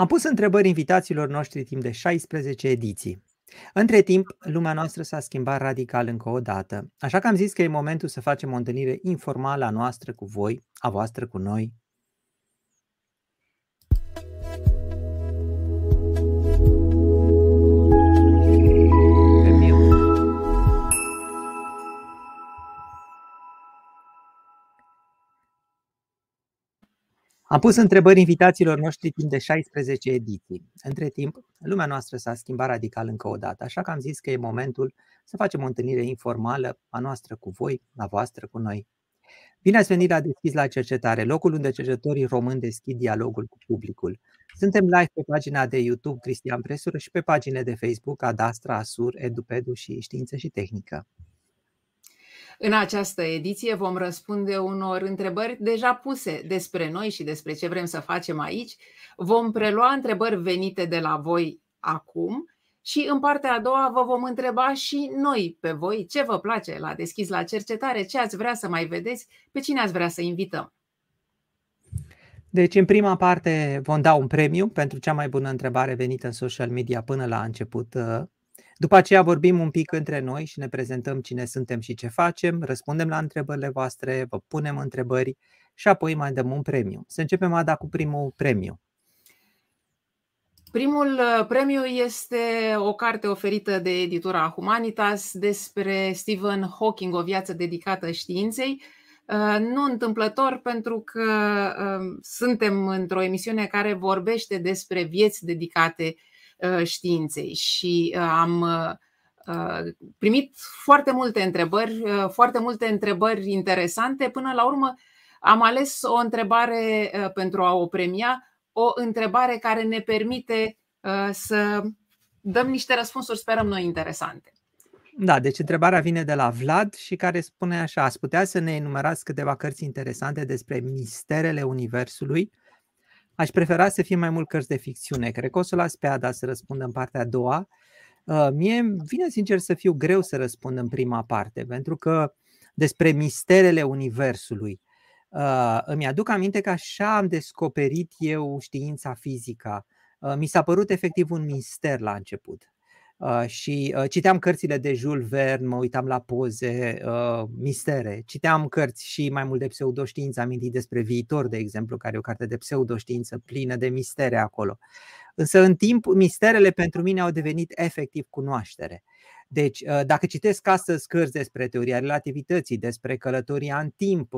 Am pus întrebări invitațiilor noștri timp de 16 ediții. Între timp, lumea noastră s-a schimbat radical încă o dată, așa că am zis că e momentul să facem o întâlnire informală a noastră cu voi, a voastră cu noi, Am pus întrebări invitațiilor noștri timp de 16 ediții. Între timp, lumea noastră s-a schimbat radical încă o dată, așa că am zis că e momentul să facem o întâlnire informală a noastră cu voi, a voastră cu noi. Bine ați venit la Deschis la Cercetare, locul unde cercetătorii români deschid dialogul cu publicul. Suntem live pe pagina de YouTube Cristian Presură și pe pagine de Facebook Adastra, Asur, Edupedu și Știință și Tehnică. În această ediție vom răspunde unor întrebări deja puse despre noi și despre ce vrem să facem aici. Vom prelua întrebări venite de la voi acum și în partea a doua vă vom întreba și noi pe voi ce vă place la deschis la cercetare, ce ați vrea să mai vedeți, pe cine ați vrea să invităm. Deci, în prima parte vom da un premiu pentru cea mai bună întrebare venită în social media până la început uh, după aceea vorbim un pic între noi și ne prezentăm cine suntem și ce facem, răspundem la întrebările voastre, vă punem întrebări și apoi mai dăm un premiu. Să începem, Ada, cu primul premiu. Primul uh, premiu este o carte oferită de editura Humanitas despre Stephen Hawking, o viață dedicată științei. Uh, nu întâmplător, pentru că uh, suntem într-o emisiune care vorbește despre vieți dedicate Uh, științei și uh, am uh, primit foarte multe întrebări, foarte multe întrebări interesante. Până la urmă am ales o întrebare pentru a o premia, o întrebare care ne permite să dăm niște răspunsuri, sperăm noi, interesante. Da, deci întrebarea vine de la Vlad și care spune așa, ați putea să ne enumerați câteva cărți interesante despre misterele Universului Aș prefera să fie mai mult cărți de ficțiune. Cred că o să las pe Ada să răspundă în partea a doua. Uh, mie vine sincer să fiu greu să răspund în prima parte, pentru că despre misterele Universului. Uh, îmi aduc aminte că așa am descoperit eu știința fizică. Uh, mi s-a părut efectiv un mister la început. Uh, și uh, citeam cărțile de Jules Verne, mă uitam la poze, uh, mistere. Citeam cărți și mai mult de pseudoștiință, amintit despre viitor, de exemplu, care e o carte de pseudoștiință plină de mistere acolo. Însă, în timp, misterele pentru mine au devenit efectiv cunoaștere. Deci, dacă citesc astăzi cărți despre teoria relativității, despre călătoria în timp,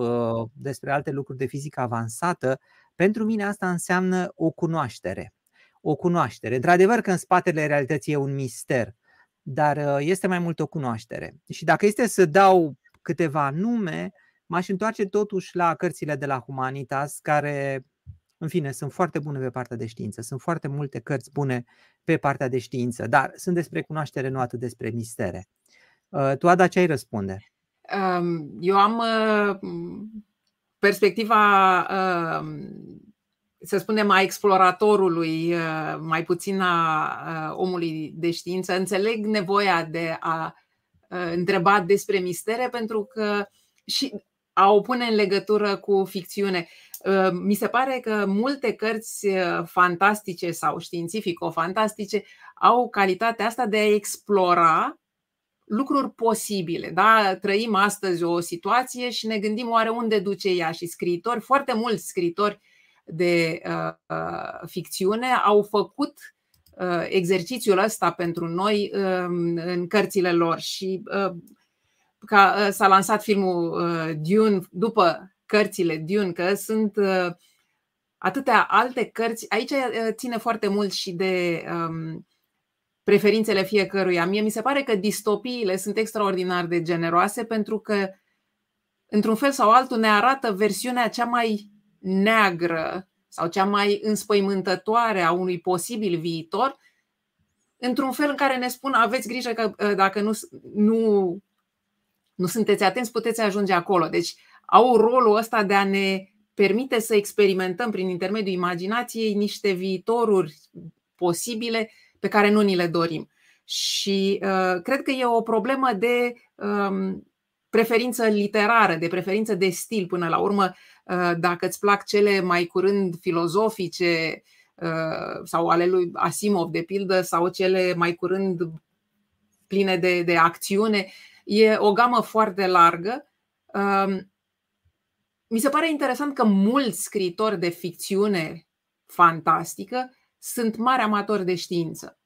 despre alte lucruri de fizică avansată, pentru mine asta înseamnă o cunoaștere o cunoaștere. Într-adevăr că în spatele realității e un mister, dar uh, este mai mult o cunoaștere. Și dacă este să dau câteva nume, m-aș întoarce totuși la cărțile de la Humanitas, care, în fine, sunt foarte bune pe partea de știință. Sunt foarte multe cărți bune pe partea de știință, dar sunt despre cunoaștere, nu atât despre mistere. Uh, tu, Ada, ce ai răspunde? Um, eu am uh, perspectiva să spunem, a exploratorului, uh, mai puțin a uh, omului de știință. Înțeleg nevoia de a uh, întreba despre mistere pentru că și a o pune în legătură cu ficțiune. Mi se pare că multe cărți fantastice sau științifico-fantastice au calitatea asta de a explora lucruri posibile. Da? Trăim astăzi o situație și ne gândim oare unde duce ea și scriitori, foarte mulți scriitori de uh, uh, ficțiune au făcut uh, exercițiul ăsta pentru noi uh, în cărțile lor și uh, ca uh, s-a lansat filmul uh, Dune după cărțile Dune, că sunt uh, atâtea alte cărți. Aici uh, ține foarte mult și de um, preferințele fiecăruia. Mie mi se pare că distopiile sunt extraordinar de generoase pentru că, într-un fel sau altul, ne arată versiunea cea mai neagră sau cea mai înspăimântătoare a unui posibil viitor, într-un fel în care ne spun aveți grijă că ă, dacă nu, nu, nu sunteți atenți, puteți ajunge acolo. Deci au rolul ăsta de a ne permite să experimentăm prin intermediul imaginației niște viitoruri posibile pe care nu ni le dorim. Și uh, cred că e o problemă de um, preferință literară, de preferință de stil până la urmă. Uh, dacă îți plac cele mai curând filozofice, sau ale lui Asimov, de pildă, sau cele mai curând pline de, de acțiune. E o gamă foarte largă. Um, mi se pare interesant că mulți scriitori de ficțiune fantastică sunt mari amatori de știință.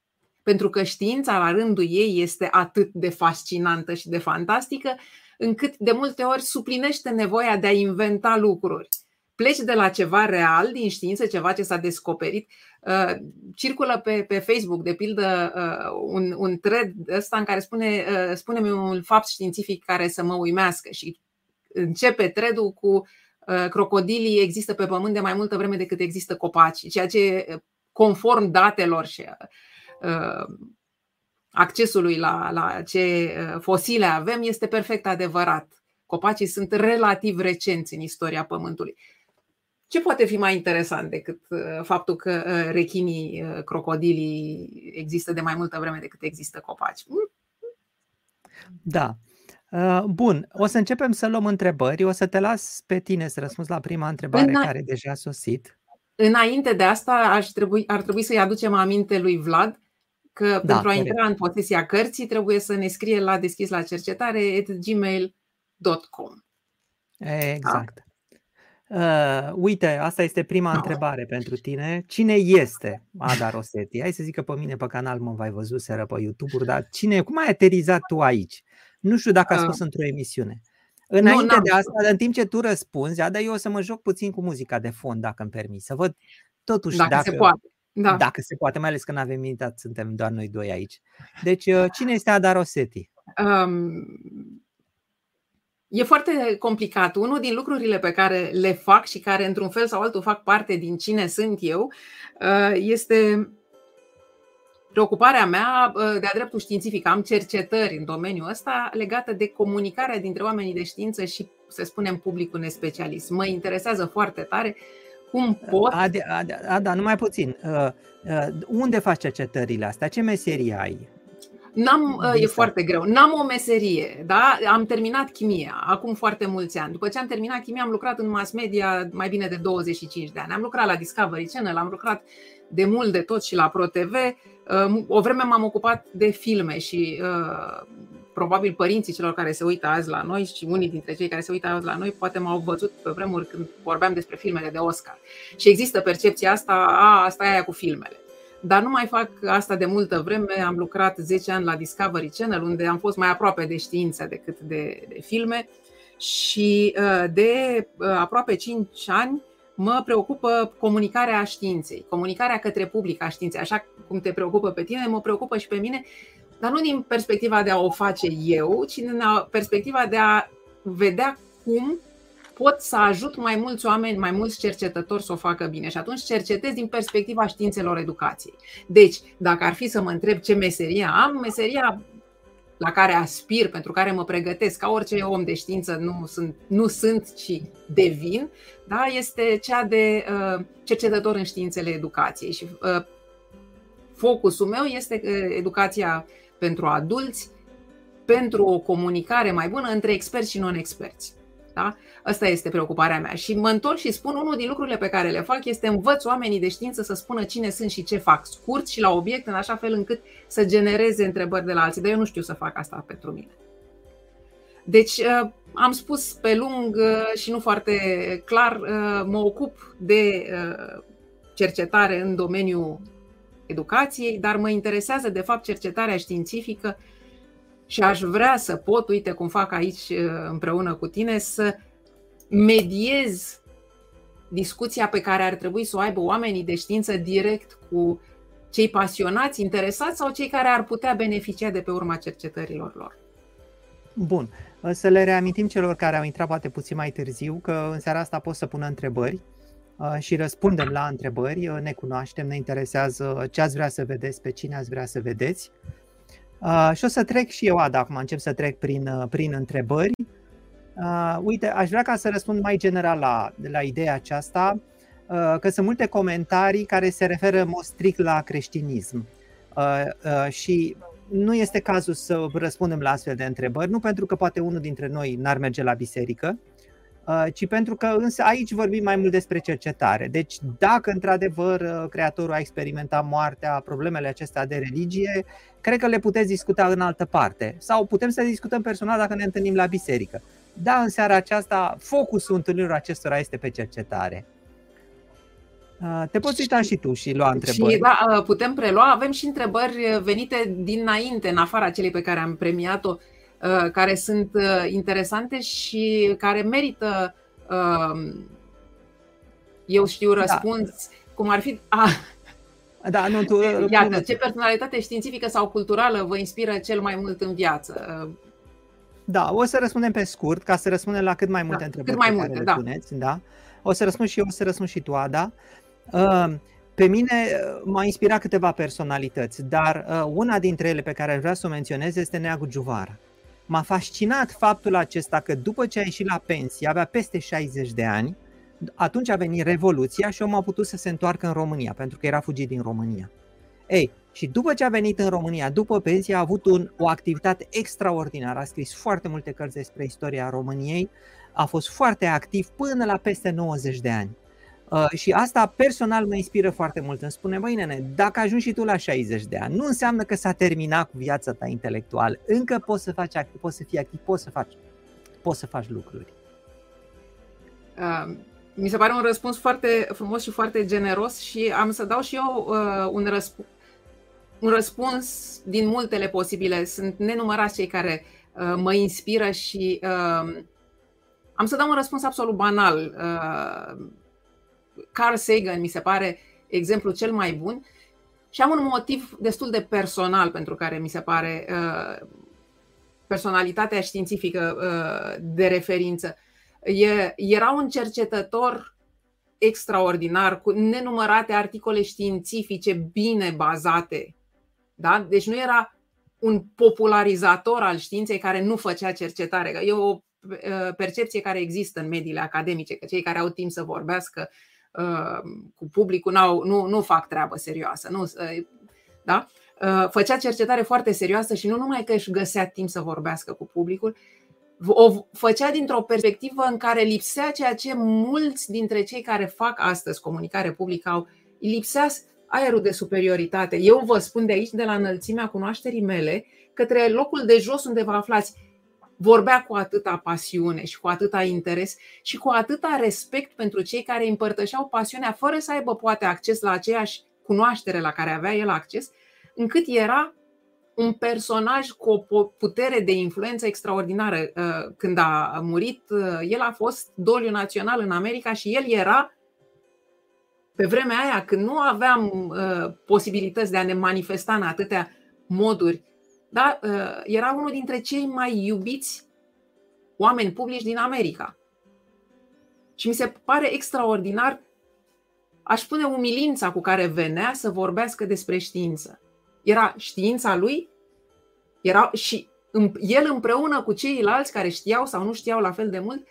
Pentru că știința, la rândul ei, este atât de fascinantă și de fantastică, încât de multe ori suplinește nevoia de a inventa lucruri. Pleci de la ceva real din știință, ceva ce s-a descoperit. Uh, circulă pe, pe Facebook, de pildă, uh, un, un thread ăsta în care spune, uh, spune-mi un fapt științific care să mă uimească și începe thread cu crocodilii există pe pământ de mai multă vreme decât există copaci, ceea ce conform datelor și accesului la, la ce fosile avem este perfect adevărat. Copacii sunt relativ recenți în istoria Pământului. Ce poate fi mai interesant decât faptul că rechinii, crocodilii există de mai multă vreme decât există copaci? Da. Bun, o să începem să luăm întrebări. O să te las pe tine să răspunzi la prima întrebare Îna... care deja a sosit. Înainte de asta, aș trebui, ar trebui să-i aducem aminte lui Vlad că da, pentru a corect. intra în posesia cărții trebuie să ne scrie la deschis la cercetare gmail.com. Exact. Uh, uite, asta este prima da. întrebare pentru tine. Cine este Ada Rosetti? Hai să zic că pe mine pe canal mă vai văzut seara pe YouTube, dar cine, cum ai aterizat tu aici? Nu știu dacă a spus uh. într-o emisiune. Înainte nu, de asta, în timp ce tu răspunzi, Ada, eu o să mă joc puțin cu muzica de fond, dacă îmi permis, să văd totuși dacă, dacă se poate. Da. Dacă se poate, mai ales că nu avem invitat, suntem doar noi doi aici. Deci, uh, cine este Ada Rosetti? Um, e foarte complicat. Unul din lucrurile pe care le fac și care, într-un fel sau altul, fac parte din cine sunt eu, uh, este preocuparea mea uh, de-a dreptul științific. Am cercetări în domeniul ăsta legată de comunicarea dintre oamenii de știință și, să spunem, publicul nespecialist. Mă interesează foarte tare cum pot. Ada, Ada, Ada numai puțin. Uh, uh, unde faci cercetările astea? Ce meserie ai? N-am, uh, e foarte greu. N-am o meserie, da? Am terminat chimia acum foarte mulți ani. După ce am terminat chimia, am lucrat în mass media mai bine de 25 de ani. Am lucrat la Discovery Channel, am lucrat de mult de tot și la ProTV. Uh, o vreme m-am ocupat de filme și uh, probabil părinții celor care se uită azi la noi și unii dintre cei care se uită azi la noi poate m-au văzut pe vremuri când vorbeam despre filmele de Oscar. Și există percepția asta, a, asta e aia cu filmele. Dar nu mai fac asta de multă vreme. Am lucrat 10 ani la Discovery Channel, unde am fost mai aproape de știință decât de, de filme. Și uh, de uh, aproape 5 ani mă preocupă comunicarea științei, comunicarea către public a științei. Așa cum te preocupă pe tine, mă preocupă și pe mine dar nu din perspectiva de a o face eu, ci din perspectiva de a vedea cum pot să ajut mai mulți oameni, mai mulți cercetători să o facă bine. Și atunci cercetez din perspectiva științelor educației. Deci, dacă ar fi să mă întreb ce meserie am, meseria la care aspir, pentru care mă pregătesc, ca orice om de știință nu sunt, nu sunt ci devin, da, este cea de uh, cercetător în științele educației. Și uh, focusul meu este uh, educația pentru adulți, pentru o comunicare mai bună între experți și non-experți. Da? Asta este preocuparea mea. Și mă întorc și spun, unul din lucrurile pe care le fac este învăț oamenii de știință să spună cine sunt și ce fac, scurt și la obiect, în așa fel încât să genereze întrebări de la alții. Dar eu nu știu să fac asta pentru mine. Deci, uh, am spus pe lung uh, și nu foarte clar, uh, mă ocup de cercetare în domeniul educației, dar mă interesează de fapt cercetarea științifică și aș vrea să pot, uite cum fac aici uh, împreună cu tine, să mediez discuția pe care ar trebui să o aibă oamenii de știință direct cu cei pasionați, interesați sau cei care ar putea beneficia de pe urma cercetărilor lor. Bun. Să le reamintim celor care au intrat poate puțin mai târziu că în seara asta pot să pună întrebări Uh, și răspundem la întrebări, uh, ne cunoaștem, ne interesează ce ați vrea să vedeți, pe cine ați vrea să vedeți. Uh, și o să trec și eu, Ada, acum încep să trec prin, prin întrebări. Uite, aș vrea ca să răspund mai general la, la ideea aceasta, că sunt multe comentarii care se referă în mod strict la creștinism. Și nu este cazul să răspundem la astfel de întrebări, nu pentru că poate unul dintre noi n-ar merge la biserică, Uh, ci pentru că însă aici vorbim mai mult despre cercetare. Deci dacă într-adevăr uh, creatorul a experimentat moartea, problemele acestea de religie, cred că le puteți discuta în altă parte. Sau putem să discutăm personal dacă ne întâlnim la biserică. Da, în seara aceasta, focusul întâlnirilor acestora este pe cercetare. Uh, te poți uita și tu și lua întrebări. Și, da, putem prelua. Avem și întrebări venite dinainte, în afara celei pe care am premiat-o. Uh, care sunt uh, interesante și care merită, um, eu știu, da. răspuns, da. cum ar fi. A, da, nu, tu, Iată, ce personalitate științifică sau culturală vă inspiră cel mai mult în viață? Da, o să răspundem pe scurt, ca să răspundem la cât mai multe da, întrebări cât mai multe, da. puneți. Da? O să răspund și eu, o să răspund și tu, Ada. Uh, pe mine m-a inspirat câteva personalități, dar una dintre ele pe care aș vrea să o menționez este Neagu Juvar m-a fascinat faptul acesta că după ce a ieșit la pensie, avea peste 60 de ani, atunci a venit Revoluția și omul a putut să se întoarcă în România, pentru că era fugit din România. Ei, și după ce a venit în România, după pensie, a avut un, o activitate extraordinară. A scris foarte multe cărți despre istoria României, a fost foarte activ până la peste 90 de ani. Uh, și asta personal mă inspiră foarte mult. Îmi spune, băi nene, dacă ajungi și tu la 60 de ani, nu înseamnă că s-a terminat cu viața ta intelectuală. Încă poți să faci activ, poți să fii activ, poți să faci, poți să faci lucruri. Uh, mi se pare un răspuns foarte frumos și foarte generos și am să dau și eu uh, un, răsp- un răspuns din multele posibile. Sunt nenumărați cei care uh, mă inspiră și uh, am să dau un răspuns absolut banal. Uh, Carl Sagan mi se pare exemplul cel mai bun și am un motiv destul de personal pentru care mi se pare uh, personalitatea științifică uh, de referință. E, era un cercetător extraordinar, cu nenumărate articole științifice bine bazate. Da? Deci nu era un popularizator al științei care nu făcea cercetare. E o uh, percepție care există în mediile academice, că cei care au timp să vorbească Uh, cu publicul nu, nu, nu fac treabă serioasă. Nu, uh, da? Uh, făcea cercetare foarte serioasă și nu numai că își găsea timp să vorbească cu publicul, o făcea dintr-o perspectivă în care lipsea ceea ce mulți dintre cei care fac astăzi comunicare publică au, lipsea aerul de superioritate. Eu vă spun de aici, de la înălțimea cunoașterii mele, către locul de jos unde vă aflați vorbea cu atâta pasiune și cu atâta interes și cu atâta respect pentru cei care împărtășeau pasiunea fără să aibă poate acces la aceeași cunoaștere la care avea el acces, încât era un personaj cu o putere de influență extraordinară. Uh, când a murit, uh, el a fost doliu național în America și el era pe vremea aia, când nu aveam uh, posibilități de a ne manifesta în atâtea moduri da? Uh, era unul dintre cei mai iubiți oameni publici din America. Și mi se pare extraordinar, aș spune, umilința cu care venea să vorbească despre știință. Era știința lui, era și el împreună cu ceilalți care știau sau nu știau la fel de mult,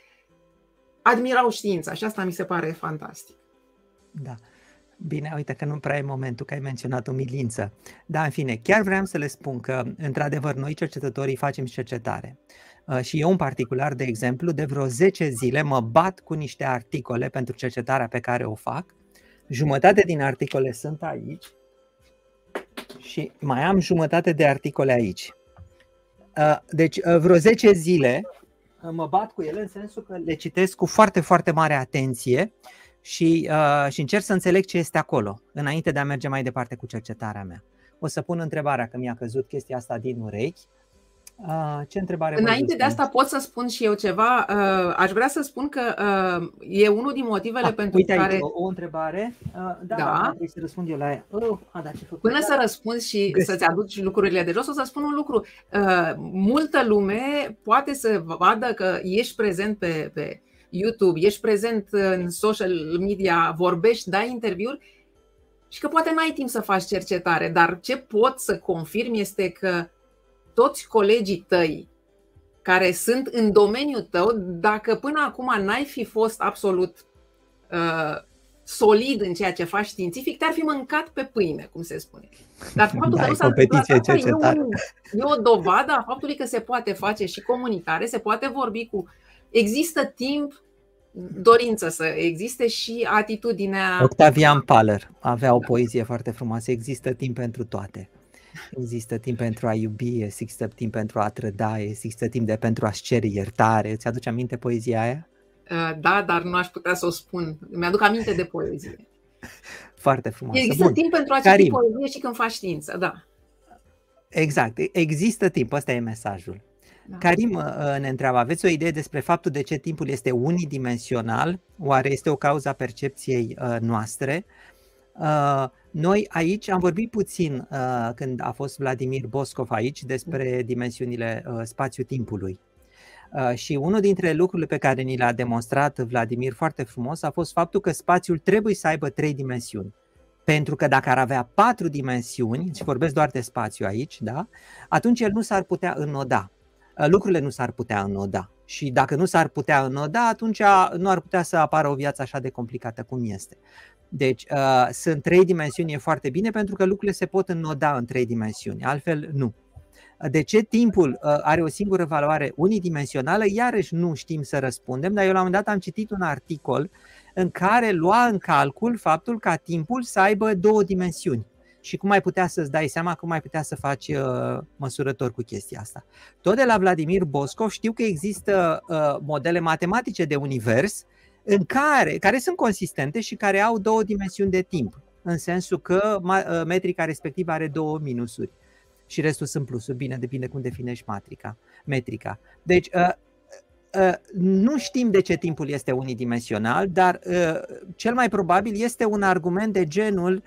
admirau știința și asta mi se pare fantastic. Da. Bine, uite că nu prea e momentul că ai menționat umilință. Dar, în fine, chiar vreau să le spun că, într-adevăr, noi cercetătorii facem cercetare. Uh, și eu, în particular, de exemplu, de vreo 10 zile mă bat cu niște articole pentru cercetarea pe care o fac. Jumătate din articole sunt aici și mai am jumătate de articole aici. Uh, deci, uh, vreo 10 zile mă bat cu ele în sensul că le citesc cu foarte, foarte mare atenție și, uh, și încerc să înțeleg ce este acolo, înainte de a merge mai departe cu cercetarea mea. O să pun întrebarea, că mi-a căzut chestia asta din urechi. Uh, ce întrebare Înainte de asta pot să spun și eu ceva. Uh, aș vrea să spun că uh, e unul din motivele ah, pentru uite care... Aici, o, o întrebare. Uh, da, da. da trebuie să răspund eu la ea. Oh, a, da, ce Până să răspunzi și Găsi. să-ți aduci lucrurile de jos, o să spun un lucru. Uh, multă lume poate să vadă că ești prezent pe, pe YouTube, ești prezent în social media, vorbești, dai interviuri și că poate n-ai timp să faci cercetare, dar ce pot să confirm este că toți colegii tăi care sunt în domeniul tău, dacă până acum n-ai fi fost absolut uh, solid în ceea ce faci științific, te-ar fi mâncat pe pâine, cum se spune. Dar faptul da, că nu s-a competiție cercetare. E, un, e o dovadă a faptului că se poate face și comunicare, se poate vorbi cu. Există timp dorință să existe și atitudinea. Octavian Paler avea o da. poezie foarte frumoasă. Există timp pentru toate. Există timp pentru a iubi, există timp pentru a trăda, există timp de pentru a-și cere iertare. Îți aduce aminte poezia aia? Uh, da, dar nu aș putea să o spun. Mi-aduc aminte de poezie. Foarte frumos. Există Bun. timp pentru a citi poezie și când faci știință, da. Exact. Există timp. Ăsta e mesajul. Da. Karim uh, ne întreabă, aveți o idee despre faptul de ce timpul este unidimensional? Oare este o cauza percepției uh, noastre? Noi aici am vorbit puțin când a fost Vladimir Boscov aici despre dimensiunile spațiu-timpului. Uh, și unul dintre lucrurile pe care ni le-a demonstrat Vladimir foarte frumos a fost faptul că spațiul trebuie să aibă trei dimensiuni. Pentru că dacă ar avea patru dimensiuni, și vorbesc doar de spațiu aici, da, atunci el nu s-ar putea înnoda. Uh, lucrurile nu s-ar putea înnoda. Și dacă nu s-ar putea înnoda, atunci nu ar putea să apară o viață așa de complicată cum este. Deci, uh, sunt trei dimensiuni, e foarte bine pentru că lucrurile se pot înnoda în trei dimensiuni, altfel nu. De ce timpul uh, are o singură valoare unidimensională, iarăși nu știm să răspundem, dar eu la un moment dat am citit un articol în care lua în calcul faptul ca timpul să aibă două dimensiuni. Și cum ai putea să-ți dai seama, cum ai putea să faci uh, măsurător cu chestia asta. Tot de la Vladimir Boscov știu că există uh, modele matematice de univers în care, care sunt consistente și care au două dimensiuni de timp, în sensul că uh, metrica respectivă are două minusuri și restul sunt plusuri. Bine, depinde cum definești matrica, metrica. Deci, uh, uh, nu știm de ce timpul este unidimensional, dar uh, cel mai probabil este un argument de genul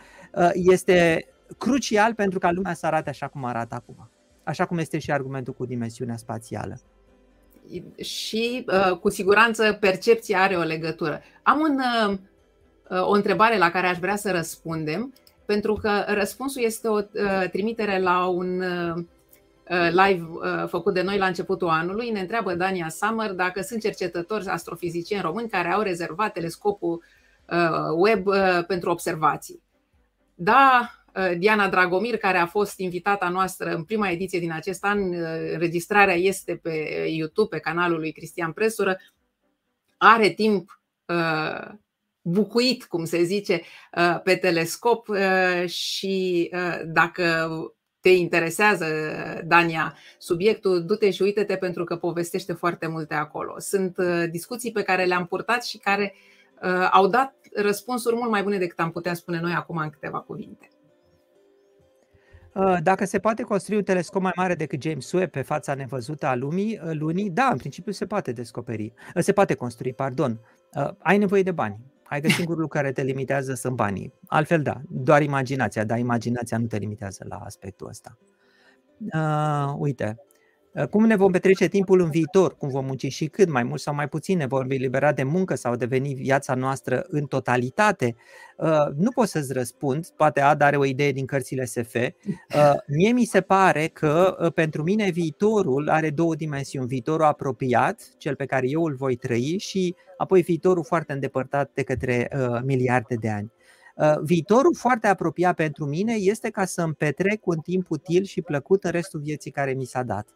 este crucial pentru ca lumea să arate așa cum arată acum. Așa cum este și argumentul cu dimensiunea spațială. Și cu siguranță percepția are o legătură. Am un, o întrebare la care aș vrea să răspundem pentru că răspunsul este o uh, trimitere la un uh, live uh, făcut de noi la începutul anului. Ne întreabă Dania Summer dacă sunt cercetători astrofizicieni români care au rezervat telescopul web pentru observații. Da, Diana Dragomir, care a fost invitata noastră în prima ediție din acest an, înregistrarea este pe YouTube, pe canalul lui Cristian Presură, are timp bucuit, cum se zice, uh, pe telescop uh, și uh, dacă te interesează, Dania, subiectul, du-te și uite-te pentru că povestește foarte multe acolo. Sunt discuții pe care le-am purtat și care au dat răspunsuri mult mai bune decât am putea spune noi acum în câteva cuvinte. Dacă se poate construi un telescop mai mare decât James Webb pe fața nevăzută a lumii, lunii, da, în principiu se poate descoperi, se poate construi, pardon. Ai nevoie de bani. Hai că singurul lucru care te limitează sunt banii. Altfel, da, doar imaginația, dar imaginația nu te limitează la aspectul ăsta. Uh, uite, Uh, cum ne vom petrece timpul în viitor, cum vom munci și cât, mai mult sau mai puțin, ne vom elibera de muncă sau deveni viața noastră în totalitate, uh, nu pot să-ți răspund, poate Ada are o idee din cărțile SF. Uh, mie mi se pare că pentru mine viitorul are două dimensiuni, viitorul apropiat, cel pe care eu îl voi trăi și apoi viitorul foarte îndepărtat de către miliarde de ani. Viitorul foarte apropiat pentru mine este ca să îmi petrec un timp util și plăcut în restul vieții care mi s-a dat.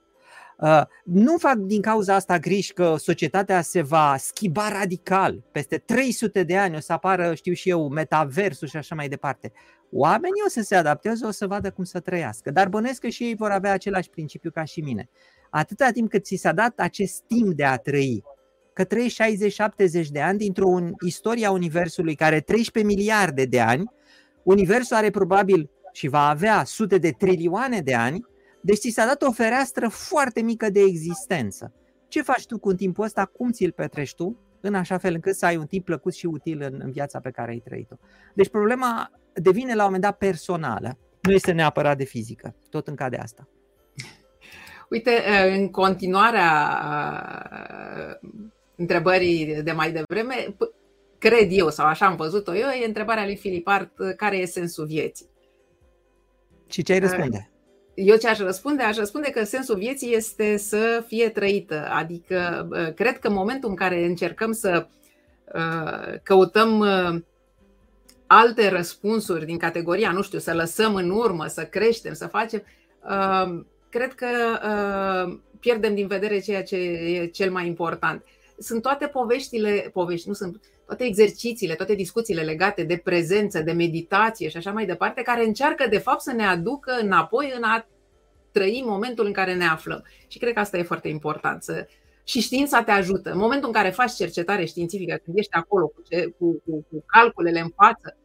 Uh, nu fac din cauza asta griji că societatea se va schimba radical. Peste 300 de ani o să apară, știu și eu, metaversul și așa mai departe. Oamenii o să se adapteze, o să vadă cum să trăiască, dar bănesc că și ei vor avea același principiu ca și mine. Atâta timp cât ți s-a dat acest timp de a trăi, că trăiești 60-70 de ani dintr-o istoria Universului care 13 miliarde de ani, Universul are probabil și va avea sute de trilioane de ani, deci ți s-a dat o fereastră foarte mică de existență. Ce faci tu cu timpul ăsta? Cum ți-l petrești tu? În așa fel încât să ai un timp plăcut și util în, în viața pe care ai trăit-o. Deci problema devine la un moment dat personală. Nu este neapărat de fizică. Tot în de asta. Uite, în continuarea întrebării de mai devreme, cred eu, sau așa am văzut-o eu, e întrebarea lui Filip Art, care e sensul vieții? Și ce ai răspunde? Eu ce aș răspunde? Aș răspunde că sensul vieții este să fie trăită. Adică, cred că în momentul în care încercăm să căutăm alte răspunsuri din categoria, nu știu, să lăsăm în urmă, să creștem, să facem, cred că pierdem din vedere ceea ce e cel mai important. sunt toate poveștile, povești, nu sunt toate exercițiile, toate discuțiile legate de prezență, de meditație și așa mai departe, care încearcă de fapt să ne aducă înapoi în a trăi momentul în care ne aflăm. Și cred că asta e foarte important. Să, și știința te ajută. În momentul în care faci cercetare științifică, când ești acolo cu, ce, cu, cu, cu calculele în față,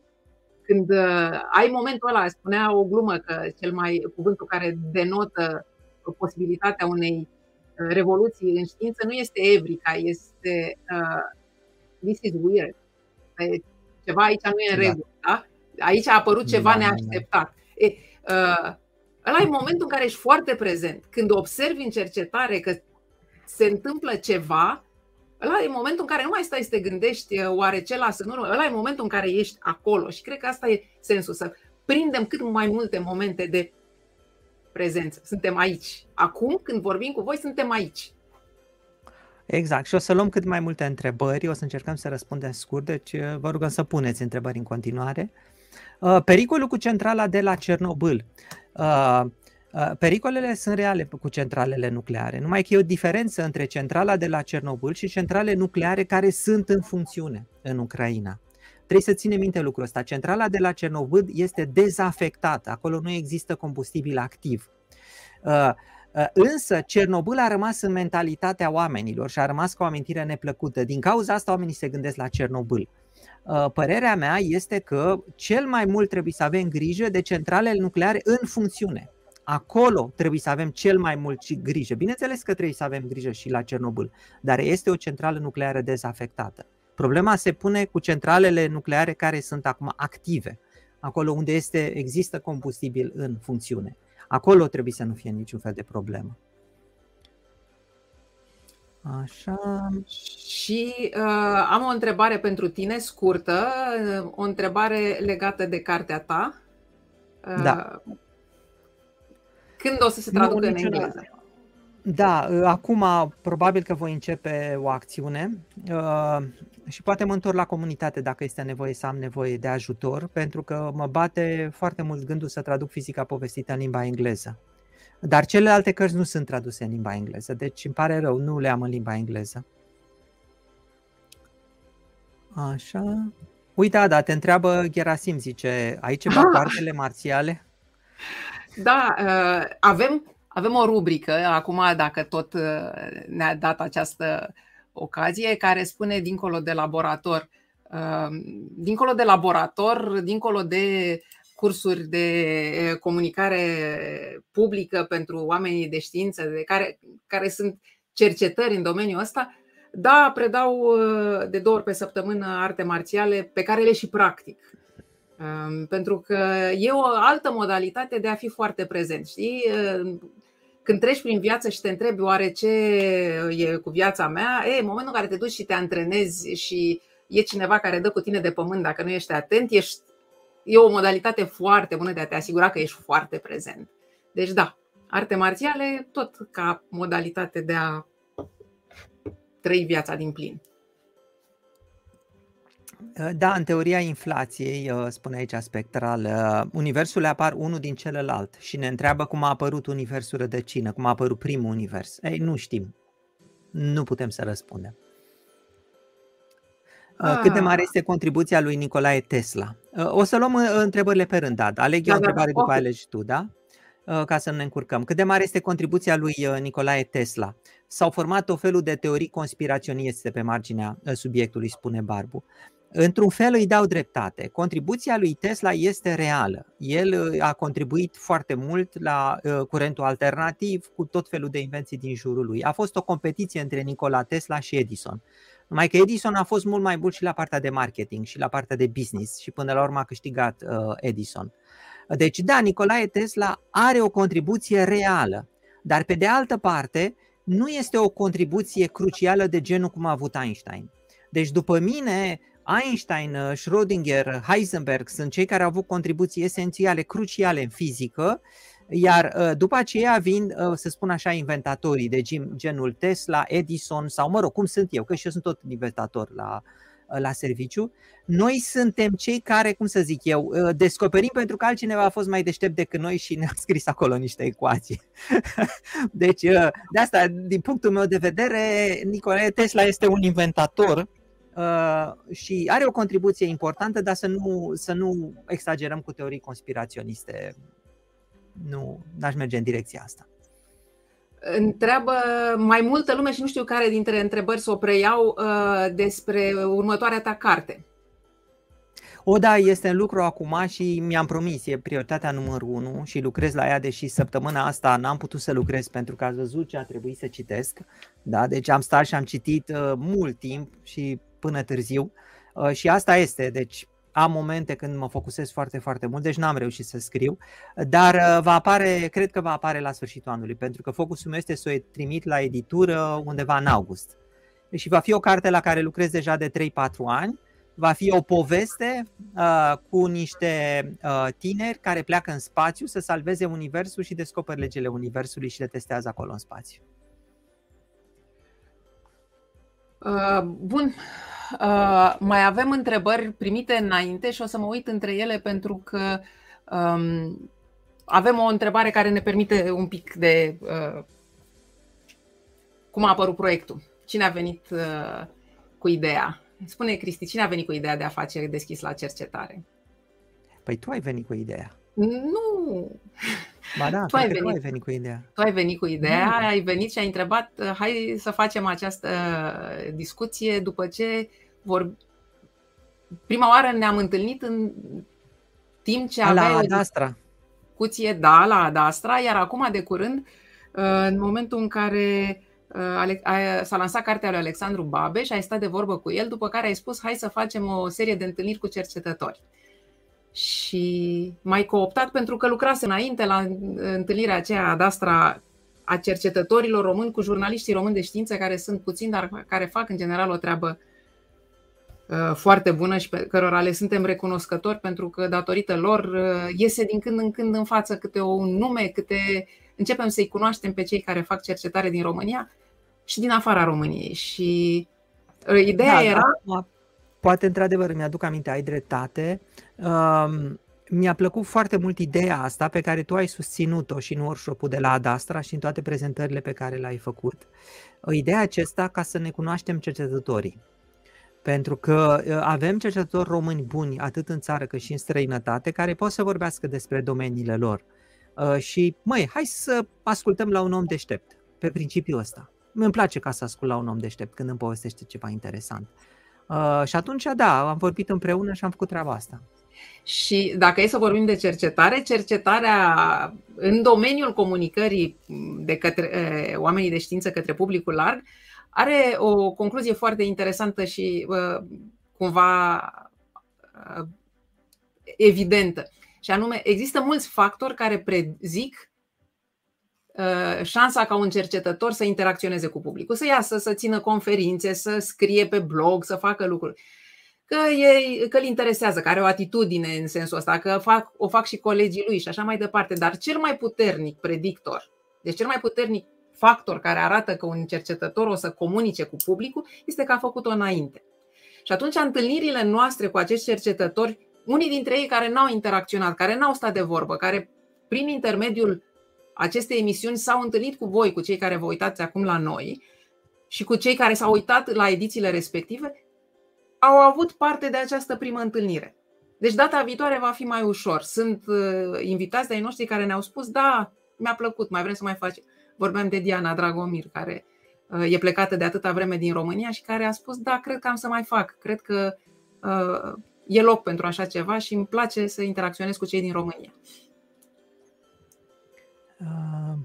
când uh, ai momentul ăla, spunea o glumă că cel mai cuvântul care denotă posibilitatea unei uh, revoluții în știință nu este Evrica, este uh, this is weird. Ceva aici nu e în da. regulă. Da? Aici a apărut ceva da, neașteptat. E, uh, ăla e momentul în care ești foarte prezent. Când observi în cercetare că se întâmplă ceva, ăla e momentul în care nu mai stai să te gândești uh, oare ce lasă în urmă, ăla e momentul în care ești acolo și cred că asta e sensul, să prindem cât mai multe momente de prezență. Suntem aici. Acum, când vorbim cu voi, suntem aici. Exact. Și o să luăm cât mai multe întrebări, o să încercăm să răspundem scurt, deci uh, vă rugăm să puneți întrebări în continuare. Uh, pericolul cu centrala de la Cernobâl. Pericolele sunt reale cu centralele nucleare, numai că e o diferență între centrala de la Cernobâl și centrale nucleare care sunt în funcțiune în Ucraina. Trebuie să ținem minte lucrul ăsta. Centrala de la Cernobâl este dezafectată, acolo nu există combustibil activ. Însă Cernobâl a rămas în mentalitatea oamenilor și a rămas ca o amintire neplăcută. Din cauza asta oamenii se gândesc la Cernobâl. Părerea mea este că cel mai mult trebuie să avem grijă de centralele nucleare în funcțiune. Acolo trebuie să avem cel mai mult grijă. Bineînțeles că trebuie să avem grijă și la Cernobâl, dar este o centrală nucleară dezafectată. Problema se pune cu centralele nucleare care sunt acum active, acolo unde este, există combustibil în funcțiune. Acolo trebuie să nu fie niciun fel de problemă. Așa. Și uh, am o întrebare pentru tine scurtă, o întrebare legată de cartea ta. Uh, da. Când o să se traducă nu, în engleză? Da, uh, acum probabil că voi începe o acțiune uh, și poate mă întorc la comunitate dacă este nevoie să am nevoie de ajutor, pentru că mă bate foarte mult gândul să traduc fizica povestită în limba engleză. Dar celelalte cărți nu sunt traduse în limba engleză, deci îmi pare rău, nu le am în limba engleză. Așa. Uite, Ada, te întreabă Gerasim, zice, ai ceva ah. partele marțiale? Da, uh, avem, avem o rubrică, acum dacă tot uh, ne-a dat această ocazie, care spune dincolo de laborator. Uh, dincolo de laborator, dincolo de cursuri de comunicare publică pentru oamenii de știință, de care, care sunt cercetări în domeniul ăsta, da, predau de două ori pe săptămână arte marțiale pe care le și practic. Pentru că e o altă modalitate de a fi foarte prezent. Știi? Când treci prin viață și te întrebi oare ce e cu viața mea, e, în momentul în care te duci și te antrenezi și e cineva care dă cu tine de pământ dacă nu ești atent, ești, e o modalitate foarte bună de a te asigura că ești foarte prezent. Deci da, arte marțiale tot ca modalitate de a trăi viața din plin. Uh, da, în teoria inflației, uh, spune aici spectral, uh, universul apar unul din celălalt și ne întreabă cum a apărut universul rădăcină, cum a apărut primul univers. Ei, nu știm. Nu putem să răspundem. Cât de mare ah. este contribuția lui Nicolae Tesla? O să luăm întrebările pe rând, da. Aleg da, o da, întrebare da, după okay. alegi tu, da? Ca să nu ne încurcăm. Cât de mare este contribuția lui Nicolae Tesla? S-au format o felul de teorii conspiraționiste pe marginea subiectului, spune Barbu. Într-un fel îi dau dreptate. Contribuția lui Tesla este reală. El uh, a contribuit foarte mult la uh, curentul alternativ cu tot felul de invenții din jurul lui. A fost o competiție între Nikola Tesla și Edison. Numai că Edison a fost mult mai bun și la partea de marketing și la partea de business și până la urmă a câștigat uh, Edison. Deci da, Nicolae Tesla are o contribuție reală, dar pe de altă parte nu este o contribuție crucială de genul cum a avut Einstein. Deci după mine, Einstein, uh, Schrödinger, Heisenberg sunt cei care au avut contribuții esențiale, cruciale în fizică, iar uh, după aceea vin, uh, să spun așa, inventatorii de genul Tesla, Edison sau, mă rog, cum sunt eu, că și eu sunt tot inventator la, la serviciu. Noi suntem cei care, cum să zic eu, descoperim pentru că altcineva a fost mai deștept decât noi și ne-a scris acolo niște ecuații. Deci, de asta, din punctul meu de vedere, Nicolae Tesla este un inventator și are o contribuție importantă, dar să nu, să nu exagerăm cu teorii conspiraționiste. Nu, n-aș merge în direcția asta întreabă mai multă lume și nu știu care dintre întrebări să o preiau uh, despre următoarea ta carte. O, da, este în lucru acum și mi-am promis, e prioritatea numărul unu și lucrez la ea, deși săptămâna asta n-am putut să lucrez pentru că ați văzut ce a trebuit să citesc. Da? Deci am stat și am citit uh, mult timp și până târziu uh, și asta este, deci am momente când mă focusez foarte, foarte mult, deci n-am reușit să scriu, dar uh, va apare, cred că va apare la sfârșitul anului, pentru că focusul meu este să o trimit la editură undeva în august. Și va fi o carte la care lucrez deja de 3-4 ani, va fi o poveste uh, cu niște uh, tineri care pleacă în spațiu să salveze universul și descoperă legile universului și le testează acolo în spațiu. Bun, Uh, mai avem întrebări primite înainte și o să mă uit între ele pentru că um, avem o întrebare care ne permite un pic de uh, cum a apărut proiectul. Cine a venit uh, cu ideea? Spune, Cristi, cine a venit cu ideea de a face deschis la cercetare? Păi tu ai venit cu ideea. Nu! Ba da, tu ai, venit, tu ai venit cu ideea. Tu ai venit cu ideea, mm. ai venit și ai întrebat, hai să facem această discuție după ce vor... Prima oară ne-am întâlnit în timp ce aveai la Adastra. cuție, da, la Adastra, iar acum de curând, uh, în momentul în care uh, s-a lansat cartea lui Alexandru Babeș, ai stat de vorbă cu el, după care ai spus hai să facem o serie de întâlniri cu cercetători și mai cooptat pentru că lucrase înainte la întâlnirea aceea ad astra a cercetătorilor români cu jurnaliștii români de știință care sunt puțini, dar care fac în general o treabă uh, foarte bună și pe cărora le suntem recunoscători pentru că datorită lor uh, iese din când în când în față câte un nume, câte începem să-i cunoaștem pe cei care fac cercetare din România și din afara României. Și uh, ideea da, era. Da, poate într-adevăr mi-aduc aminte, ai dreptate. Um, mi-a plăcut foarte mult ideea asta pe care tu ai susținut-o și în workshop de la Adastra și în toate prezentările pe care le-ai făcut. Ideea acesta ca să ne cunoaștem cercetătorii. Pentru că uh, avem cercetători români buni atât în țară cât și în străinătate care pot să vorbească despre domeniile lor. Uh, și, măi, hai să ascultăm la un om deștept, pe principiul ăsta. Îmi place ca să ascult la un om deștept când îmi povestește ceva interesant. Uh, și atunci, da, am vorbit împreună și am făcut treaba asta. Și dacă e să vorbim de cercetare, cercetarea în domeniul comunicării de către uh, oamenii de știință către publicul larg are o concluzie foarte interesantă și uh, cumva uh, evidentă. Și anume, există mulți factori care prezic Uh, șansa ca un cercetător să interacționeze cu publicul, să iasă, să țină conferințe, să scrie pe blog, să facă lucruri. Că, e, că îl interesează, că are o atitudine în sensul ăsta, că fac, o fac și colegii lui și așa mai departe. Dar cel mai puternic predictor, deci cel mai puternic factor care arată că un cercetător o să comunice cu publicul este că a făcut-o înainte. Și atunci întâlnirile noastre cu acești cercetători, unii dintre ei care n-au interacționat, care n-au stat de vorbă, care prin intermediul aceste emisiuni s-au întâlnit cu voi, cu cei care vă uitați acum la noi și cu cei care s-au uitat la edițiile respective, au avut parte de această primă întâlnire. Deci data viitoare va fi mai ușor. Sunt uh, invitați de-ai noștri care ne-au spus, da, mi-a plăcut, mai vrem să mai facem. Vorbeam de Diana Dragomir, care uh, e plecată de atâta vreme din România și care a spus, da, cred că am să mai fac, cred că uh, e loc pentru așa ceva și îmi place să interacționez cu cei din România.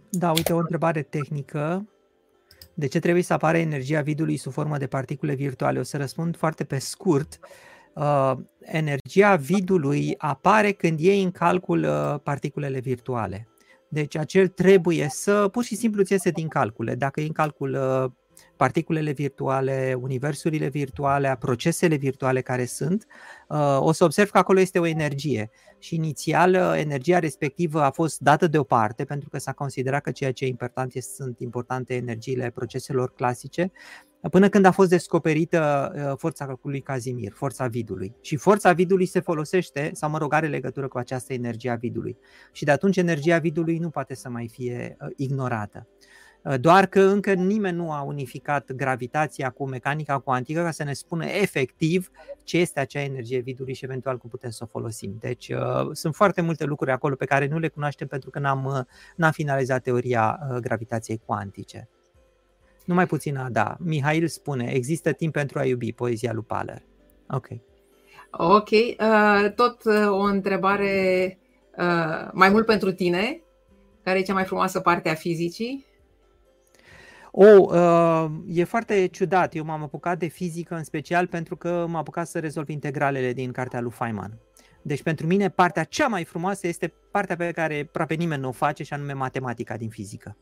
Da, uite o întrebare tehnică. De ce trebuie să apară energia vidului sub formă de particule virtuale? O să răspund foarte pe scurt. Uh, energia vidului apare când iei în calcul uh, particulele virtuale. Deci acel trebuie să pur și simplu ți iese din calcule. Dacă iei în calcul uh, particulele virtuale, universurile virtuale, procesele virtuale care sunt, uh, o să observ că acolo este o energie. Și inițial uh, energia respectivă a fost dată deoparte pentru că s-a considerat că ceea ce e important sunt importante energiile proceselor clasice până când a fost descoperită uh, forța lui Casimir, forța vidului. Și forța vidului se folosește, sau mă rog, are legătură cu această energie a vidului. Și de atunci energia vidului nu poate să mai fie uh, ignorată. Uh, doar că încă nimeni nu a unificat gravitația cu mecanica cuantică ca să ne spună efectiv ce este acea energie vidului și eventual cum putem să o folosim. Deci uh, sunt foarte multe lucruri acolo pe care nu le cunoaștem pentru că n-am, uh, n-am finalizat teoria gravitației cuantice. Numai puțin, da. Mihail spune, există timp pentru a iubi, poezia lui Paler. Ok. Ok. Uh, tot o întrebare uh, mai mult pentru tine. Care e cea mai frumoasă parte a fizicii? O, uh, e foarte ciudat. Eu m-am apucat de fizică în special pentru că m-am apucat să rezolv integralele din cartea lui Feynman. Deci pentru mine partea cea mai frumoasă este partea pe care aproape nimeni nu o face și anume matematica din fizică.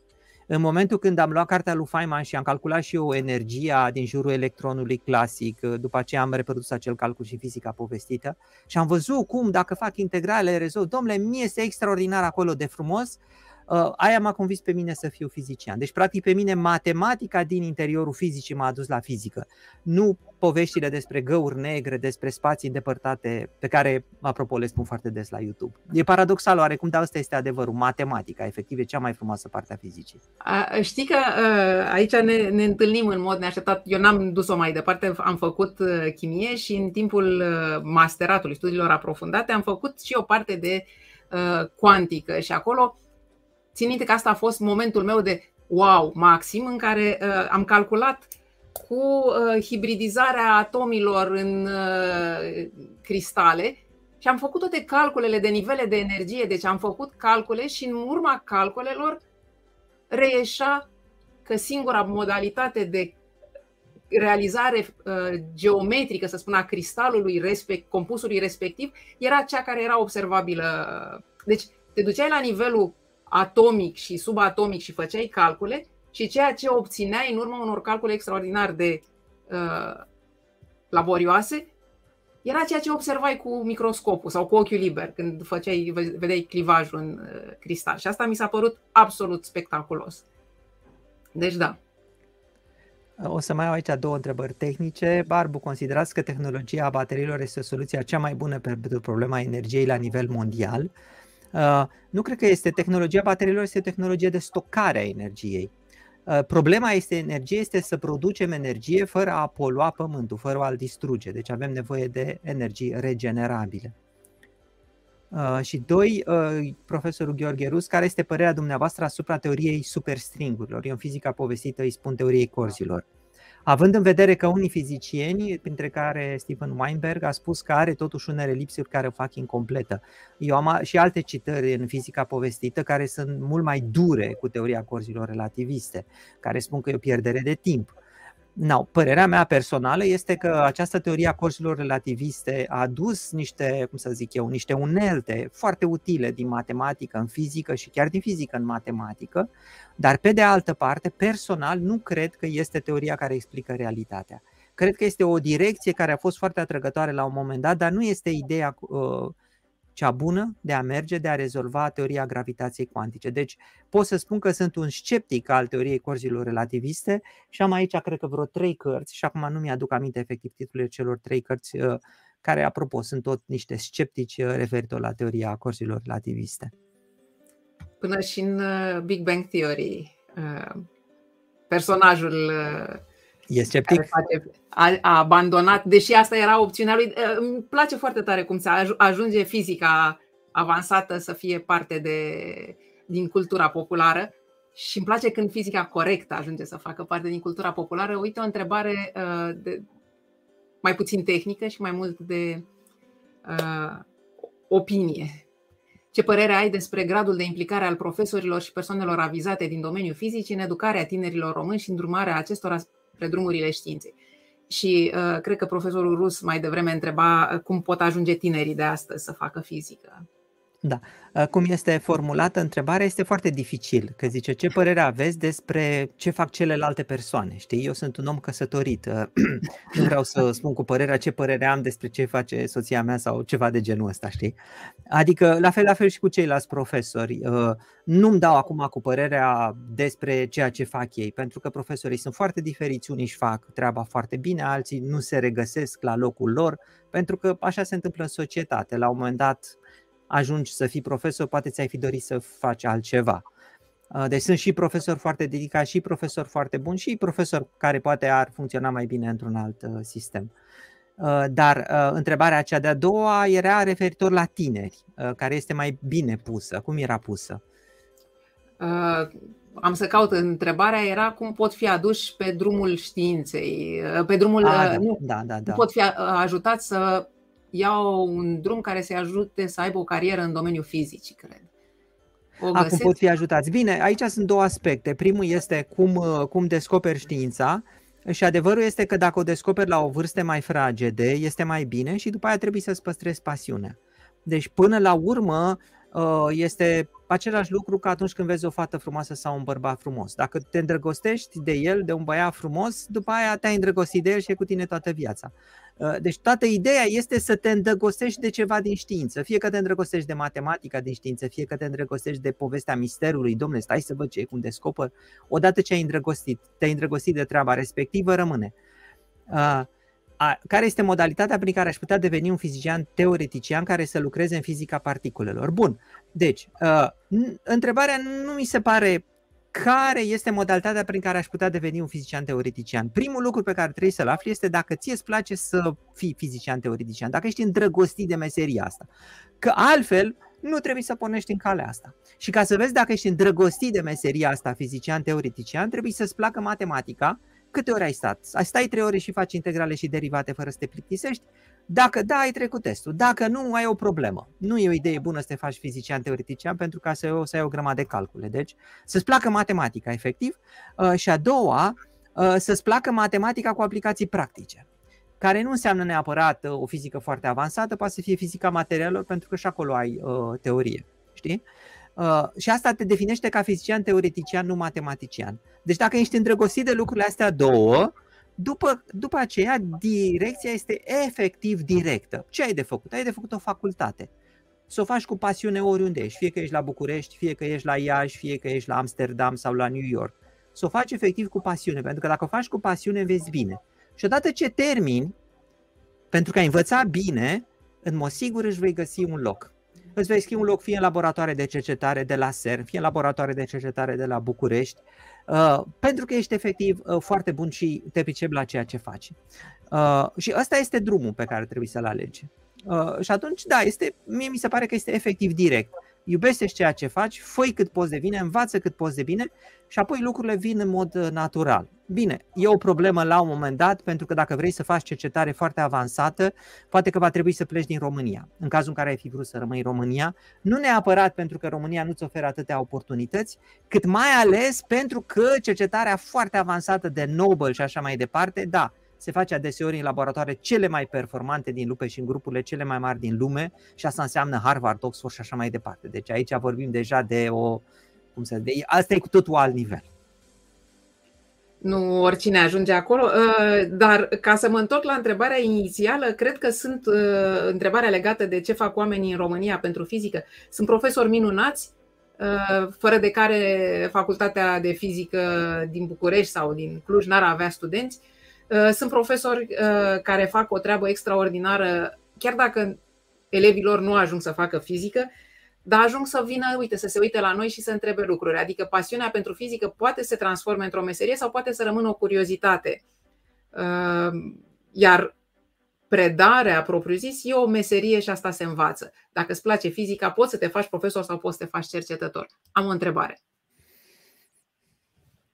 În momentul când am luat cartea lui Feynman și am calculat și eu energia din jurul electronului clasic, după aceea am reprodus acel calcul și fizica povestită și am văzut cum dacă fac integrale rezolv, domnule, mie este extraordinar acolo de frumos, Uh, aia m-a convins pe mine să fiu fizician. Deci, practic, pe mine matematica din interiorul fizicii m-a adus la fizică. Nu poveștile despre găuri negre, despre spații îndepărtate, pe care, apropo, le spun foarte des la YouTube. E paradoxal oarecum, dar asta este adevărul. Matematica, efectiv, e cea mai frumoasă parte a fizicii. A, știi că uh, aici ne, ne întâlnim în mod neașteptat. Eu n-am dus-o mai departe, am făcut uh, chimie și în timpul masteratului, studiilor aprofundate, am făcut și o parte de cuantică și acolo Țin minte că asta a fost momentul meu de wow maxim în care uh, am calculat cu uh, hibridizarea atomilor în uh, cristale și am făcut toate calculele de nivele de energie, deci am făcut calcule și în urma calculelor reieșea că singura modalitate de realizare uh, geometrică, să spun, a cristalului respect, compusului respectiv, era cea care era observabilă. Deci te duceai la nivelul atomic și subatomic și făceai calcule și ceea ce obțineai în urma unor calcule extraordinar de uh, laborioase era ceea ce observai cu microscopul sau cu ochiul liber când făceai, vedeai clivajul în uh, cristal. Și asta mi s-a părut absolut spectaculos. Deci da. O să mai au aici două întrebări tehnice. Barbu, considerați că tehnologia bateriilor este soluția cea mai bună pentru problema energiei la nivel mondial? Uh, Uh, nu cred că este tehnologia bateriilor, este tehnologia de stocare a energiei. Uh, problema este energie, este să producem energie fără a polua pământul, fără a-l distruge. Deci avem nevoie de energii regenerabile. Uh, și doi, profesorul Gheorghe Rus, care este părerea dumneavoastră asupra teoriei superstringurilor? Eu în fizica povestită îi spun teoriei corzilor. Având în vedere că unii fizicieni, printre care Stephen Weinberg, a spus că are totuși unele lipsuri care o fac incompletă. Eu am și alte citări în fizica povestită care sunt mult mai dure cu teoria corzilor relativiste, care spun că e o pierdere de timp. No, părerea mea personală este că această teorie a corzilor relativiste a adus niște, cum să zic eu, niște unelte foarte utile din matematică în fizică și chiar din fizică în matematică, dar pe de altă parte, personal, nu cred că este teoria care explică realitatea. Cred că este o direcție care a fost foarte atrăgătoare la un moment dat, dar nu este ideea uh, cea bună de a merge, de a rezolva teoria gravitației cuantice. Deci pot să spun că sunt un sceptic al teoriei corzilor relativiste și am aici cred că vreo trei cărți și acum nu mi-aduc aminte efectiv titlurile celor trei cărți uh, care, apropo, sunt tot niște sceptici uh, referitor la teoria corzilor relativiste. Până și în uh, Big Bang Theory, personajul E sceptic? a, a abandonat, deși asta era opțiunea lui. Îmi place foarte tare cum se ajunge fizica avansată să fie parte de, din cultura populară și îmi place când fizica corectă ajunge să facă parte din cultura populară. Uite o întrebare uh, de, mai puțin tehnică și mai mult de uh, opinie. Ce părere ai despre gradul de implicare al profesorilor și persoanelor avizate din domeniul fizic în educarea tinerilor români și îndrumarea acestora spre drumurile științei. Și uh, cred că profesorul Rus mai devreme întreba uh, cum pot ajunge tinerii de astăzi să facă fizică. Da. Ă, cum este formulată întrebarea este foarte dificil, că zice ce părere aveți despre ce fac celelalte persoane. Știi, eu sunt un om căsătorit, ă, nu vreau să spun cu părerea ce părere am despre ce face soția mea sau ceva de genul ăsta, știi? Adică la fel, la fel și cu ceilalți profesori. Ă, nu-mi dau acum cu părerea despre ceea ce fac ei, pentru că profesorii sunt foarte diferiți, unii își fac treaba foarte bine, alții nu se regăsesc la locul lor, pentru că așa se întâmplă în societate. La un moment dat ajungi să fii profesor, poate ți-ai fi dorit să faci altceva. Uh, deci sunt și profesori foarte dedicați, și profesori foarte buni, și profesori care poate ar funcționa mai bine într-un alt uh, sistem. Uh, dar întrebarea cea de-a doua era referitor la tineri, care este mai bine pusă. Cum era pusă? am să caut întrebarea era cum pot fi aduși pe drumul științei, pe drumul A, da, nu, da, da, da. pot fi ajutați să iau un drum care să-i ajute să aibă o carieră în domeniul fizicii, cred. O Acum pot fi ajutați. Bine, aici sunt două aspecte. Primul este cum, uh, cum descoperi știința și adevărul este că dacă o descoperi la o vârstă mai fragede, este mai bine și după aia trebuie să-ți păstrezi pasiunea. Deci până la urmă uh, este același lucru ca atunci când vezi o fată frumoasă sau un bărbat frumos. Dacă te îndrăgostești de el, de un băiat frumos, după aia te-ai îndrăgostit de el și e cu tine toată viața. Uh, deci toată ideea este să te îndrăgostești de ceva din știință. Fie că te îndrăgostești de matematica din știință, fie că te îndrăgostești de povestea misterului. Domnule, stai să văd ce e, cum descoper. Odată ce ai îndrăgostit, te-ai îndrăgostit de treaba respectivă, rămâne. Uh, care este modalitatea prin care aș putea deveni un fizician teoretician care să lucreze în fizica particulelor? Bun, deci, uh, întrebarea nu mi se pare care este modalitatea prin care aș putea deveni un fizician teoretician. Primul lucru pe care trebuie să-l afli este dacă ție îți place să fii fizician teoretician, dacă ești îndrăgostit de meseria asta. Că altfel nu trebuie să pornești în calea asta. Și ca să vezi dacă ești îndrăgostit de meseria asta, fizician teoretician, trebuie să-ți placă matematica, Câte ori ai stat? Ai stai trei ore și faci integrale și derivate fără să te plictisești? Dacă da, ai trecut testul. Dacă nu, ai o problemă. Nu e o idee bună să te faci fizician teoretician pentru că să, o să ai o grămadă de calcule. Deci, să-ți placă matematica, efectiv. Uh, și a doua, uh, să-ți placă matematica cu aplicații practice care nu înseamnă neapărat uh, o fizică foarte avansată, poate să fie fizica materialelor, pentru că și acolo ai uh, teorie. Știi? Uh, și asta te definește ca fizician teoretician, nu matematician. Deci dacă ești îndrăgostit de lucrurile astea două, după, după aceea direcția este efectiv directă. Ce ai de făcut? Ai de făcut o facultate. Să o faci cu pasiune oriunde ești, fie că ești la București, fie că ești la Iași, fie că ești la Amsterdam sau la New York. Să o faci efectiv cu pasiune, pentru că dacă o faci cu pasiune, vezi bine. Și odată ce termini, pentru că ai învățat bine, în mod sigur își vei găsi un loc îți vei schimbi un loc fie în laboratoare de cercetare de la CERN, fie în laboratoare de cercetare de la București, uh, pentru că ești efectiv uh, foarte bun și te pricepi la ceea ce faci. Uh, și ăsta este drumul pe care trebuie să-l alegi. Uh, și atunci, da, este, mie mi se pare că este efectiv direct iubește ceea ce faci, fă cât poți de bine, învață cât poți de bine și apoi lucrurile vin în mod uh, natural. Bine, e o problemă la un moment dat, pentru că dacă vrei să faci cercetare foarte avansată, poate că va trebui să pleci din România. În cazul în care ai fi vrut să rămâi în România, nu neapărat pentru că România nu-ți oferă atâtea oportunități, cât mai ales pentru că cercetarea foarte avansată de Nobel și așa mai departe, da, se face adeseori în laboratoare cele mai performante din lume și în grupurile cele mai mari din lume și asta înseamnă Harvard, Oxford și așa mai departe. Deci aici vorbim deja de o, cum să de, asta e cu totul alt nivel. Nu oricine ajunge acolo, uh, dar ca să mă întorc la întrebarea inițială, cred că sunt uh, întrebarea legată de ce fac oamenii în România pentru fizică. Sunt profesori minunați, uh, fără de care facultatea de fizică din București sau din Cluj n-ar avea studenți. Uh, sunt profesori uh, care fac o treabă extraordinară, chiar dacă elevilor nu ajung să facă fizică, dar ajung să vină, uite, să se uite la noi și să întrebe lucruri. Adică pasiunea pentru fizică poate să se transforme într-o meserie sau poate să rămână o curiozitate. Uh, iar predarea propriu-zis e o meserie și asta se învață. Dacă îți place fizica, poți să te faci profesor sau poți să te faci cercetător. Am o întrebare.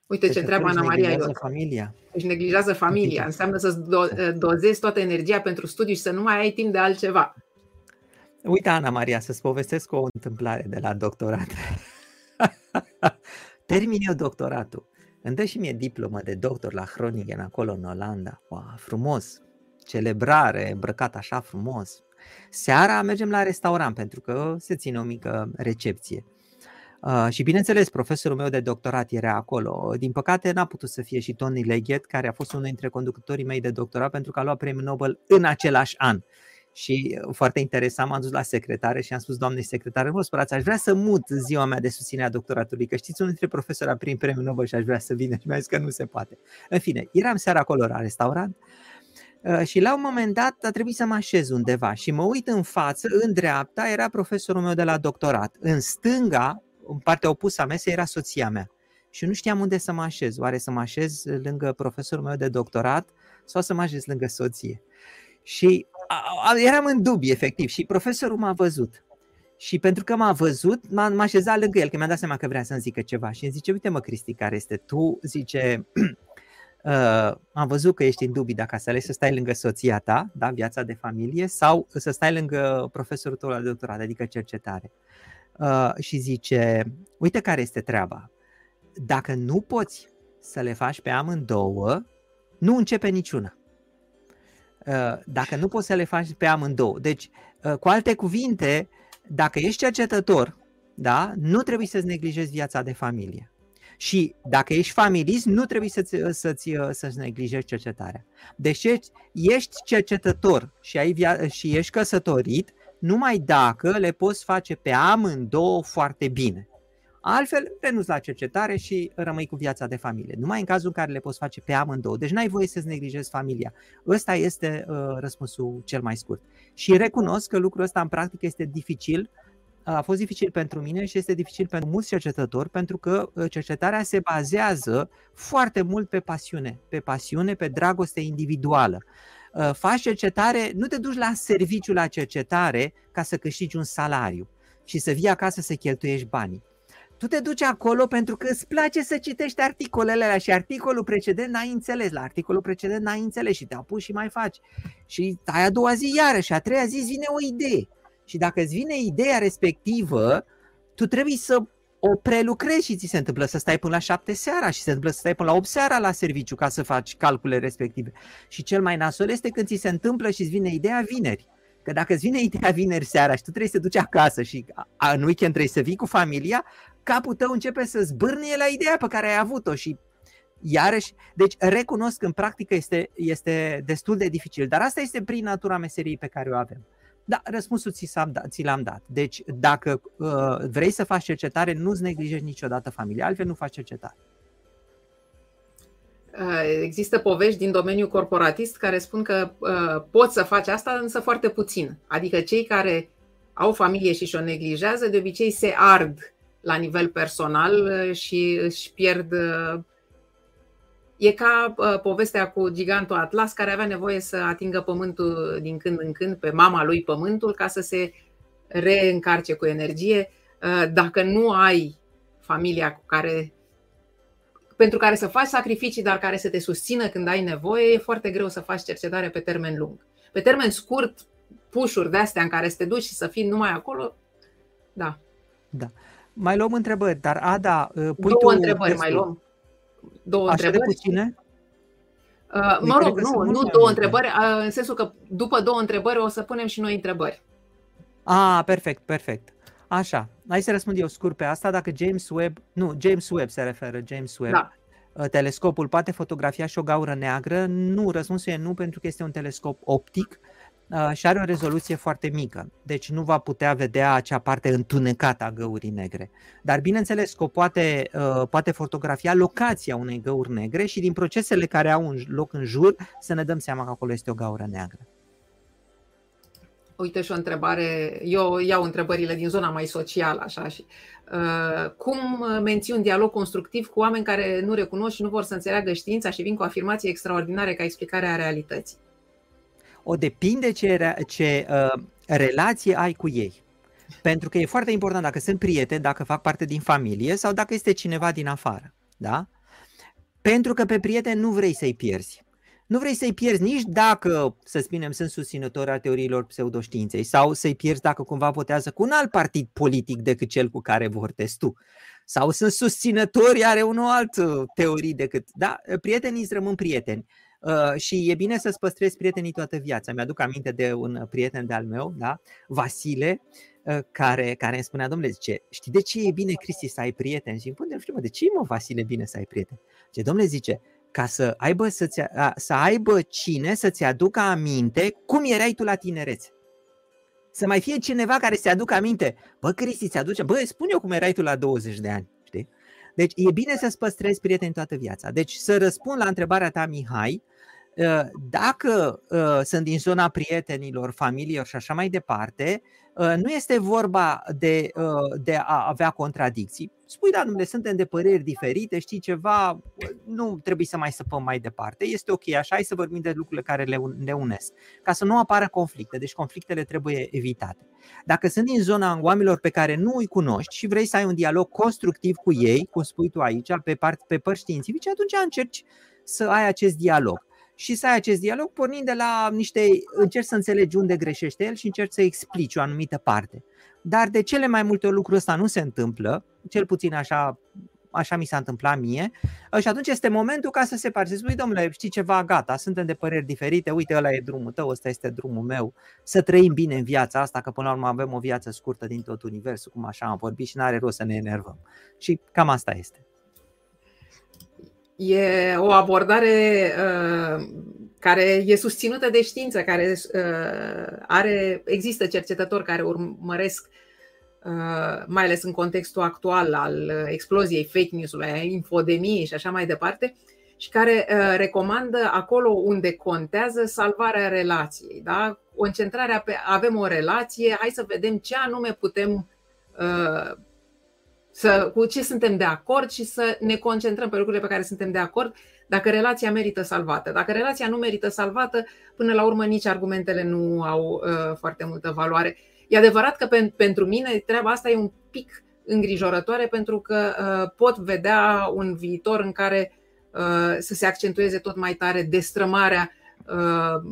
Uite ce întreabă Ana Maria Iot. familia. Își neglijează familia. Înseamnă să-ți do- dozezi toată energia pentru studiu și să nu mai ai timp de altceva. Uite, Ana Maria, să-ți povestesc o întâmplare de la doctorat. Termin eu doctoratul. Îmi dă și mie diplomă de doctor la Groningen, acolo în Olanda. Wow, frumos! Celebrare, îmbrăcat așa frumos. Seara mergem la restaurant pentru că se ține o mică recepție. Uh, și bineînțeles, profesorul meu de doctorat era acolo. Din păcate, n-a putut să fie și Tony Leggett, care a fost unul dintre conducătorii mei de doctorat pentru că a luat premiul Nobel în același an. Și uh, foarte interesant, m-am dus la secretare și am spus, doamne secretare, vă spărați, aș vrea să mut ziua mea de susținere a doctoratului, că știți, unul dintre profesori a primit premiul Nobel și aș vrea să vină și mi-a zis că nu se poate. În fine, eram seara acolo la restaurant uh, și la un moment dat a trebuit să mă așez undeva și mă uit în față, în dreapta era profesorul meu de la doctorat, în stânga, în partea opusă a mesei, era soția mea. Și nu știam unde să mă așez. Oare să mă așez lângă profesorul meu de doctorat sau să mă așez lângă soție? Și eram în dubii, efectiv, și profesorul m-a văzut. Și pentru că m-a văzut, m-a, m-a așezat lângă el, că mi-a dat seama că vrea să-mi zică ceva. Și îmi zice, uite mă, Cristi, care este tu? Zice, uh, am văzut că ești în dubii dacă să alegi să stai lângă soția ta, da, viața de familie, sau să stai lângă profesorul tău la doctorat, adică cercetare. Uh, și zice, uite care este treaba. Dacă nu poți să le faci pe amândouă, nu începe niciuna. Uh, dacă nu poți să le faci pe amândouă. Deci, uh, cu alte cuvinte, dacă ești cercetător, da, nu trebuie să-ți neglijezi viața de familie. Și dacă ești familist, nu trebuie să-ți, să-ți, să-ți neglijezi cercetarea. Deci ești cercetător și, ai via- și ești căsătorit numai dacă le poți face pe amândouă foarte bine. Altfel, renunți la cercetare și rămâi cu viața de familie. Numai în cazul în care le poți face pe amândouă. Deci n-ai voie să-ți neglijezi familia. Ăsta este uh, răspunsul cel mai scurt. Și recunosc că lucrul ăsta în practică este dificil. A fost dificil pentru mine și este dificil pentru mulți cercetători pentru că uh, cercetarea se bazează foarte mult pe pasiune, pe pasiune, pe dragoste individuală. Uh, faci cercetare, nu te duci la serviciu la cercetare ca să câștigi un salariu și să vii acasă să cheltuiești banii tu te duci acolo pentru că îți place să citești articolele alea și articolul precedent n-ai înțeles, la articolul precedent n-ai înțeles și te apuci și mai faci. Și ai a doua zi iarăși, a treia zi vine o idee. Și dacă îți vine ideea respectivă, tu trebuie să o prelucrezi și ți se întâmplă să stai până la șapte seara și se întâmplă să stai până la 8 seara la serviciu ca să faci calculele respective. Și cel mai nasol este când ți se întâmplă și îți vine ideea vineri. Că dacă îți vine ideea vineri seara și tu trebuie să te duci acasă și în weekend trebuie să vii cu familia, capul tău începe să zbârnie la ideea pe care ai avut-o și iarăși, deci recunosc că în practică este, este destul de dificil, dar asta este prin natura meseriei pe care o avem. Da, răspunsul ți, dat, ți l-am dat. Deci dacă uh, vrei să faci cercetare, nu-ți neglijești niciodată familia, altfel nu faci cercetare. Uh, există povești din domeniul corporatist care spun că uh, poți să faci asta, însă foarte puțin. Adică cei care au familie și și-o neglijează, de obicei se ard la nivel personal uh, și își pierd. Uh, e ca uh, povestea cu gigantul Atlas care avea nevoie să atingă pământul din când în când pe mama lui pământul ca să se reîncarce cu energie. Dacă nu ai familia cu care pentru care să faci sacrificii, dar care să te susțină când ai nevoie, e foarte greu să faci cercetare pe termen lung. Pe termen scurt, pușuri de astea în care să te duci și să fii numai acolo, da. Da. Mai luăm întrebări, dar Ada, uh, pui Două tu întrebări mai luăm. Două Așa întrebări. de puține? Uh, mă rog, nu, nu două întrebări, uh, în sensul că după două întrebări o să punem și noi întrebări. Ah, perfect, perfect. Așa, hai să răspund eu scurt pe asta. Dacă James Webb, nu, James Webb se referă, James Webb, da. Uh, telescopul poate fotografia și o gaură neagră? Nu, răspunsul e nu, pentru că este un telescop optic Uh, și are o rezoluție foarte mică, deci nu va putea vedea acea parte întunecată a găurii negre. Dar bineînțeles că poate, uh, poate fotografia locația unei găuri negre și din procesele care au loc în jur să ne dăm seama că acolo este o gaură neagră. Uite și o întrebare, eu iau întrebările din zona mai socială, așa și uh, cum menții un dialog constructiv cu oameni care nu recunosc și nu vor să înțeleagă știința și vin cu afirmații extraordinare ca explicare a realității? O depinde ce, ce uh, relație ai cu ei. Pentru că e foarte important dacă sunt prieteni, dacă fac parte din familie sau dacă este cineva din afară. Da? Pentru că pe prieteni nu vrei să-i pierzi. Nu vrei să-i pierzi nici dacă, să spunem, sunt susținători al teoriilor pseudoștiinței sau să-i pierzi dacă cumva votează cu un alt partid politic decât cel cu care votezi tu. Sau sunt susținători are unul alt uh, teorii decât... Da, prietenii îți rămân prieteni. Uh, și e bine să-ți păstrezi prietenii toată viața. Mi-aduc aminte de un prieten de-al meu, da? Vasile, uh, care, care îmi spunea, domnule, zice, știi de ce e bine, Cristi, să ai prieteni? Și îmi pune, știu, mă, de ce e, mă, Vasile, bine să ai prieteni? Ce domnule, zice, ca să aibă, să, să aibă cine să-ți aducă aminte cum erai tu la tinerețe. Să mai fie cineva care se aducă aminte. Bă, Cristi, ți aduce? Bă, spune eu cum erai tu la 20 de ani. Știi? Deci e bine să-ți păstrezi prieteni toată viața. Deci să răspund la întrebarea ta, Mihai, ă, dacă ă, sunt din zona prietenilor, familiilor și așa mai departe, ă, nu este vorba de, de a avea contradicții. Spui, da, domnule, suntem de păreri diferite, știi ceva, nu trebuie să mai săpăm mai departe. Este ok așa, hai să vorbim de lucrurile care le, le unesc, ca să nu apară conflicte, deci conflictele trebuie evitate. Dacă sunt din zona oamenilor pe care nu îi cunoști și vrei să ai un dialog constructiv cu ei, cum spui tu aici, pe, part, pe părți științifice, atunci încerci să ai acest dialog și să ai acest dialog pornind de la niște, încerci să înțelegi unde greșește el și încerci să explici o anumită parte. Dar de cele mai multe lucruri ăsta nu se întâmplă, cel puțin așa, așa mi s-a întâmplat mie și atunci este momentul ca să se pare, să spui, domnule, știi ceva, gata, suntem de păreri diferite, uite, ăla e drumul tău, ăsta este drumul meu, să trăim bine în viața asta, că până la urmă avem o viață scurtă din tot universul, cum așa am vorbit și nu are rost să ne enervăm. Și cam asta este. E o abordare uh, care e susținută de știință, care uh, are, există cercetători care urmăresc, uh, mai ales în contextul actual al exploziei fake news-ului, a infodemiei și așa mai departe, și care uh, recomandă acolo unde contează salvarea relației. Da? Concentrarea pe avem o relație, hai să vedem ce anume putem uh, să, cu ce suntem de acord și să ne concentrăm pe lucrurile pe care suntem de acord dacă relația merită salvată. Dacă relația nu merită salvată, până la urmă nici argumentele nu au uh, foarte multă valoare. E adevărat că pen, pentru mine treaba asta e un pic îngrijorătoare pentru că uh, pot vedea un viitor în care uh, să se accentueze tot mai tare destrămarea uh,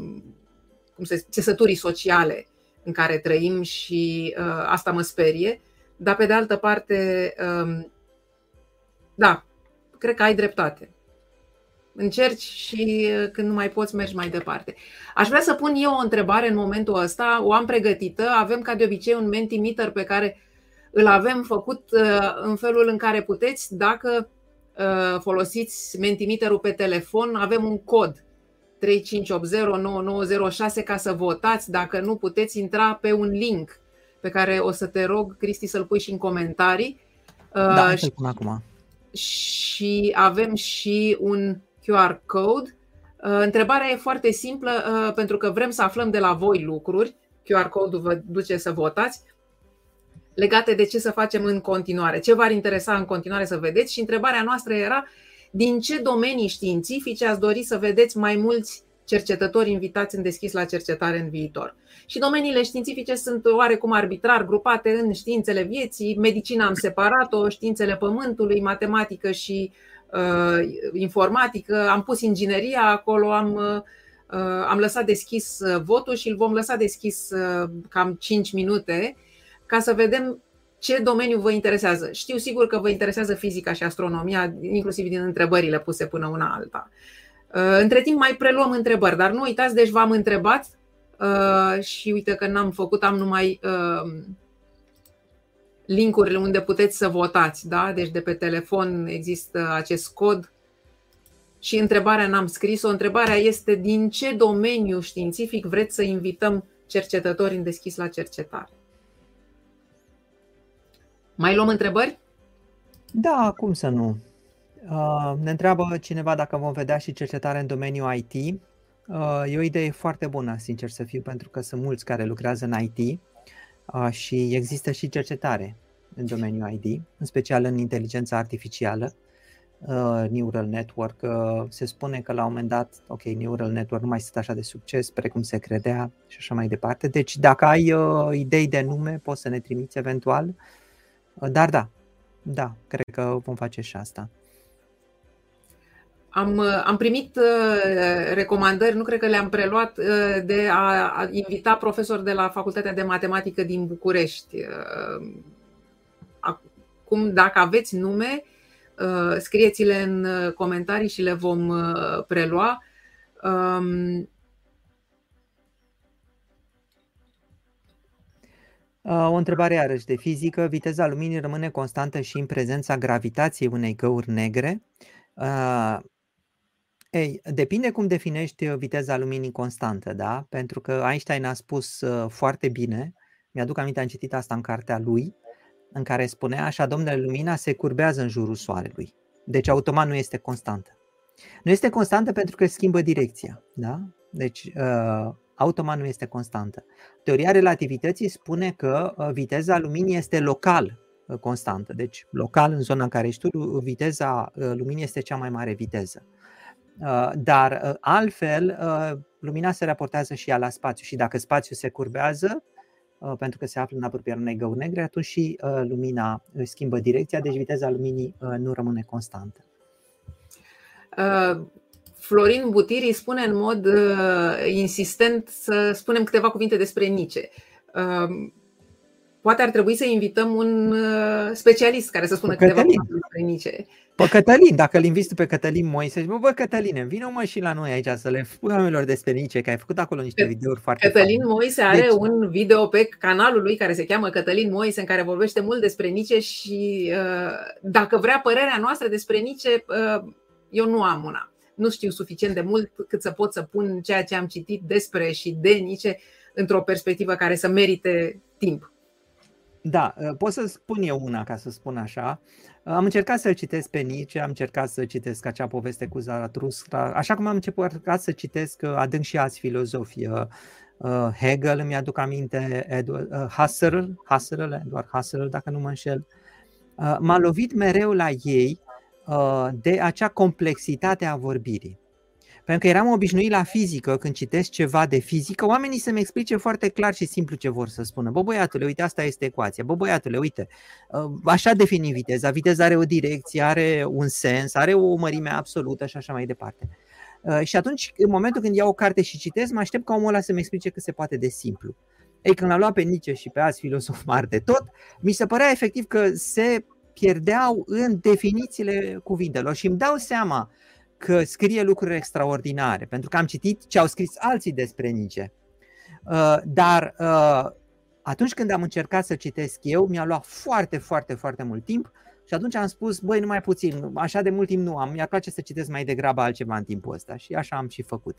cum se, țesăturii sociale în care trăim și uh, asta mă sperie. Uh, dar pe de altă parte, um, da, cred că ai dreptate. Încerci și uh, când nu mai poți, mergi mai departe. Aș vrea să pun eu o întrebare în momentul ăsta, o am pregătită. Avem ca de obicei un Mentimeter pe care îl avem făcut uh, în felul în care puteți, dacă uh, folosiți Mentimeterul pe telefon, avem un cod 35809906 ca să votați. Dacă nu, puteți intra pe un link pe care o să te rog, Cristi, să-l pui și în comentarii. Da, uh, să-l pun acum. Și avem și un QR code. Uh, întrebarea e foarte simplă, uh, pentru că vrem să aflăm de la voi lucruri. QR code-ul vă duce să votați legate de ce să facem în continuare. Ce v-ar interesa în continuare să vedeți? Și întrebarea noastră era din ce domenii științifice ați dori să vedeți mai mulți cercetători invitați în deschis la cercetare în viitor. Și domeniile științifice sunt oarecum arbitrar grupate în științele vieții, medicina am separat-o, științele pământului, matematică și uh, informatică, am pus ingineria acolo, am, uh, am lăsat deschis uh, votul și îl vom lăsa deschis uh, cam 5 minute ca să vedem ce domeniu vă interesează. Știu sigur că vă interesează fizica și astronomia, inclusiv din întrebările puse până una alta. Uh, între timp mai preluăm întrebări, dar nu uitați, deci v-am întrebat uh, și uite că n-am făcut, am numai uh, linkurile unde puteți să votați. Da? Deci de pe telefon există acest cod și întrebarea n-am scris-o. Întrebarea este din ce domeniu științific vreți să invităm cercetători în deschis la cercetare? Mai luăm întrebări? Da, cum să nu. Uh, ne întreabă cineva dacă vom vedea și cercetare în domeniul IT. Uh, e o idee foarte bună, sincer să fiu, pentru că sunt mulți care lucrează în IT uh, și există și cercetare în domeniul IT, în special în inteligența artificială, neural network. Se spune că la un moment dat, ok, neural network nu mai sunt așa de succes precum se credea și așa mai departe. Deci dacă ai idei de nume, poți să ne trimiți eventual. Dar da, da, cred că vom face și asta. Am, uh, am primit uh, recomandări, nu cred că le-am preluat, uh, de a invita profesori de la Facultatea de Matematică din București. Acum, dacă aveți nume, scrieți-le în comentarii și le vom prelua. Um, O întrebare iarăși de fizică. Viteza luminii rămâne constantă și în prezența gravitației unei găuri negre. Ei, depinde cum definești viteza luminii constantă, da? Pentru că Einstein a spus foarte bine, mi-aduc aminte, am citit asta în cartea lui, în care spunea așa, domnule, lumina se curbează în jurul soarelui. Deci automat nu este constantă. Nu este constantă pentru că schimbă direcția, da? Deci uh, automat nu este constantă. Teoria relativității spune că uh, viteza luminii este local uh, constantă. Deci local în zona în care ești tu, viteza uh, luminii este cea mai mare viteză. Dar altfel, lumina se raportează și ea la spațiu și dacă spațiul se curbează, pentru că se află în apropierea unei găuri negre, atunci și lumina își schimbă direcția, deci viteza luminii nu rămâne constantă. Florin Butiri spune în mod uh, insistent să spunem câteva cuvinte despre Nice. Uh, poate ar trebui să invităm un uh, specialist care să spună pe câteva cuvinte despre Nice. Pe Cătălin, dacă îl inviți pe Cătălin Moise, bă, bă Cătăline, vină mă și la noi aici să le spun oamenilor despre Nice, că ai făcut acolo niște videouri foarte Cătălin faine. Moise are deci... un video pe canalul lui care se cheamă Cătălin Moise, în care vorbește mult despre Nice și dacă vrea părerea noastră despre Nice, eu nu am una nu știu suficient de mult cât să pot să pun ceea ce am citit despre și de Nice într-o perspectivă care să merite timp. Da, ă, pot să spun eu una, ca să spun așa. Am încercat să-l citesc pe Nietzsche, am încercat să citesc acea poveste cu Zarathustra, așa cum am încercat să citesc ă, adânc și alți filozofi. Ă, Hegel, îmi aduc aminte, Edward, Husserl, Husserl, Edward Husserl, dacă nu mă înșel. M-a lovit mereu la ei Uh, de acea complexitate a vorbirii. Pentru că eram obișnuit la fizică, când citesc ceva de fizică, oamenii să-mi explice foarte clar și simplu ce vor să spună. Bă, băiatule, uite, asta este ecuația. Bă, băiatule, uite, uh, așa defini viteza. Viteza are o direcție, are un sens, are o mărime absolută și așa mai departe. Uh, și atunci, în momentul când iau o carte și citesc, mă aștept ca omul ăla să-mi explice cât se poate de simplu. Ei, când l-am luat pe Nietzsche și pe alți filosofi mari de tot, mi se părea efectiv că se pierdeau în definițiile cuvintelor și îmi dau seama că scrie lucruri extraordinare, pentru că am citit ce au scris alții despre Nice. Uh, dar uh, atunci când am încercat să citesc eu, mi-a luat foarte, foarte, foarte mult timp și atunci am spus, băi, numai puțin, așa de mult timp nu am, mi-ar place să citesc mai degrabă altceva în timpul ăsta și așa am și făcut.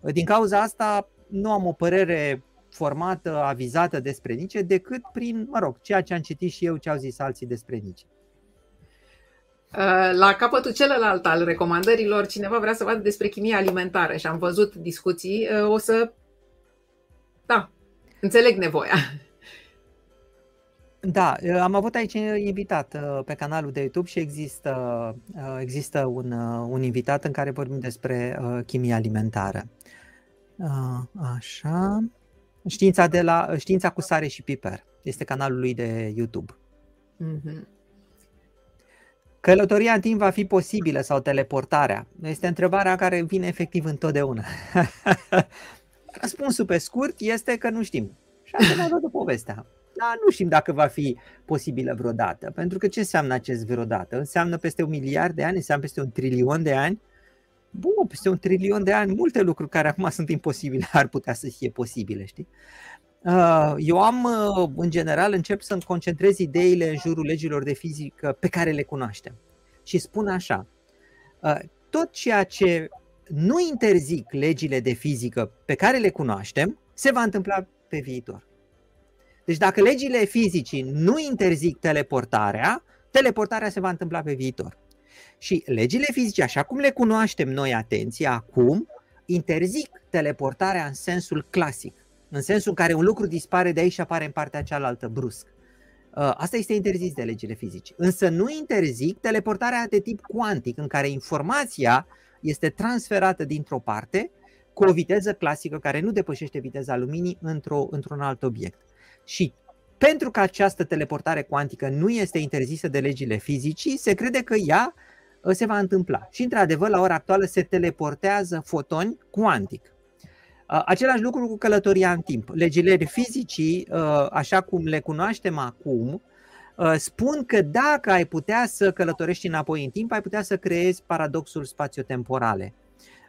Uh, din cauza asta nu am o părere formată, avizată despre Nice, decât prin, mă rog, ceea ce am citit și eu, ce au zis alții despre Nice. Uh, la capătul celălalt al recomandărilor, cineva vrea să vadă despre chimie alimentară și am văzut discuții. Uh, o să. Da, înțeleg nevoia. Da, uh, am avut aici invitat pe canalul de YouTube și există, există un, un invitat în care vorbim despre chimie alimentară. Așa. Știința, de la, știința cu sare și piper. Este canalul lui de YouTube. Mm-hmm. Călătoria în timp va fi posibilă sau teleportarea? Este întrebarea care vine efectiv întotdeauna. Răspunsul pe scurt este că nu știm. Și asta ne povestea. Dar nu știm dacă va fi posibilă vreodată. Pentru că ce înseamnă acest vreodată? Înseamnă peste un miliard de ani? Înseamnă peste un trilion de ani? Bun, peste un trilion de ani, multe lucruri care acum sunt imposibile ar putea să fie posibile, știi? Uh, eu am, uh, în general, încep să-mi concentrez ideile în jurul legilor de fizică pe care le cunoaștem. Și spun așa, uh, tot ceea ce nu interzic legile de fizică pe care le cunoaștem, se va întâmpla pe viitor. Deci dacă legile fizicii nu interzic teleportarea, teleportarea se va întâmpla pe viitor. Și legile fizice, așa cum le cunoaștem noi, atenție, acum, interzic teleportarea în sensul clasic în sensul în care un lucru dispare de aici și apare în partea cealaltă brusc. Uh, asta este interzis de legile fizice. Însă nu interzic teleportarea de tip cuantic, în care informația este transferată dintr-o parte cu o viteză clasică care nu depășește viteza luminii într-o, într-un alt obiect. Și pentru că această teleportare cuantică nu este interzisă de legile fizicii, se crede că ea uh, se va întâmpla. Și într-adevăr, la ora actuală se teleportează fotoni cuantic. Același lucru cu călătoria în timp. Legile fizicii, așa cum le cunoaștem acum, spun că dacă ai putea să călătorești înapoi în timp, ai putea să creezi paradoxul spațiotemporale.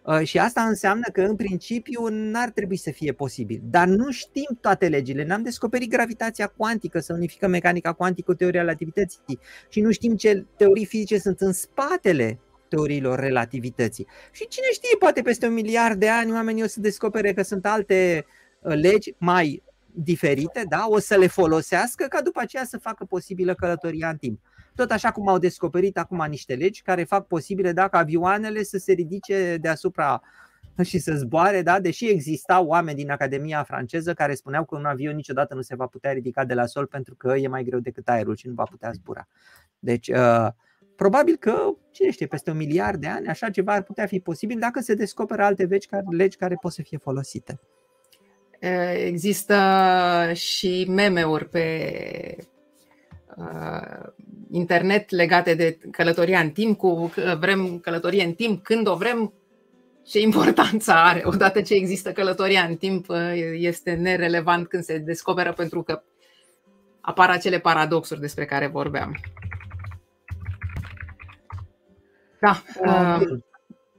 Uh, și asta înseamnă că, în principiu, n-ar trebui să fie posibil. Dar nu știm toate legile. N-am descoperit gravitația cuantică, să unificăm mecanica cuantică cu teoria relativității. Și nu știm ce teorii fizice sunt în spatele teoriilor relativității. Și cine știe, poate peste un miliard de ani oamenii o să descopere că sunt alte uh, legi mai diferite, da? o să le folosească ca după aceea să facă posibilă călătoria în timp. Tot așa cum au descoperit acum niște legi care fac posibile dacă avioanele să se ridice deasupra și să zboare, da? deși existau oameni din Academia franceză care spuneau că un avion niciodată nu se va putea ridica de la sol pentru că e mai greu decât aerul și nu va putea zbura. Deci, uh, probabil că, cine știe, peste un miliard de ani așa ceva ar putea fi posibil dacă se descoperă alte legi care, legi care pot să fie folosite. Există și meme-uri pe uh, internet legate de călătoria în timp, cu vrem călătorie în timp, când o vrem, ce importanță are. Odată ce există călătoria în timp, uh, este nerelevant când se descoperă pentru că apar acele paradoxuri despre care vorbeam. Da. Uh,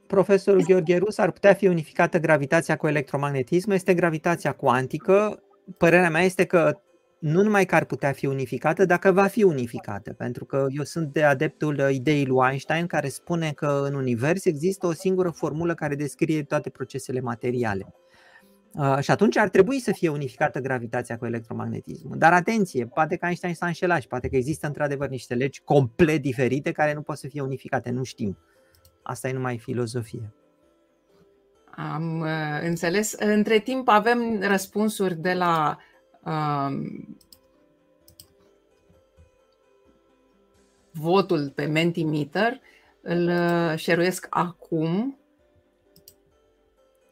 profesorul Gheorghe Rus ar putea fi unificată gravitația cu electromagnetismul, este gravitația cuantică. Părerea mea este că nu numai că ar putea fi unificată, dacă va fi unificată, pentru că eu sunt de adeptul ideii lui Einstein care spune că în univers există o singură formulă care descrie toate procesele materiale. Uh, și atunci ar trebui să fie unificată gravitația cu electromagnetismul. Dar atenție, poate că Einstein s-a înșelat și poate că există într-adevăr niște legi complet diferite care nu pot să fie unificate, nu știm. Asta e numai filozofie. Am uh, înțeles. Între timp avem răspunsuri de la uh, votul pe Mentimeter. Îl uh, șeruiesc acum.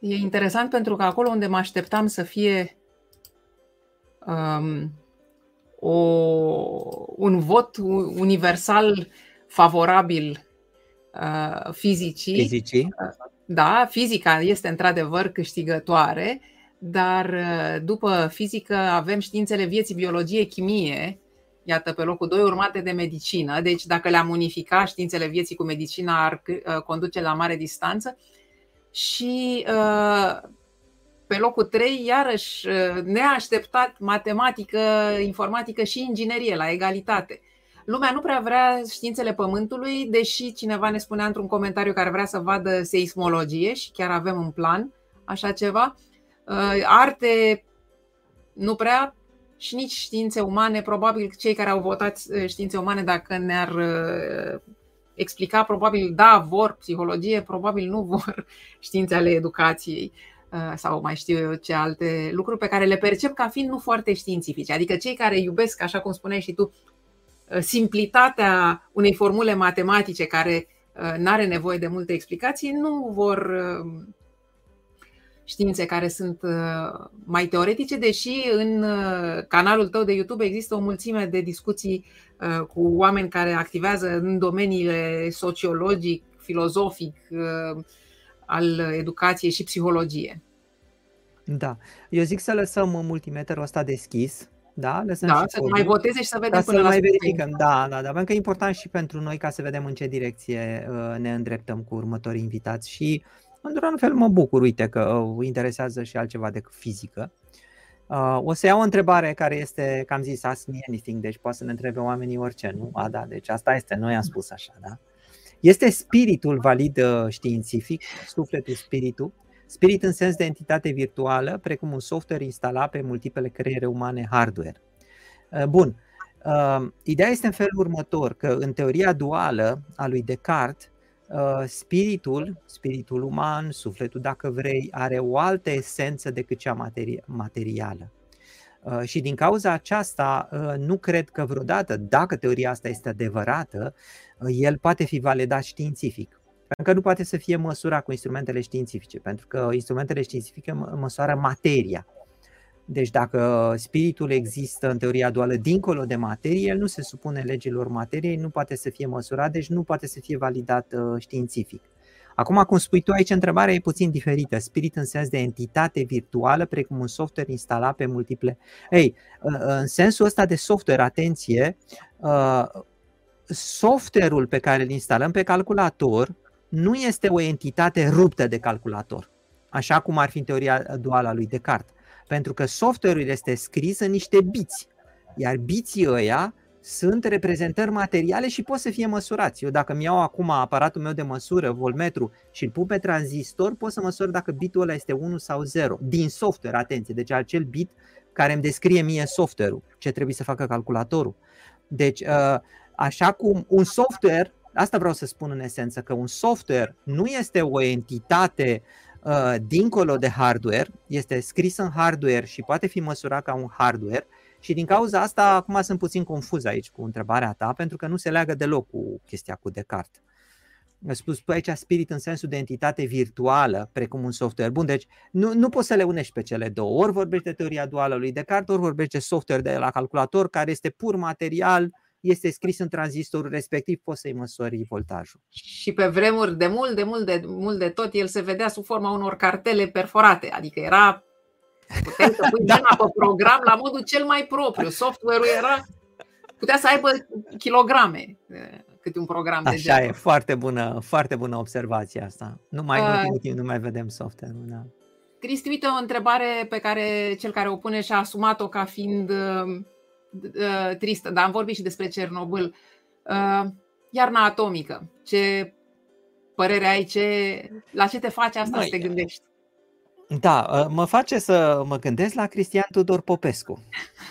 E interesant pentru că acolo unde mă așteptam să fie um, o, un vot universal favorabil uh, fizicii. Fizicii. Uh, da, fizica este într-adevăr câștigătoare, dar uh, după fizică avem științele vieții, biologie, chimie, iată pe locul 2, urmate de medicină. Deci dacă le-am unifica științele vieții cu medicina ar uh, conduce la mare distanță. Și uh, pe locul 3, iarăși, neașteptat, matematică, informatică și inginerie la egalitate. Lumea nu prea vrea științele pământului, deși cineva ne spunea într-un comentariu care vrea să vadă seismologie și chiar avem un plan, așa ceva. Uh, arte nu prea și nici științe umane. Probabil cei care au votat uh, științe umane, dacă ne-ar uh, explica, probabil da, vor psihologie, probabil nu vor științe ale educației sau mai știu eu ce alte lucruri pe care le percep ca fiind nu foarte științifice. Adică cei care iubesc, așa cum spuneai și tu, simplitatea unei formule matematice care uh, nu are nevoie de multe explicații, nu vor uh, științe care sunt uh, mai teoretice, deși în canalul tău de YouTube există o mulțime de discuții cu oameni care activează în domeniile sociologic, filozofic, al educației și psihologie. Da. Eu zic să lăsăm multimeterul ăsta deschis, da, lăsăm da să mai voteze și să vedem până să la mai verificăm. Da, da, da, pentru că e important și pentru noi ca să vedem în ce direcție uh, ne îndreptăm cu următorii invitați și într-un fel mă bucur, uite că uh, interesează și altceva decât fizică. Uh, o să iau o întrebare care este, cam zis, ask me anything, deci poate să ne întrebe oamenii orice, nu? A, da, deci asta este, noi am spus așa, da? Este spiritul valid științific, sufletul, spiritul, Spirit în sens de entitate virtuală, precum un software instalat pe multiple creiere umane hardware. Uh, bun. Uh, ideea este în felul următor, că în teoria duală a lui Descartes, uh, spiritul, spiritul uman, sufletul dacă vrei, are o altă esență decât cea materială. Și din cauza aceasta, nu cred că vreodată, dacă teoria asta este adevărată, el poate fi validat științific. Pentru că nu poate să fie măsura cu instrumentele științifice, pentru că instrumentele științifice măsoară materia. Deci dacă spiritul există în teoria duală dincolo de materie, el nu se supune legilor materiei, nu poate să fie măsurat, deci nu poate să fie validat uh, științific. Acum, cum spui tu aici, întrebarea e puțin diferită. Spirit în sens de entitate virtuală, precum un software instalat pe multiple. Ei, uh, în sensul ăsta de software, atenție, uh, software-ul pe care îl instalăm pe calculator nu este o entitate ruptă de calculator, așa cum ar fi în teoria duală a lui Descartes. Pentru că software-ul este scris în niște biți, iar biții ăia sunt reprezentări materiale și pot să fie măsurați. Eu dacă mi iau acum aparatul meu de măsură, volmetru, și îl pun pe tranzistor, pot să măsor dacă bitul ăla este 1 sau 0. Din software, atenție, deci acel bit care îmi descrie mie software-ul, ce trebuie să facă calculatorul. Deci, uh, așa cum un software, asta vreau să spun în esență, că un software nu este o entitate uh, dincolo de hardware, este scris în hardware și poate fi măsurat ca un hardware, și din cauza asta, acum sunt puțin confuz aici cu întrebarea ta, pentru că nu se leagă deloc cu chestia cu Descartes. Ai spus tu aici spirit în sensul de entitate virtuală, precum un software. Bun, deci nu, nu poți să le unești pe cele două. Ori vorbești de teoria duală lui Descartes, ori vorbești de software de la calculator, care este pur material, este scris în tranzistorul respectiv, poți să-i măsori voltajul. Și pe vremuri de mult, de mult, de mult de tot, el se vedea sub forma unor cartele perforate, adică era Puteai să pui da. pe program la modul cel mai propriu. Software-ul era putea să aibă kilograme câte un program Așa de Așa e, foarte bună, foarte bună observația asta. Nu mai, uh, nu, timp nu mai vedem software-ul. Da. Cristi, uite o întrebare pe care cel care o pune și-a asumat-o ca fiind uh, uh, tristă, dar am vorbit și despre Cernobâl. Uh, iarna atomică, ce părere ai, ce, la ce te face asta Măi, să te gândești? Da, ă, mă face să mă gândesc la Cristian Tudor Popescu,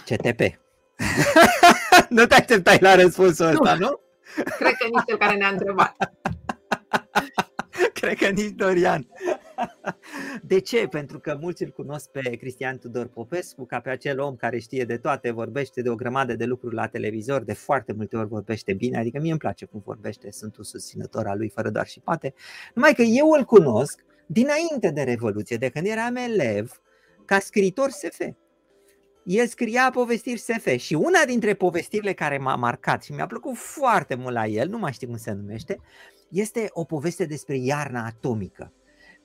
CTP. nu te așteptai la răspunsul ăsta, nu? Cred că nici cel care ne-a întrebat. Cred că nici Dorian. De ce? Pentru că mulți îl cunosc pe Cristian Tudor Popescu ca pe acel om care știe de toate, vorbește de o grămadă de lucruri la televizor, de foarte multe ori vorbește bine, adică mie îmi place cum vorbește, sunt un susținător al lui fără doar și poate. Numai că eu îl cunosc dinainte de Revoluție, de când eram elev, ca scriitor SF. El scria povestiri SF și una dintre povestirile care m-a marcat și mi-a plăcut foarte mult la el, nu mai știu cum se numește, este o poveste despre iarna atomică.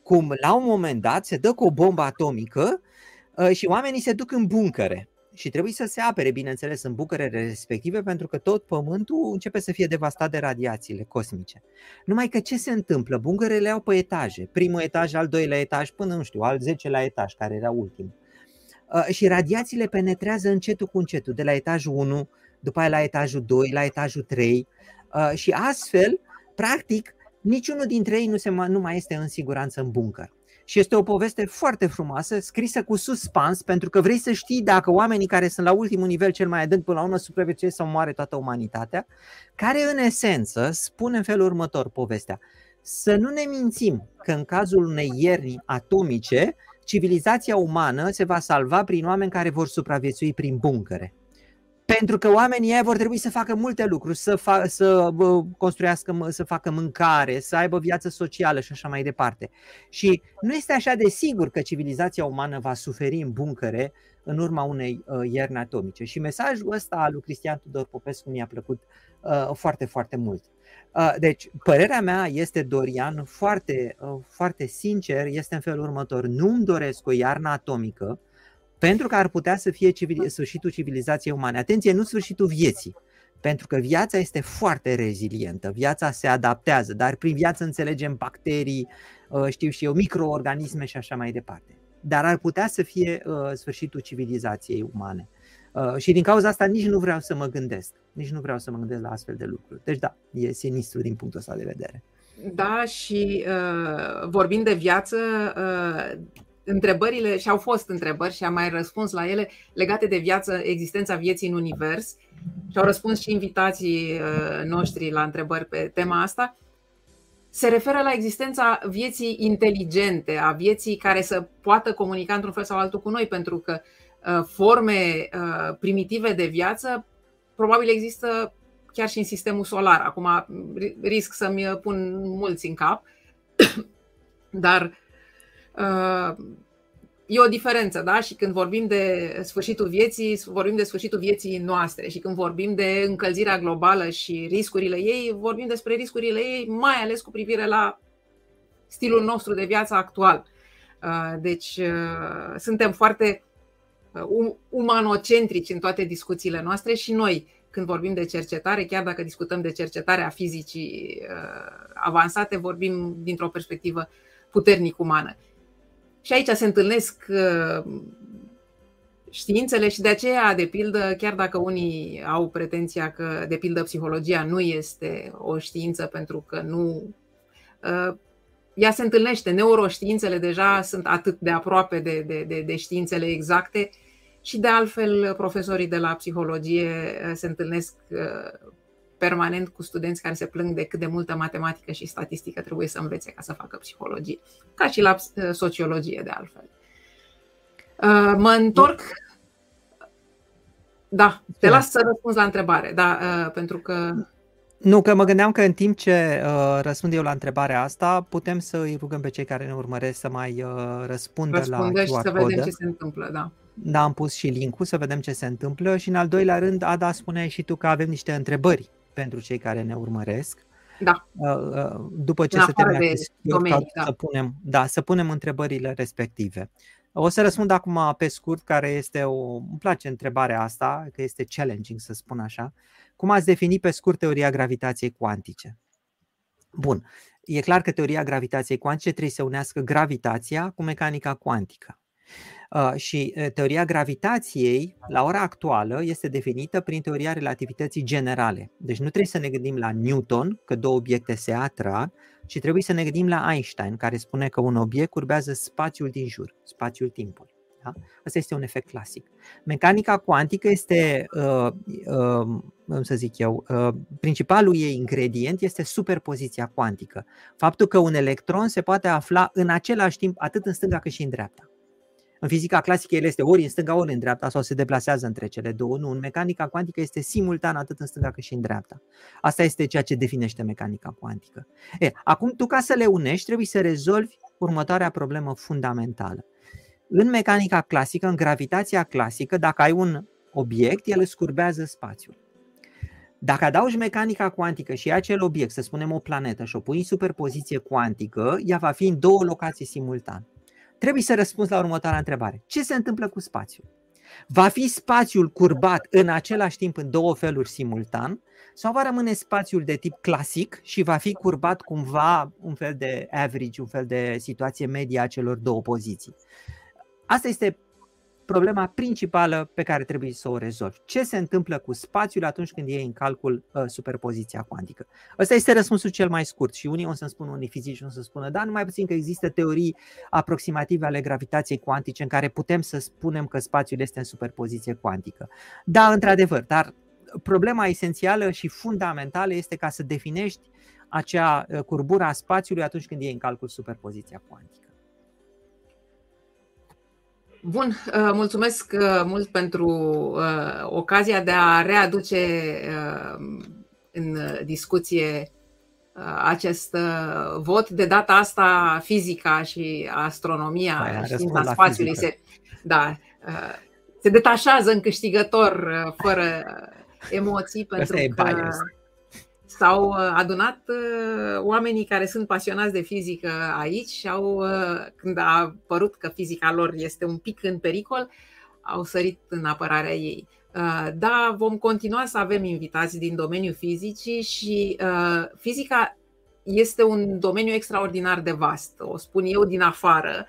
Cum la un moment dat se dă cu o bombă atomică uh, și oamenii se duc în buncăre și trebuie să se apere, bineînțeles, în bucărele respective, pentru că tot pământul începe să fie devastat de radiațiile cosmice. Numai că ce se întâmplă? Buncărele au pe etaje, primul etaj, al doilea etaj, până, nu știu, al zecelea etaj, care era ultim. Uh, și radiațiile penetrează încetul cu încetul, de la etajul 1, după aia la etajul 2, la etajul 3 uh, și astfel, practic, niciunul dintre ei nu, se, nu mai este în siguranță în buncăr. Și este o poveste foarte frumoasă, scrisă cu suspans, pentru că vrei să știi dacă oamenii care sunt la ultimul nivel cel mai adânc până la urmă supraviețuiesc sau moare toată umanitatea, care în esență spune în felul următor povestea. Să nu ne mințim că în cazul unei ierni atomice, civilizația umană se va salva prin oameni care vor supraviețui prin buncăre. Pentru că oamenii ei vor trebui să facă multe lucruri, să, fa- să construiască, să facă mâncare, să aibă viață socială și așa mai departe. Și nu este așa de sigur că civilizația umană va suferi în buncăre în urma unei uh, ierni atomice. Și mesajul ăsta al lui Cristian Tudor Popescu mi-a plăcut uh, foarte, foarte mult. Uh, deci, părerea mea este, Dorian, foarte, uh, foarte sincer, este în felul următor. Nu-mi doresc o iarnă atomică, pentru că ar putea să fie civil, sfârșitul civilizației umane. Atenție, nu sfârșitul vieții, pentru că viața este foarte rezilientă, viața se adaptează, dar prin viață înțelegem bacterii, uh, știu și eu, microorganisme și așa mai departe. Dar ar putea să fie uh, sfârșitul civilizației umane. Uh, și din cauza asta nici nu vreau să mă gândesc, nici nu vreau să mă gândesc la astfel de lucruri. Deci da, e sinistru din punctul ăsta de vedere. Da, și uh, vorbind de viață, uh, întrebările, și au fost întrebări și am mai răspuns la ele legate de viață, existența vieții în univers și au răspuns și invitații uh, noștri la întrebări pe tema asta, se referă la existența vieții inteligente, a vieții care să poată comunica într-un fel sau altul cu noi, pentru că uh, forme uh, primitive de viață probabil există chiar și în sistemul solar. Acum risc să-mi pun mulți în cap, dar Uh, e o diferență, da? Și când vorbim de sfârșitul vieții, vorbim de sfârșitul vieții noastre și când vorbim de încălzirea globală și riscurile ei, vorbim despre riscurile ei, mai ales cu privire la stilul nostru de viață actual. Uh, deci suntem foarte um, umanocentrici în toate discuțiile noastre și noi, când vorbim de cercetare, chiar dacă discutăm de cercetarea fizicii uh, avansate, vorbim dintr-o perspectivă puternic umană. Și aici se întâlnesc uh, științele și de aceea, de pildă, chiar dacă unii au pretenția că, de pildă, psihologia nu este o știință pentru că nu. Uh, ea se întâlnește, neuroștiințele deja sunt atât de aproape de, de, de, de științele exacte și de altfel profesorii de la psihologie uh, se întâlnesc uh, permanent cu studenți care se plâng de cât de multă matematică și statistică trebuie să învețe ca să facă psihologie, ca și la sociologie de altfel. Mă întorc da, te las să răspunzi la întrebare, da, uh, pentru că... Nu, că mă gândeam că în timp ce uh, răspund eu la întrebarea asta, putem să îi rugăm pe cei care ne urmăresc să mai uh, răspundă Răspunde la și să vedem ce se întâmplă, da. Da, am pus și link să vedem ce se întâmplă și în al doilea rând, Ada, spuneai și tu că avem niște întrebări pentru cei care ne urmăresc. Da. Uh, uh, după ce se termină domenii, da. să punem, da, să punem întrebările respective. O să răspund acum pe scurt, care este o. îmi place întrebarea asta, că este challenging să spun așa. Cum ați definit pe scurt teoria gravitației cuantice? Bun. E clar că teoria gravitației cuantice trebuie să unească gravitația cu mecanica cuantică. Uh, și uh, teoria gravitației, la ora actuală, este definită prin teoria relativității generale. Deci nu trebuie să ne gândim la Newton, că două obiecte se atrag, ci trebuie să ne gândim la Einstein, care spune că un obiect urbează spațiul din jur, spațiul timpului. Da? Asta este un efect clasic. Mecanica cuantică este, uh, uh, să zic eu, uh, principalul ei ingredient este superpoziția cuantică. Faptul că un electron se poate afla în același timp atât în stânga cât și în dreapta. În fizica clasică el este ori în stânga, ori în dreapta sau se deplasează între cele două. Nu, în mecanica cuantică este simultan atât în stânga cât și în dreapta. Asta este ceea ce definește mecanica cuantică. E, acum tu ca să le unești trebuie să rezolvi următoarea problemă fundamentală. În mecanica clasică, în gravitația clasică, dacă ai un obiect, el scurbează spațiul. Dacă adaugi mecanica cuantică și acel obiect, să spunem o planetă, și o pui în superpoziție cuantică, ea va fi în două locații simultan. Trebuie să răspunzi la următoarea întrebare. Ce se întâmplă cu spațiul? Va fi spațiul curbat în același timp în două feluri simultan sau va rămâne spațiul de tip clasic și va fi curbat cumva un fel de average, un fel de situație medie a celor două poziții? Asta este problema principală pe care trebuie să o rezolvi. Ce se întâmplă cu spațiul atunci când e în calcul uh, superpoziția cuantică? Ăsta este răspunsul cel mai scurt și unii o să-mi spună, unii fizici o să spună, da, numai puțin că există teorii aproximative ale gravitației cuantice în care putem să spunem că spațiul este în superpoziție cuantică. Da, într-adevăr, dar problema esențială și fundamentală este ca să definești acea uh, curbură a spațiului atunci când e în calcul superpoziția cuantică. Bun, uh, mulțumesc uh, mult pentru uh, ocazia de a readuce în discuție acest vot. De data asta, fizica și astronomia, Aia, știința spațiului se, da, se detașează în câștigător fără emoții, pentru că bias. S-au uh, adunat uh, oamenii care sunt pasionați de fizică aici și au, uh, când a apărut că fizica lor este un pic în pericol, au sărit în apărarea ei. Da, vom continua să avem invitații din domeniul fizicii și fizica este un domeniu extraordinar de vast, o spun eu din afară.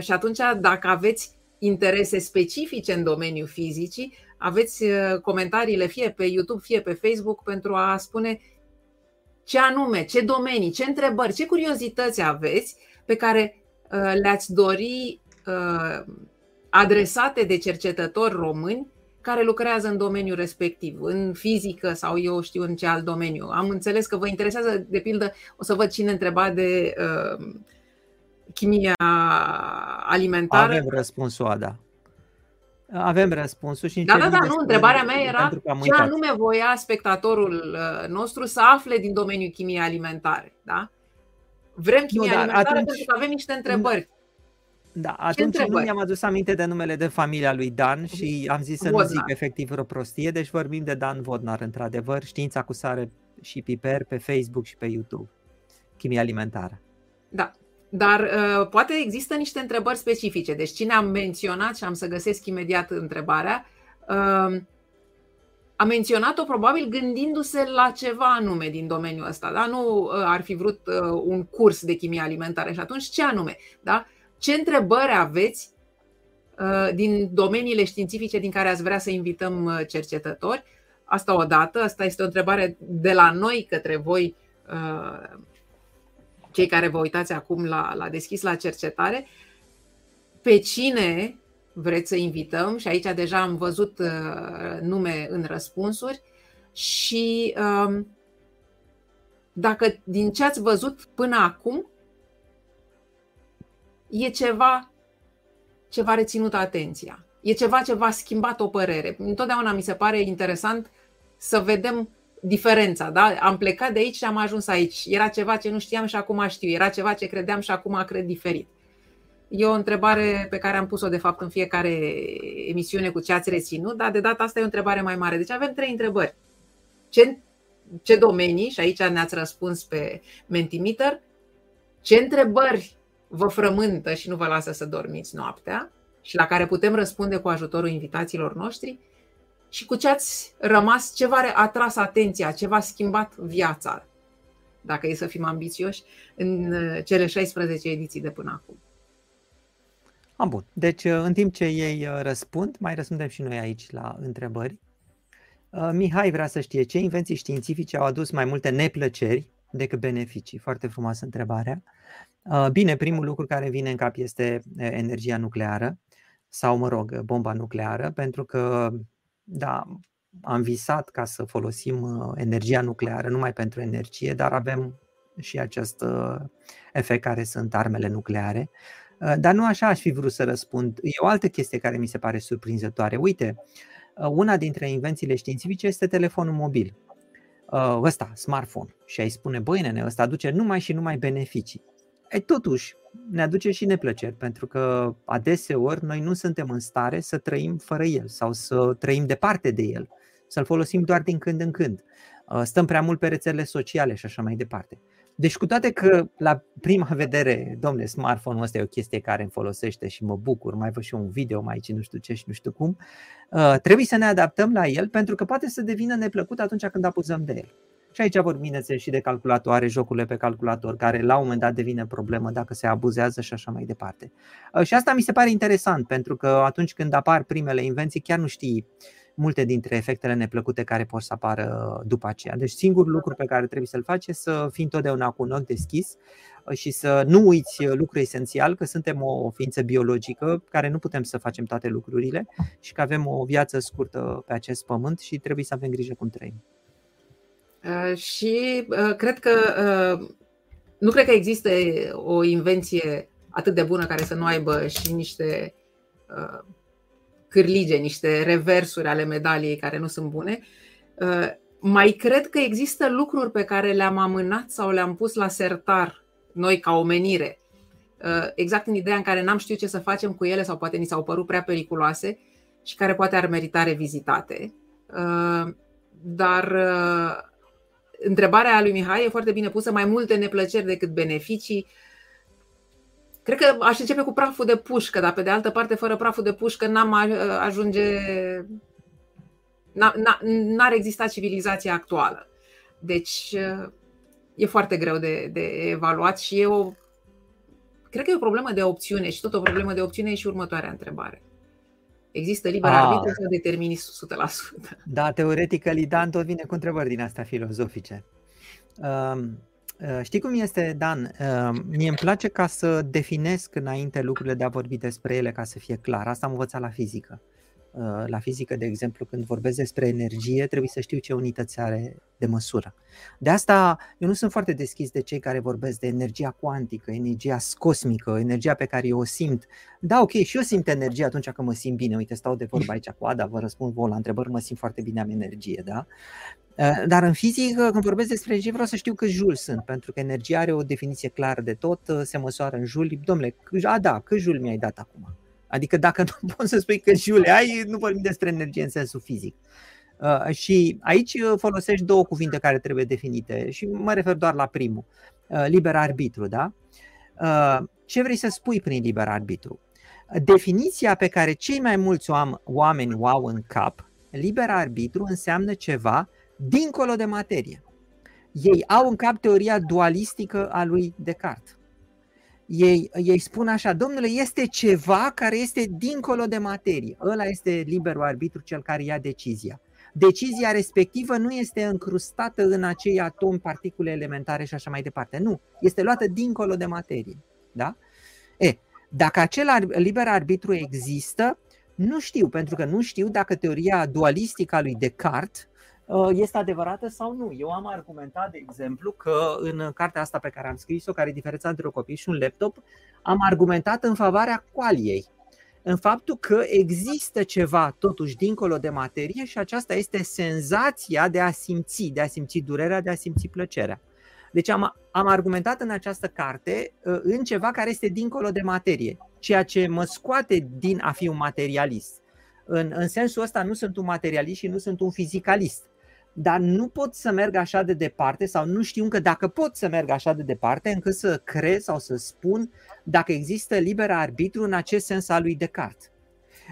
Și atunci, dacă aveți interese specifice în domeniul fizicii, aveți uh, comentariile fie pe YouTube, fie pe Facebook pentru a spune ce anume, ce domenii, ce întrebări, ce curiozități aveți pe care uh, le-ați dori uh, adresate de cercetători români care lucrează în domeniul respectiv, în fizică sau eu știu în ce alt domeniu. Am înțeles că vă interesează, de pildă, o să văd cine întreba de uh, chimia alimentară. Avem răspunsul, Ada. Avem răspunsul și Da, da, da, nu, întrebarea mea era ce anume voia spectatorul uh, nostru să afle din domeniul chimiei alimentare, da? Vrem chimie nu, alimentară atunci... pentru că avem niște întrebări. Da, atunci nu mi-am adus aminte de numele de familia lui Dan și am zis să Vodnar. nu zic efectiv o prostie, deci vorbim de Dan Vodnar, într-adevăr, știința cu sare și piper pe Facebook și pe YouTube, chimie alimentară. Da, dar uh, poate există niște întrebări specifice. Deci cine am menționat și am să găsesc imediat întrebarea. Uh, a menționat-o probabil gândindu-se la ceva anume din domeniul ăsta. Da? Nu uh, ar fi vrut uh, un curs de chimie alimentară. Și atunci ce anume? Da? Ce întrebări aveți uh, din domeniile științifice din care ați vrea să invităm cercetători? Asta o dată, asta este o întrebare de la noi către voi, cei care vă uitați acum la, la deschis la cercetare. Pe cine vreți să invităm și aici deja am văzut uh, nume în răspunsuri și um, dacă din ce ați văzut până acum e ceva ce v-a reținut atenția, e ceva ce v-a schimbat o părere. Întotdeauna mi se pare interesant să vedem diferența. Da? Am plecat de aici și am ajuns aici. Era ceva ce nu știam și acum știu. Era ceva ce credeam și acum cred diferit. E o întrebare pe care am pus-o de fapt în fiecare emisiune cu ce ați reținut, dar de data asta e o întrebare mai mare. Deci avem trei întrebări. Ce, ce domenii, și aici ne-ați răspuns pe Mentimeter, ce întrebări vă frământă și nu vă lasă să dormiți noaptea și la care putem răspunde cu ajutorul invitațiilor noștri și cu ce ați rămas, ce v-a atras atenția, ce v-a schimbat viața, dacă e să fim ambițioși, în cele 16 ediții de până acum. Am bun. Deci, uh, în timp ce ei uh, răspund, mai răspundem și noi aici la întrebări. Uh, Mihai vrea să știe ce invenții științifice au adus mai multe neplăceri decât beneficii. Foarte frumoasă întrebarea. Bine, primul lucru care vine în cap este energia nucleară sau, mă rog, bomba nucleară, pentru că, da, am visat ca să folosim energia nucleară numai pentru energie, dar avem și acest efect care sunt armele nucleare. Uh, dar nu așa aș fi vrut să răspund. E o altă chestie care mi se pare surprinzătoare. Uite, uh, una dintre invențiile științifice este telefonul mobil. Uh, ăsta, smartphone. Și ai spune, băi nene, ăsta aduce numai și numai beneficii. E, totuși, ne aduce și neplăceri, pentru că adeseori noi nu suntem în stare să trăim fără el sau să trăim departe de el, să-l folosim doar din când în când. Stăm prea mult pe rețelele sociale și așa mai departe. Deci cu toate că la prima vedere, domne, smartphone-ul ăsta e o chestie care îmi folosește și mă bucur, mai văd și un video mai aici, nu știu ce și nu știu cum, uh, trebuie să ne adaptăm la el pentru că poate să devină neplăcut atunci când apuzăm de el. Și aici vorbim și de calculatoare, jocurile pe calculator, care la un moment dat devine problemă dacă se abuzează și așa mai departe. Uh, și asta mi se pare interesant, pentru că atunci când apar primele invenții, chiar nu știi multe dintre efectele neplăcute care pot să apară după aceea. Deci singurul lucru pe care trebuie să-l faci este să fii întotdeauna cu un ochi deschis uh, și să nu uiți lucrul esențial, că suntem o ființă biologică care nu putem să facem toate lucrurile și că avem o viață scurtă pe acest pământ și trebuie să avem grijă cum trăim. Uh, și uh, cred că nu cred că există o invenție atât de bună care să nu aibă și niște cârlige, niște reversuri ale medaliei care nu sunt bune. Uh, mai cred că există lucruri pe care le-am amânat sau le-am pus la sertar noi ca omenire, uh, exact în ideea în care n-am știut ce să facem cu ele sau poate ni s-au părut prea periculoase și care poate ar merita revizitate. Uh, dar întrebarea lui Mihai e foarte bine pusă, mai multe neplăceri decât beneficii. Cred că aș începe cu praful de pușcă, dar pe de altă parte, fără praful de pușcă n-am ajunge. N-ar exista civilizația actuală. Deci e foarte greu de, de evaluat și e o. Cred că e o problemă de opțiune și tot o problemă de opțiune e și următoarea întrebare. Există liber ah. arbitru sau determini 100%? Da, teoretic, Lidan tot vine cu întrebări din astea filozofice. Um, Uh, știi cum este, Dan? Uh, mie îmi place ca să definesc înainte lucrurile de a vorbi despre ele ca să fie clar. Asta am învățat la fizică. Uh, la fizică, de exemplu, când vorbesc despre energie, trebuie să știu ce unități are de măsură. De asta eu nu sunt foarte deschis de cei care vorbesc de energia cuantică, energia cosmică, energia pe care eu o simt. Da, ok, și eu simt energie atunci când mă simt bine. Uite, stau de vorba aici cu Ada, vă răspund vouă la întrebări, mă simt foarte bine, am energie, da? Uh, dar în fizică, când vorbesc despre energie, vreau să știu câți juli sunt, pentru că energia are o definiție clară de tot, uh, se măsoară în juli. Domnule, a, da, câți juli mi-ai dat acum? Adică dacă nu poți să spui că jule ai, nu vorbim despre energie în sensul fizic. Uh, și aici folosești două cuvinte care trebuie definite și mă refer doar la primul, uh, liber arbitru, da? Uh, ce vrei să spui prin liber arbitru? Definiția pe care cei mai mulți oameni o au în cap liber arbitru înseamnă ceva dincolo de materie. Ei au în cap teoria dualistică a lui Descartes. Ei, ei spun așa, domnule, este ceva care este dincolo de materie. Ăla este liberul arbitru, cel care ia decizia. Decizia respectivă nu este încrustată în acei atomi, particule elementare și așa mai departe. Nu, este luată dincolo de materie. Da? E, dacă acel liber arbitru există, nu știu, pentru că nu știu dacă teoria dualistică a lui Descartes uh, este adevărată sau nu. Eu am argumentat, de exemplu, că în cartea asta pe care am scris-o, care e diferența între o copii și un laptop, am argumentat în favoarea qualiei, în faptul că există ceva totuși dincolo de materie și aceasta este senzația de a simți, de a simți durerea, de a simți plăcerea. Deci am, am argumentat în această carte uh, în ceva care este dincolo de materie, ceea ce mă scoate din a fi un materialist. În, în sensul ăsta nu sunt un materialist și nu sunt un fizicalist. Dar nu pot să merg așa de departe sau nu știu încă dacă pot să merg așa de departe încât să cred sau să spun dacă există liber arbitru în acest sens al lui Descartes.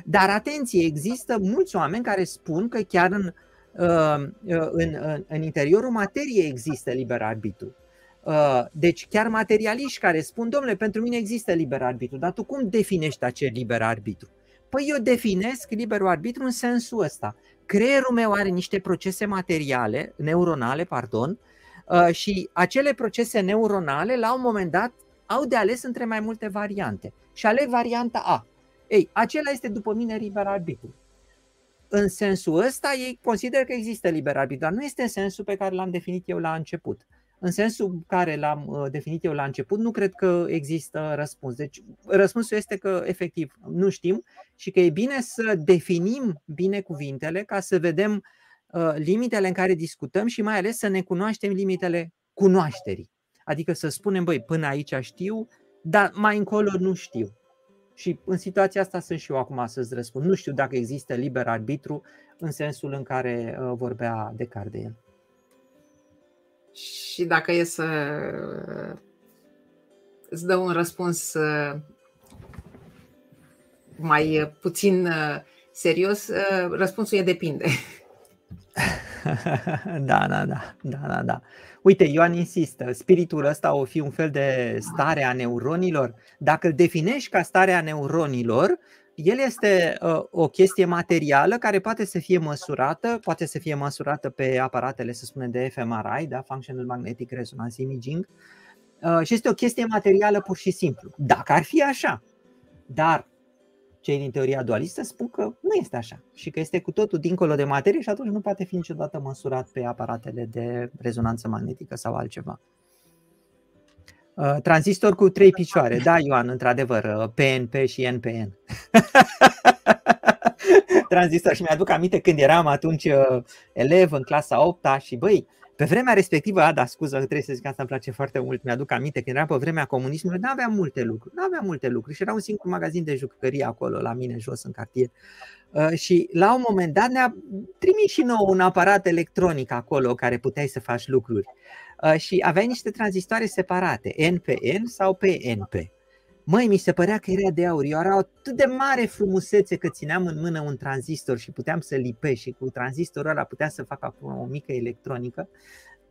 Dar atenție, există mulți oameni care spun că chiar în, Uh, uh, în, în, în interiorul materiei există liber arbitru. Uh, deci chiar materialiști care spun, domnule, pentru mine există liber arbitru, dar tu cum definești acel liber arbitru? Păi eu definesc liberul arbitru în sensul ăsta. Creierul meu are niște procese materiale, neuronale, pardon, și acele procese neuronale, la un moment dat, au de ales între mai multe variante. Și aleg varianta A. Ei, acela este după mine liber arbitru în sensul ăsta ei consideră că există liber arbitru, dar nu este în sensul pe care l-am definit eu la început. În sensul care l-am uh, definit eu la început, nu cred că există răspuns. Deci răspunsul este că efectiv nu știm și că e bine să definim bine cuvintele ca să vedem uh, limitele în care discutăm și mai ales să ne cunoaștem limitele cunoașterii. Adică să spunem, băi, până aici știu, dar mai încolo nu știu. Și în situația asta sunt și eu acum să-ți răspund. Nu știu dacă există liber arbitru în sensul în care uh, vorbea Descartes de el. Și dacă e să îți dă un răspuns uh, mai puțin uh, serios, răspunsul e depinde. da, da, da, da, da, da. Uite, Ioan insistă, spiritul ăsta o fi un fel de stare a neuronilor. Dacă îl definești ca stare a neuronilor, el este uh, o chestie materială care poate să fie măsurată, poate să fie măsurată pe aparatele, să spunem, de fMRI, da? Functional Magnetic Resonance Imaging, uh, și este o chestie materială pur și simplu. Dacă ar fi așa, dar cei din teoria dualistă spun că nu este așa și că este cu totul dincolo de materie și atunci nu poate fi niciodată măsurat pe aparatele de rezonanță magnetică sau altceva. Uh, tranzistor cu trei picioare, da, Ioan, într-adevăr, PNP uh, și NPN. Tranzistor și mi-aduc aminte când eram atunci uh, elev în clasa 8 și băi, pe vremea respectivă, a, da, scuză, trebuie să zic asta îmi place foarte mult, mi-aduc aminte, când era pe vremea comunismului, nu aveam multe lucruri, nu aveam multe lucruri și era un singur magazin de jucării acolo, la mine, jos, în cartier. Uh, și la un moment dat ne-a trimis și nouă un aparat electronic acolo care puteai să faci lucruri. Uh, și aveai niște tranzistoare separate, NPN sau PNP. Măi, mi se părea că era de aur. Eu era atât de mare frumusețe că țineam în mână un tranzistor și puteam să lipești și cu tranzistorul ăla puteam să fac acum o mică electronică.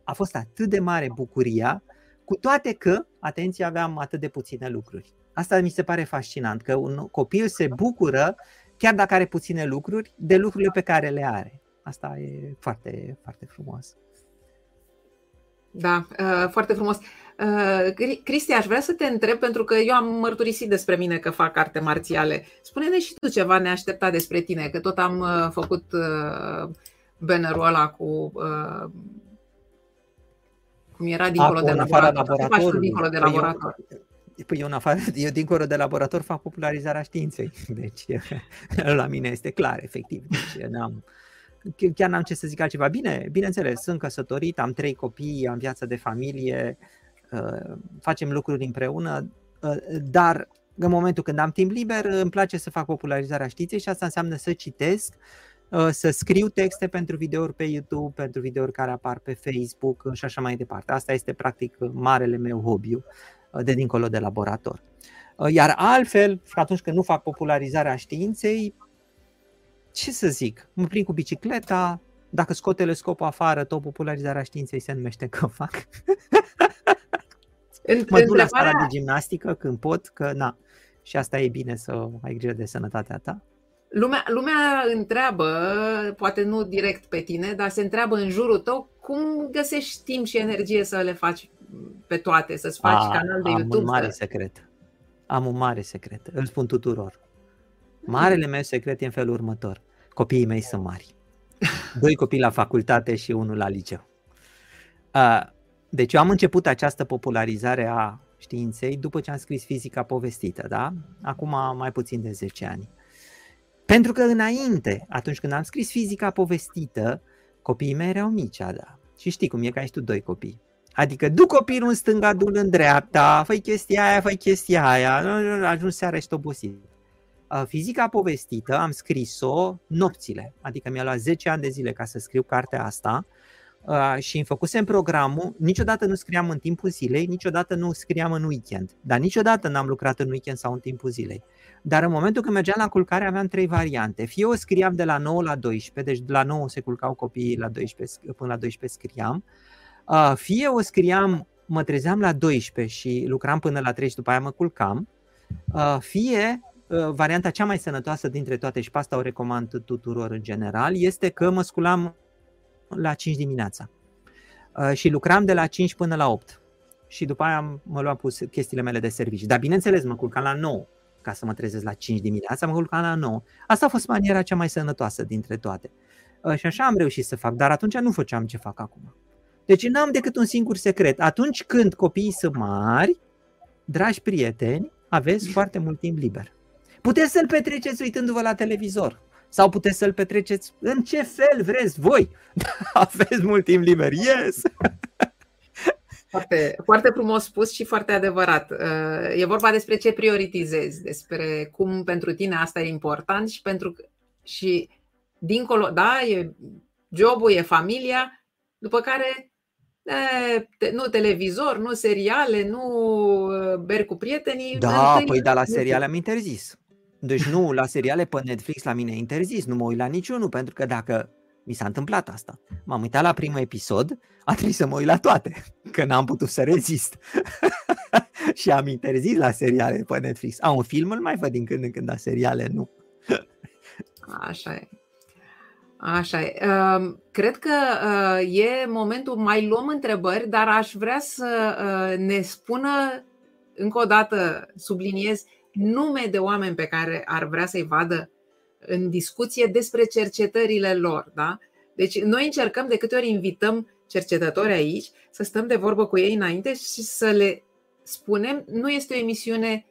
A fost atât de mare bucuria, cu toate că, atenție, aveam atât de puține lucruri. Asta mi se pare fascinant, că un copil se bucură, chiar dacă are puține lucruri, de lucrurile pe care le are. Asta e foarte, foarte frumos. Da, uh, foarte frumos. Uh, Cristi, aș vrea să te întreb, pentru că eu am mărturisit despre mine că fac arte marțiale. Spune-ne și tu ceva neașteptat despre tine, că tot am uh, făcut bannerul ăla cu cum era dincolo Acum, de laborator. Ce faci dincolo de păi laborator? Eu, păi eu, în afară, eu dincolo de laborator fac popularizarea științei. Deci la mine este clar, efectiv. Deci n-am, chiar n-am ce să zic altceva. Bine, bineînțeles, sunt căsătorit, am trei copii, am viață de familie, uh, facem lucruri împreună, uh, dar în momentul când am timp liber îmi place să fac popularizarea științei și asta înseamnă să citesc, uh, să scriu texte pentru videouri pe YouTube, pentru videouri care apar pe Facebook și așa mai departe. Asta este practic marele meu hobby de dincolo de laborator. Iar altfel, atunci când nu fac popularizarea științei, ce să zic, mă prind cu bicicleta, dacă scot telescopul afară, tot popularizarea științei se numește că fac. mă duc la sala de gimnastică când pot, că na, și asta e bine să ai grijă de sănătatea ta. Lumea, lumea întreabă, poate nu direct pe tine, dar se întreabă în jurul tău cum găsești timp și energie să le faci pe toate, să-ți faci A, canal de am YouTube. Am un mare să... secret. Am un mare secret. Îl spun tuturor. Marele meu secret e în felul următor. Copiii mei sunt mari. Doi copii la facultate și unul la liceu. Deci eu am început această popularizare a științei după ce am scris fizica povestită, da? Acum mai puțin de 10 ani. Pentru că înainte, atunci când am scris fizica povestită, copiii mei erau mici, da. Și știi cum e că ai tu doi copii. Adică du copilul în stânga, du în dreapta, fă chestia aia, fă chestia aia, ajungi seara ești obosit. Fizica povestită am scris-o nopțile, adică mi-a luat 10 ani de zile ca să scriu cartea asta și îmi făcusem programul, niciodată nu scriam în timpul zilei, niciodată nu scriam în weekend, dar niciodată n-am lucrat în weekend sau în timpul zilei. Dar în momentul când mergeam la culcare aveam trei variante. Fie o scriam de la 9 la 12, deci de la 9 se culcau copiii la 12, până la 12 scriam, fie o scriam, mă trezeam la 12 și lucram până la 3 și după aia mă culcam, fie varianta cea mai sănătoasă dintre toate și pe asta o recomand tuturor în general, este că mă sculam la 5 dimineața și lucram de la 5 până la 8 și după aia mă luam pus chestiile mele de serviciu. Dar bineînțeles, mă culcam la 9 ca să mă trezesc la 5 dimineața, mă culcam la 9. Asta a fost maniera cea mai sănătoasă dintre toate. Și așa am reușit să fac, dar atunci nu făceam ce fac acum. Deci n-am decât un singur secret. Atunci când copiii sunt mari, dragi prieteni, aveți foarte mult timp liber. Puteți să-l petreceți uitându-vă la televizor. Sau puteți să-l petreceți în ce fel vreți voi. Aveți mult timp liber. Yes! Foarte, foarte frumos spus și foarte adevărat. Uh, e vorba despre ce prioritizezi, despre cum pentru tine asta e important și pentru și dincolo, da, e jobul, e familia, după care e, nu televizor, nu seriale, nu uh, beri cu prietenii. Da, păi da, la seriale am interzis. Deci nu, la seriale pe Netflix la mine e interzis, nu mă uit la niciunul, pentru că dacă mi s-a întâmplat asta. M-am uitat la primul episod, a trebuit să mă uit la toate, că n-am putut să rezist. și am interzis la seriale pe Netflix. A, un film îl mai văd din când în când, dar seriale nu. Așa e. Așa e. Cred că e momentul, mai luăm întrebări, dar aș vrea să ne spună, încă o dată subliniez, nume de oameni pe care ar vrea să-i vadă în discuție despre cercetările lor. Da? Deci noi încercăm de câte ori invităm cercetători aici să stăm de vorbă cu ei înainte și să le spunem, nu este o emisiune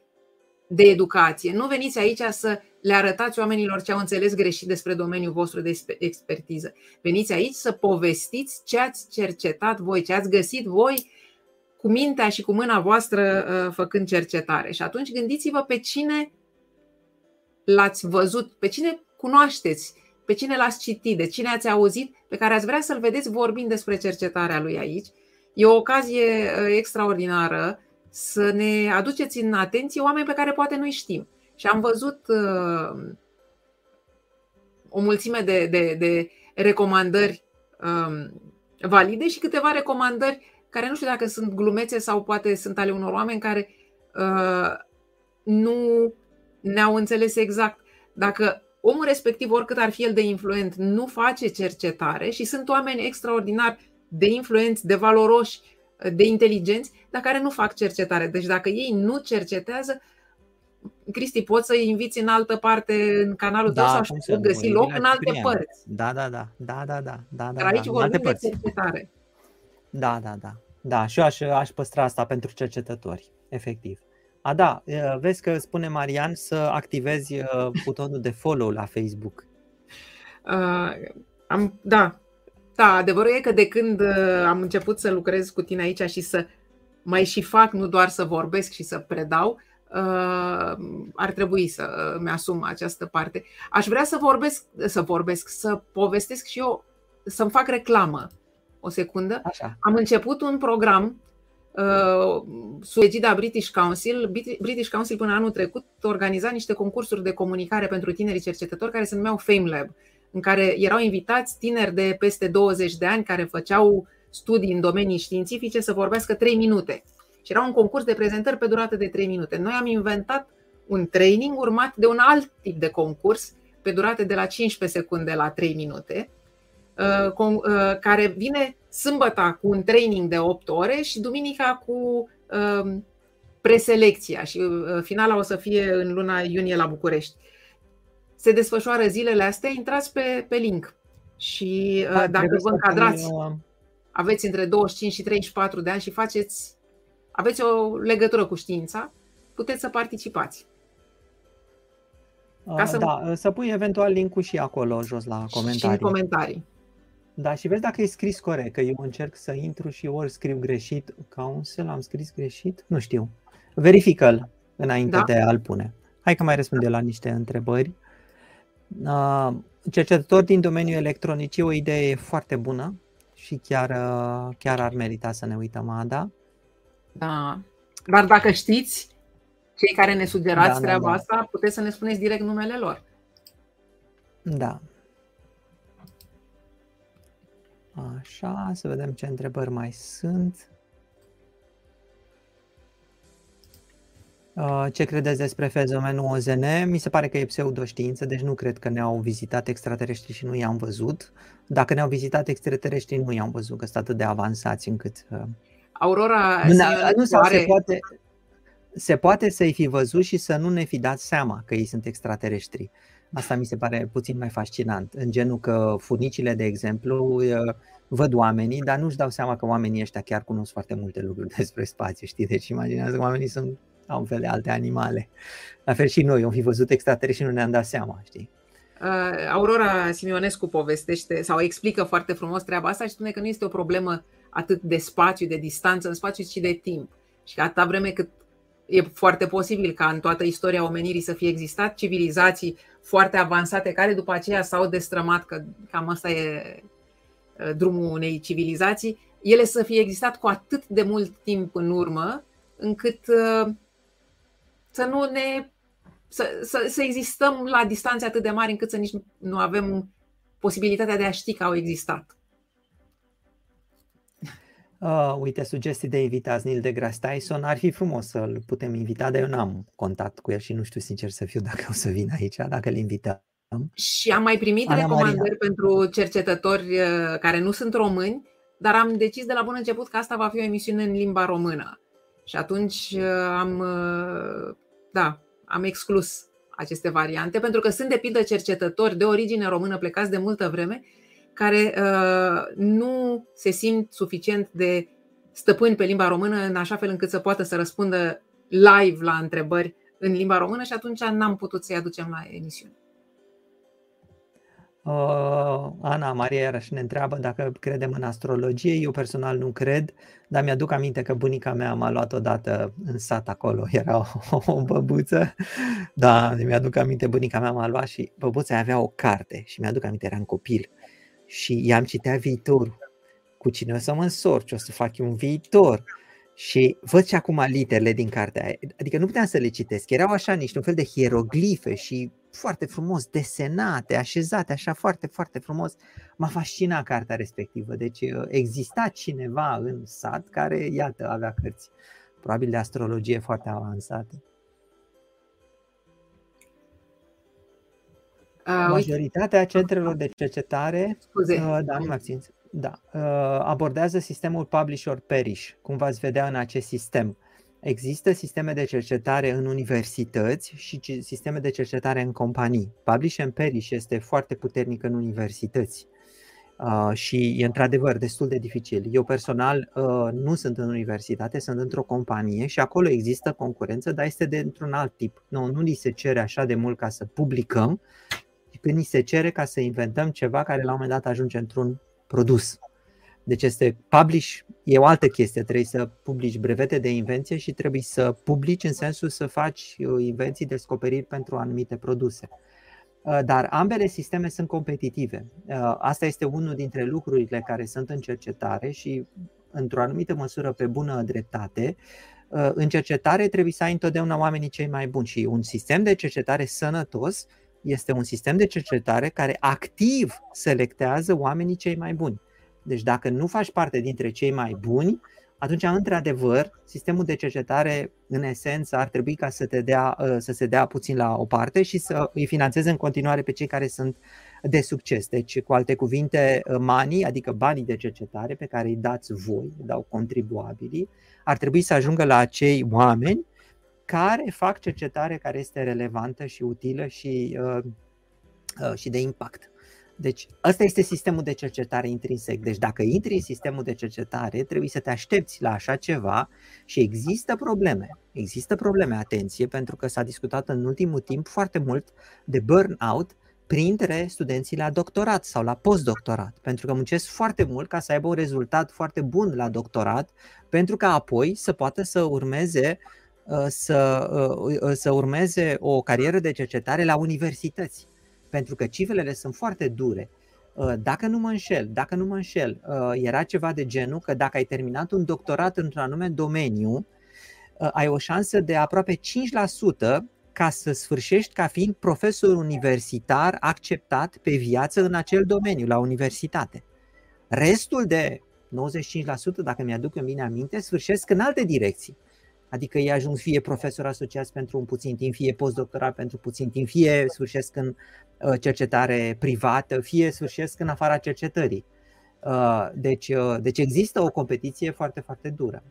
de educație. Nu veniți aici să le arătați oamenilor ce au înțeles greșit despre domeniul vostru de expertiză. Veniți aici să povestiți ce ați cercetat voi, ce ați găsit voi cu mintea și cu mâna voastră uh, făcând cercetare. Și atunci gândiți-vă pe cine l-ați văzut, pe cine cunoașteți, pe cine l-ați citit, de cine ați auzit, pe care ați vrea să-l vedeți vorbind despre cercetarea lui aici. E o ocazie uh, extraordinară să ne aduceți în atenție oameni pe care poate nu știm. Și am văzut uh, o mulțime de, de, de recomandări um, valide și câteva recomandări care nu știu dacă sunt glumețe sau poate sunt ale unor oameni care uh, nu ne-au înțeles exact. Dacă omul respectiv, oricât ar fi el de influent, nu face cercetare și sunt oameni extraordinar de influenți, de valoroși, de inteligenți, dar care nu fac cercetare. Deci dacă ei nu cercetează, Cristi, poți să-i inviți în altă parte în canalul da, tău sau să găsi loc în alte prima. părți. Da, da, da, da, da, da, da, Dar aici da, vorbim de cercetare. Da, da, da. Da, și eu aș, aș păstra asta pentru cercetători, efectiv. A, da, vezi că spune Marian să activezi butonul de follow la Facebook. Uh, am, da, da, adevărul e că de când am început să lucrez cu tine aici și să mai și fac, nu doar să vorbesc și să predau, uh, ar trebui să mi-asum această parte. Aș vrea să vorbesc, să vorbesc, să povestesc și eu, să-mi fac reclamă. O secundă. Așa. Am început un program sub egida British Council. British Council până anul trecut organiza niște concursuri de comunicare pentru tinerii cercetători care se numeau Fame Lab, în care erau invitați tineri de peste 20 de ani care făceau studii în domenii științifice să vorbească 3 minute. Și era un concurs de prezentări pe durată de 3 minute. Noi am inventat un training urmat de un alt tip de concurs pe durată de la 15 secunde la 3 minute, uh, uh, care vine sâmbăta cu un training de 8 ore și duminica cu um, preselecția și uh, finala o să fie în luna iunie la București. Se desfășoară zilele astea, intrați pe, pe link și da, dacă vă încadrați, aveți între 25 și 34 de ani și faceți, aveți o legătură cu știința, puteți să participați. Ca să... Da, să pui eventual linkul și acolo jos la comentarii. Și în comentarii. Da, și vezi dacă e scris corect, că eu încerc să intru și ori scriu greșit. Council, am scris greșit? Nu știu. Verifică-l înainte da. de a-l pune. Hai că mai răspunde la niște întrebări. Cercetător din domeniul electronic e o idee foarte bună și chiar, chiar ar merita să ne uităm, Ada. Da. Dar dacă știți, cei care ne sugerați da, da treaba da, da. asta, puteți să ne spuneți direct numele lor. Da. Așa, să vedem ce întrebări mai sunt. Uh, ce credeți despre fenomenul OZN? Mi se pare că e pseudoștiință, deci nu cred că ne-au vizitat extraterestri și nu i-am văzut. Dacă ne-au vizitat extraterestri, nu i-am văzut, că sunt atât de avansați încât... Uh, Aurora nu, nu se poate, se poate să-i fi văzut și să nu ne fi dat seama că ei sunt extraterestri. Asta mi se pare puțin mai fascinant. În genul că furnicile, de exemplu, văd oamenii, dar nu-și dau seama că oamenii ăștia chiar cunosc foarte multe lucruri despre spațiu, știi? Deci imaginează că oamenii sunt au un fel de alte animale. La fel și noi, am fi văzut extraterestri și nu ne-am dat seama, știi? Uh, Aurora Simionescu povestește sau explică foarte frumos treaba asta și spune că nu este o problemă atât de spațiu, de distanță în spațiu, ci de timp. Și că atâta vreme cât e foarte posibil ca în toată istoria omenirii să fie existat civilizații foarte avansate care după aceea s-au destrămat, că cam asta e drumul unei civilizații, ele să fie existat cu atât de mult timp în urmă, încât să nu ne. Să, să, să existăm la distanțe atât de mari încât să nici nu avem posibilitatea de a ști că au existat. Uh, uite, sugestii de invitați Neil deGrasse Tyson. Ar fi frumos să-l putem invita, dar eu n-am contact cu el și nu știu sincer să fiu dacă o să vină aici, dacă îl invităm. Și am mai primit Ana recomandări Maria. pentru cercetători uh, care nu sunt români, dar am decis de la bun început că asta va fi o emisiune în limba română. Și atunci uh, am, uh, da, am exclus aceste variante, pentru că sunt de pildă cercetători de origine română plecați de multă vreme care uh, nu se simt suficient de stăpâni pe limba română în așa fel încât să poată să răspundă live la întrebări în limba română și atunci n-am putut să-i aducem la emisiune. Uh, Ana Maria iarăși ne întreabă dacă credem în astrologie. Eu personal nu cred, dar mi-aduc aminte că bunica mea m-a luat odată în sat acolo, era o, o băbuță. Da, mi-aduc aminte, bunica mea m-a luat și băbuța avea o carte și mi-aduc aminte, eram copil și i-am citea viitorul. Cu cine o să mă însor, ce o să fac eu un viitor. Și văd și acum literele din cartea aia. Adică nu puteam să le citesc. Erau așa niște un fel de hieroglife și foarte frumos desenate, așezate așa foarte, foarte frumos. M-a fascinat cartea respectivă. Deci uh, exista cineva în sat care, iată, avea cărți probabil de astrologie foarte avansate. Uh, Majoritatea centrelor de cercetare, Scuze. Uh, da, nu mă da, uh, abordează sistemul publish or perish, cum v-ați vedea în acest sistem. Există sisteme de cercetare în universități și sisteme de cercetare în companii. Publish and perish este foarte puternic în universități uh, și e într-adevăr destul de dificil. Eu personal uh, nu sunt în universitate, sunt într-o companie și acolo există concurență, dar este de într-un alt tip. Nu, nu li se cere așa de mult ca să publicăm, când ni se cere ca să inventăm ceva care la un moment dat ajunge într-un produs. Deci este publish, e o altă chestie, trebuie să publici brevete de invenție și trebuie să publici în sensul să faci uh, invenții, descoperiri pentru anumite produse. Uh, dar ambele sisteme sunt competitive. Uh, asta este unul dintre lucrurile care sunt în cercetare și într-o anumită măsură pe bună dreptate, uh, în cercetare trebuie să ai întotdeauna oamenii cei mai buni și un sistem de cercetare sănătos este un sistem de cercetare care activ selectează oamenii cei mai buni. Deci dacă nu faci parte dintre cei mai buni, atunci, într-adevăr, sistemul de cercetare, în esență, ar trebui ca să, te dea, ă, să se dea puțin la o parte și să îi finanțeze în continuare pe cei care sunt de succes. Deci, cu alte cuvinte, manii, adică banii de cercetare pe care îi dați voi, dau contribuabilii, ar trebui să ajungă la acei oameni care fac cercetare care este relevantă și utilă și, uh, uh, și de impact. Deci ăsta este sistemul de cercetare intrinsec. Deci dacă intri în sistemul de cercetare, trebuie să te aștepți la așa ceva și există probleme. Există probleme, atenție, pentru că s-a discutat în ultimul timp foarte mult de burnout printre studenții la doctorat sau la postdoctorat, pentru că muncesc foarte mult ca să aibă un rezultat foarte bun la doctorat, pentru că apoi să poată să urmeze uh, să, uh, să urmeze o carieră de cercetare la universități pentru că cifrele sunt foarte dure. Uh, dacă nu mă înșel, dacă nu mă înșel, uh, era ceva de genul că dacă ai terminat un doctorat într-un anume domeniu, uh, ai o șansă de aproape 5% ca să sfârșești ca fiind profesor universitar acceptat pe viață în acel domeniu, la universitate. Restul de 95%, dacă mi-aduc în bine aminte, sfârșesc în alte direcții. Adică ei ajung fie profesor asociați pentru un puțin timp, fie postdoctorat pentru puțin timp, fie sfârșesc în uh, cercetare privată, fie sfârșesc în afara cercetării. Uh, deci, uh, deci există o competiție foarte, foarte dură.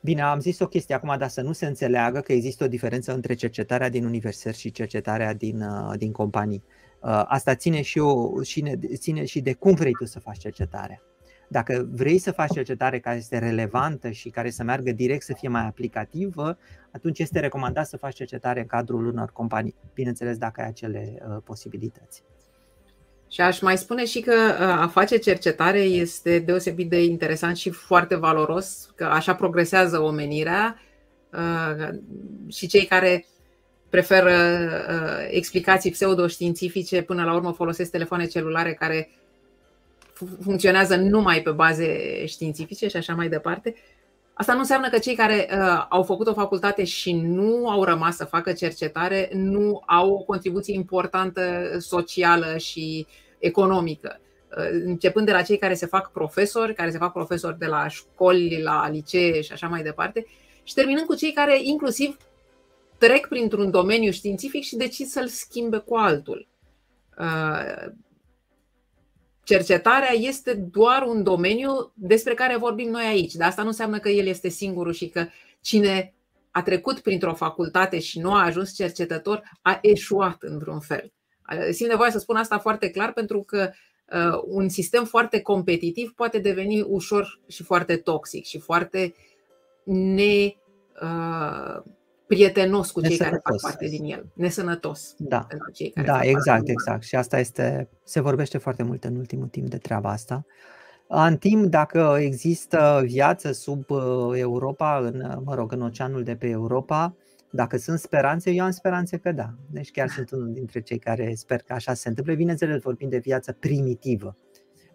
Bine, am zis o chestie acum, dar să nu se înțeleagă că există o diferență între cercetarea din universități și cercetarea din, din companii. Asta ține și, o, și, ține și de cum vrei tu să faci cercetarea. Dacă vrei să faci cercetare care este relevantă și care să meargă direct să fie mai aplicativă, atunci este recomandat să faci cercetare în cadrul unor companii, bineînțeles dacă ai acele uh, posibilități. Și aș mai spune și că uh, a face cercetare este deosebit de interesant și foarte valoros, că așa progresează omenirea uh, și cei care preferă explicații pseudoștiințifice, până la urmă folosesc telefoane celulare care funcționează numai pe baze științifice și așa mai departe. Asta nu înseamnă că cei care uh, au făcut o facultate și nu au rămas să facă cercetare nu au o contribuție importantă socială și economică. Uh, începând de la cei care se fac profesori, care se fac profesori de la școli, la licee și așa mai departe, și terminând cu cei care inclusiv trec printr-un domeniu științific și decid să-l schimbe cu altul. Uh, cercetarea este doar un domeniu despre care vorbim noi aici. Dar asta nu înseamnă că el este singurul și că cine a trecut printr-o facultate și nu a ajuns cercetător a eșuat într-un fel. Simt nevoie să spun asta foarte clar pentru că uh, un sistem foarte competitiv poate deveni ușor și foarte toxic și foarte ne, uh, prietenos cu cei care fac parte din el, nesănătos da. pentru cei care Da, exact, exact. Și asta este, se vorbește foarte mult în ultimul timp de treaba asta. În timp, dacă există viață sub uh, Europa, în, mă rog, în oceanul de pe Europa, dacă sunt speranțe, eu am speranțe că da. Deci chiar sunt unul dintre cei care sper că așa se întâmplă. Bineînțeles, vorbim de viață primitivă.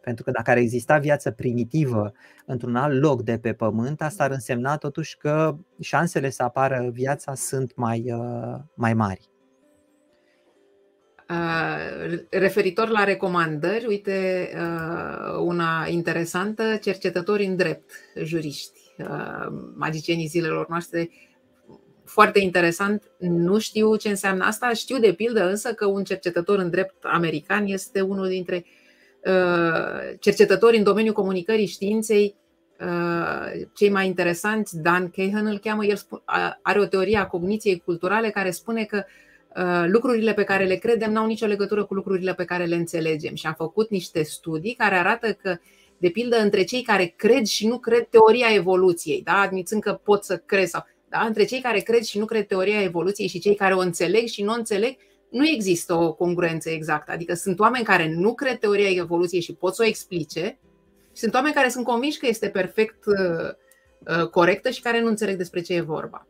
Pentru că dacă ar exista viață primitivă într-un alt loc de pe pământ, asta ar însemna totuși că șansele să apară viața sunt mai, uh, mai mari. Uh, referitor la recomandări, uite, uh, una interesantă, cercetători în drept, juriști, magicienii zilelor noastre, foarte interesant, nu știu ce înseamnă asta, știu de pildă însă că un cercetător în drept american este unul dintre uh, Uh, cercetători în domeniul comunicării științei, uh, cei mai interesanți, Dan Cahan îl cheamă, el are o teorie a cogniției culturale care spune că uh, lucrurile pe care le credem n-au nicio legătură cu lucrurile pe care le înțelegem și a făcut niște studii care arată că de pildă între cei care cred și nu cred teoria evoluției, da? admițând că pot să crezi sau da? între cei care cred și nu cred teoria evoluției și cei care o înțeleg și nu o înțeleg, nu există o congruență exactă. Adică sunt oameni care nu cred teoria evoluției și pot să o explice, și sunt oameni care sunt convinși că este perfect uh, uh, corectă și care nu înțeleg despre ce e vorba.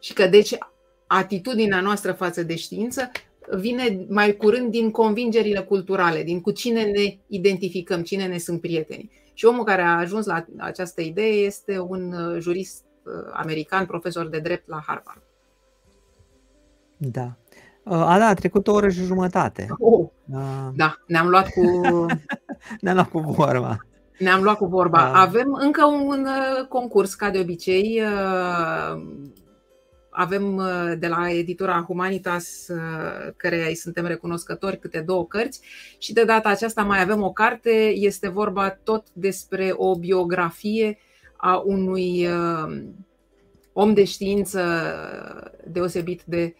Și că deci atitudinea noastră față de știință vine mai curând din convingerile culturale, din cu cine ne identificăm, cine ne sunt prieteni. Și omul care a ajuns la această idee este un uh, jurist uh, american, profesor de drept la Harvard. Da. Ada, a trecut o oră și jumătate. Oh, uh. Da, ne-am luat cu... ne-am luat cu vorba. Ne-am luat cu vorba. Da. Avem încă un concurs, ca de obicei. Avem de la editura Humanitas, care îi suntem recunoscători, câte două cărți și de data aceasta mai avem o carte. Este vorba tot despre o biografie a unui om de știință deosebit de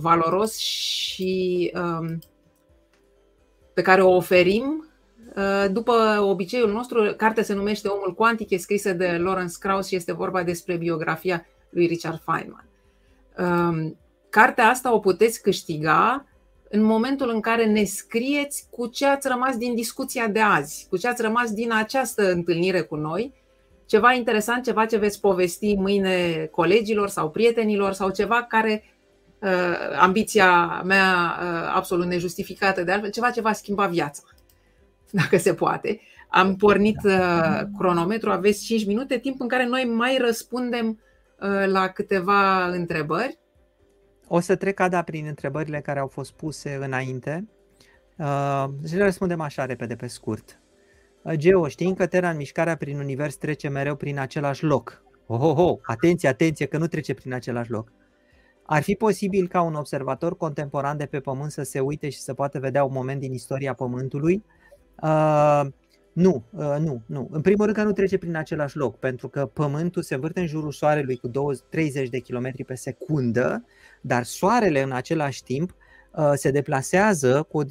valoros și pe care o oferim Uh, după obiceiul nostru, cartea se numește Omul Cuantic, e scrisă de Lawrence Krauss și este vorba despre biografia lui Richard Feynman. Um, cartea asta o puteți câștiga în momentul în care ne scrieți cu ce ați rămas din discuția de azi, cu ce ați rămas din această întâlnire cu noi, ceva interesant, ceva ce veți povesti mâine colegilor sau prietenilor sau ceva care uh, ambiția mea uh, absolut nejustificată de altfel, ceva ce va schimba viața. dacă se poate. Am pornit uh, cronometru, aveți 5 minute, timp în care noi mai răspundem uh, la câteva întrebări. O să trec ada prin întrebările care au fost puse înainte uh, și le răspundem așa repede, pe scurt. Geo, știind că Terra în mișcarea prin univers trece mereu prin același loc. Oh, oh, oh, atenție, atenție, că nu trece prin același loc. Ar fi posibil ca un observator contemporan de pe Pământ să se uite și să poată vedea un moment din istoria Pământului Uh, nu, uh, nu, nu. În primul rând că nu trece prin același loc, pentru că Pământul se învârte în jurul Soarelui cu 20, 30 de km pe secundă, dar Soarele în același timp uh, se deplasează cu,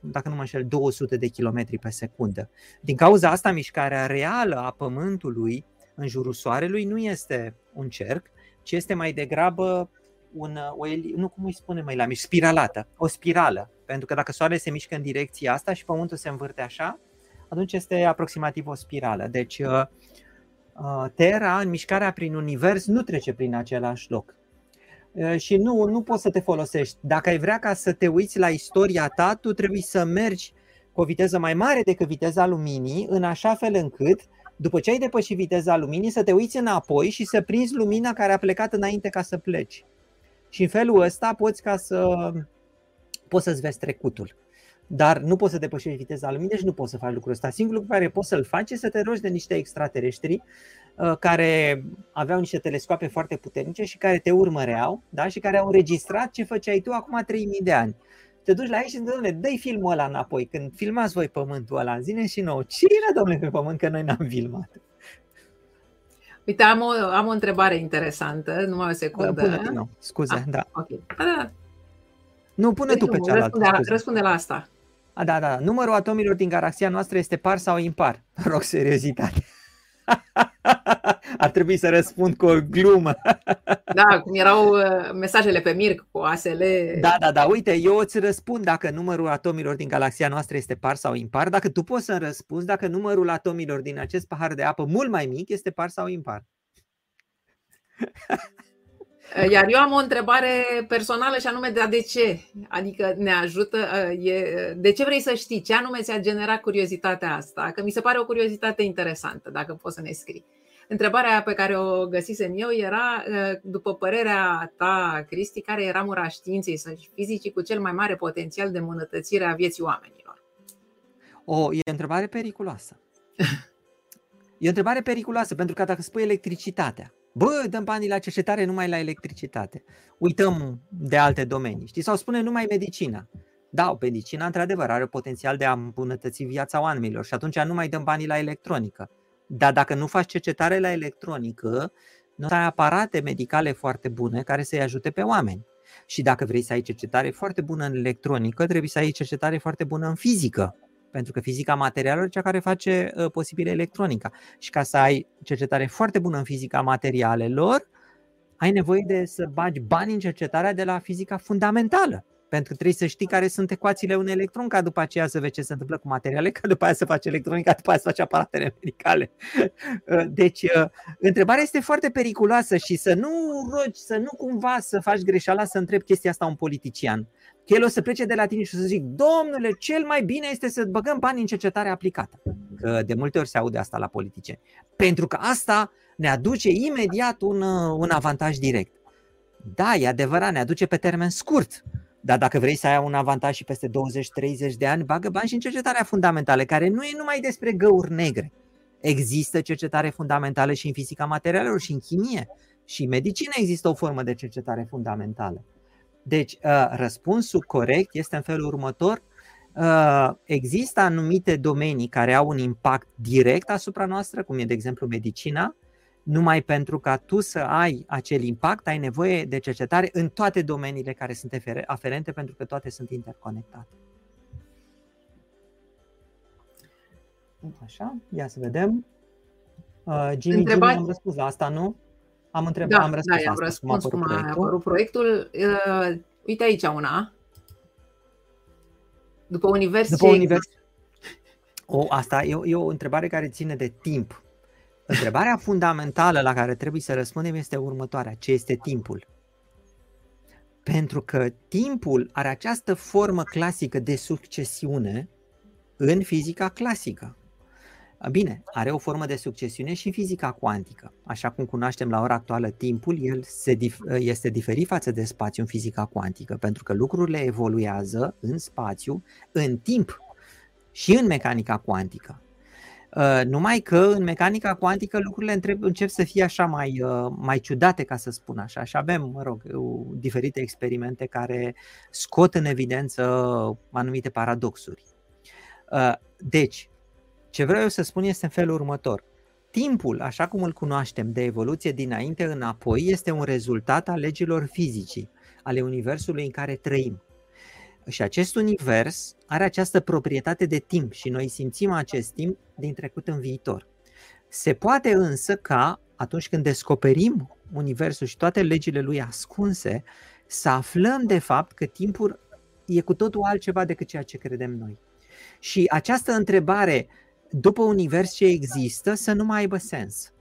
dacă nu mă înșel, 200 de km pe secundă. Din cauza asta, mișcarea reală a Pământului în jurul Soarelui nu este un cerc, ci este mai degrabă un, o, nu cum îi spune mai la mici, spiralată, o spirală. Pentru că dacă Soarele se mișcă în direcția asta și Pământul se învârte așa, atunci este aproximativ o spirală. Deci uh, uh, Terra, în mișcarea prin univers, nu trece prin același loc. Uh, și nu, nu poți să te folosești. Dacă ai vrea ca să te uiți la istoria ta, tu trebuie să mergi cu o viteză mai mare decât viteza luminii, în așa fel încât, după ce ai depășit viteza luminii, să te uiți înapoi și să prinzi lumina care a plecat înainte ca să pleci. Și în felul ăsta poți ca să poți să-ți vezi trecutul. Dar nu poți să depășești viteza luminii și nu poți să faci lucrul ăsta. Singurul lucru care poți să-l faci este să te rogi de niște extraterestri uh, care aveau niște teleskoape foarte puternice și care te urmăreau da? și care au înregistrat ce făceai tu acum 3000 de ani. Te duci la ei și zici, dă-i filmul ăla înapoi. Când filmați voi pământul ăla, zine și nouă, ce era, domnule, pe pământ, că noi n-am filmat? Uite, am o, am o întrebare interesantă, numai o secundă. Pune din nou, scuze, ah, da. Okay. Da, da. Nu, pune tu pe cealaltă. Răspunde, răspunde la asta. A, da, da. Numărul atomilor din galaxia noastră este par sau impar? Rog seriozitate. Ar trebui să răspund cu o glumă. Da, cum erau uh, mesajele pe Mirc cu ASL. Da, da, da. Uite, eu îți răspund dacă numărul atomilor din galaxia noastră este par sau impar, dacă tu poți să-mi răspunzi dacă numărul atomilor din acest pahar de apă mult mai mic este par sau impar. Iar eu am o întrebare personală și anume de, de ce? Adică ne ajută, e, de ce vrei să știi? Ce anume ți-a generat curiozitatea asta? Că mi se pare o curiozitate interesantă, dacă poți să ne scrii. Întrebarea pe care o găsisem eu era, după părerea ta, Cristi, care e ramura științei sau fizicii cu cel mai mare potențial de îmbunătățire a vieții oamenilor? O, e o întrebare periculoasă. E o întrebare periculoasă, pentru că dacă spui electricitatea, Bă, dăm banii la cercetare numai la electricitate. Uităm de alte domenii, știi? Sau spune numai medicina. Da, medicina într-adevăr are potențial de a îmbunătăți viața oamenilor și atunci nu mai dăm banii la electronică. Dar dacă nu faci cercetare la electronică, nu ai aparate medicale foarte bune care să-i ajute pe oameni. Și dacă vrei să ai cercetare foarte bună în electronică, trebuie să ai cercetare foarte bună în fizică pentru că fizica materialelor e cea care face uh, posibil electronica. Și ca să ai cercetare foarte bună în fizica materialelor, ai nevoie de să bagi bani în cercetarea de la fizica fundamentală. Pentru că trebuie să știi care sunt ecuațiile unui electron, ca după aceea să vezi ce se întâmplă cu materiale, ca după aceea să faci electronica, după aceea să faci aparatele medicale. Deci, întrebarea este foarte periculoasă și să nu rogi, să nu cumva să faci greșeala să întrebi chestia asta un politician. Că el o să plece de la tine și o să zic, domnule, cel mai bine este să băgăm bani în cercetare aplicată. Că de multe ori se aude asta la politicieni. Pentru că asta ne aduce imediat un, un avantaj direct. Da, e adevărat, ne aduce pe termen scurt. Dar dacă vrei să ai un avantaj și peste 20-30 de ani, bagă bani și în cercetarea fundamentală, care nu e numai despre găuri negre. Există cercetare fundamentală și în fizica materialelor și în chimie. Și în medicină există o formă de cercetare fundamentală. Deci, uh, răspunsul corect este în felul următor. Uh, există anumite domenii care au un impact direct asupra noastră, cum e, de exemplu, medicina, numai pentru ca tu să ai acel impact, ai nevoie de cercetare în toate domeniile care sunt aferente, pentru că toate sunt interconectate. Așa, ia să vedem. Uh, Jimmy, Întrebat... Jimmy, am răspuns la asta, nu? Am întrebat, da, am răspuns da, am răspuns cum a apărut cum proiectul. A apărut proiectul. Uh, uite aici una. După univers. După univers. O, asta e o, e o întrebare care ține de timp. Întrebarea fundamentală la care trebuie să răspundem este următoarea. Ce este timpul? Pentru că timpul are această formă clasică de succesiune în fizica clasică. Bine, are o formă de succesiune și în fizica cuantică. Așa cum cunoaștem la ora actuală timpul, el se dif- este diferit față de spațiu în fizica cuantică, pentru că lucrurile evoluează în spațiu, în timp și în mecanica cuantică. Uh, numai că în mecanica cuantică lucrurile încep să fie așa mai, uh, mai ciudate, ca să spun așa. Și avem, mă rog, diferite experimente care scot în evidență anumite paradoxuri. Uh, deci, ce vreau eu să spun este în felul următor. Timpul, așa cum îl cunoaștem de evoluție dinainte înapoi, este un rezultat al legilor fizicii, ale universului în care trăim. Și acest univers are această proprietate de timp și noi simțim acest timp din trecut în viitor. Se poate însă ca atunci când descoperim universul și toate legile lui ascunse, să aflăm de fapt că timpul e cu totul altceva decât ceea ce credem noi. Și această întrebare, după univers ce există, să nu mai aibă sens.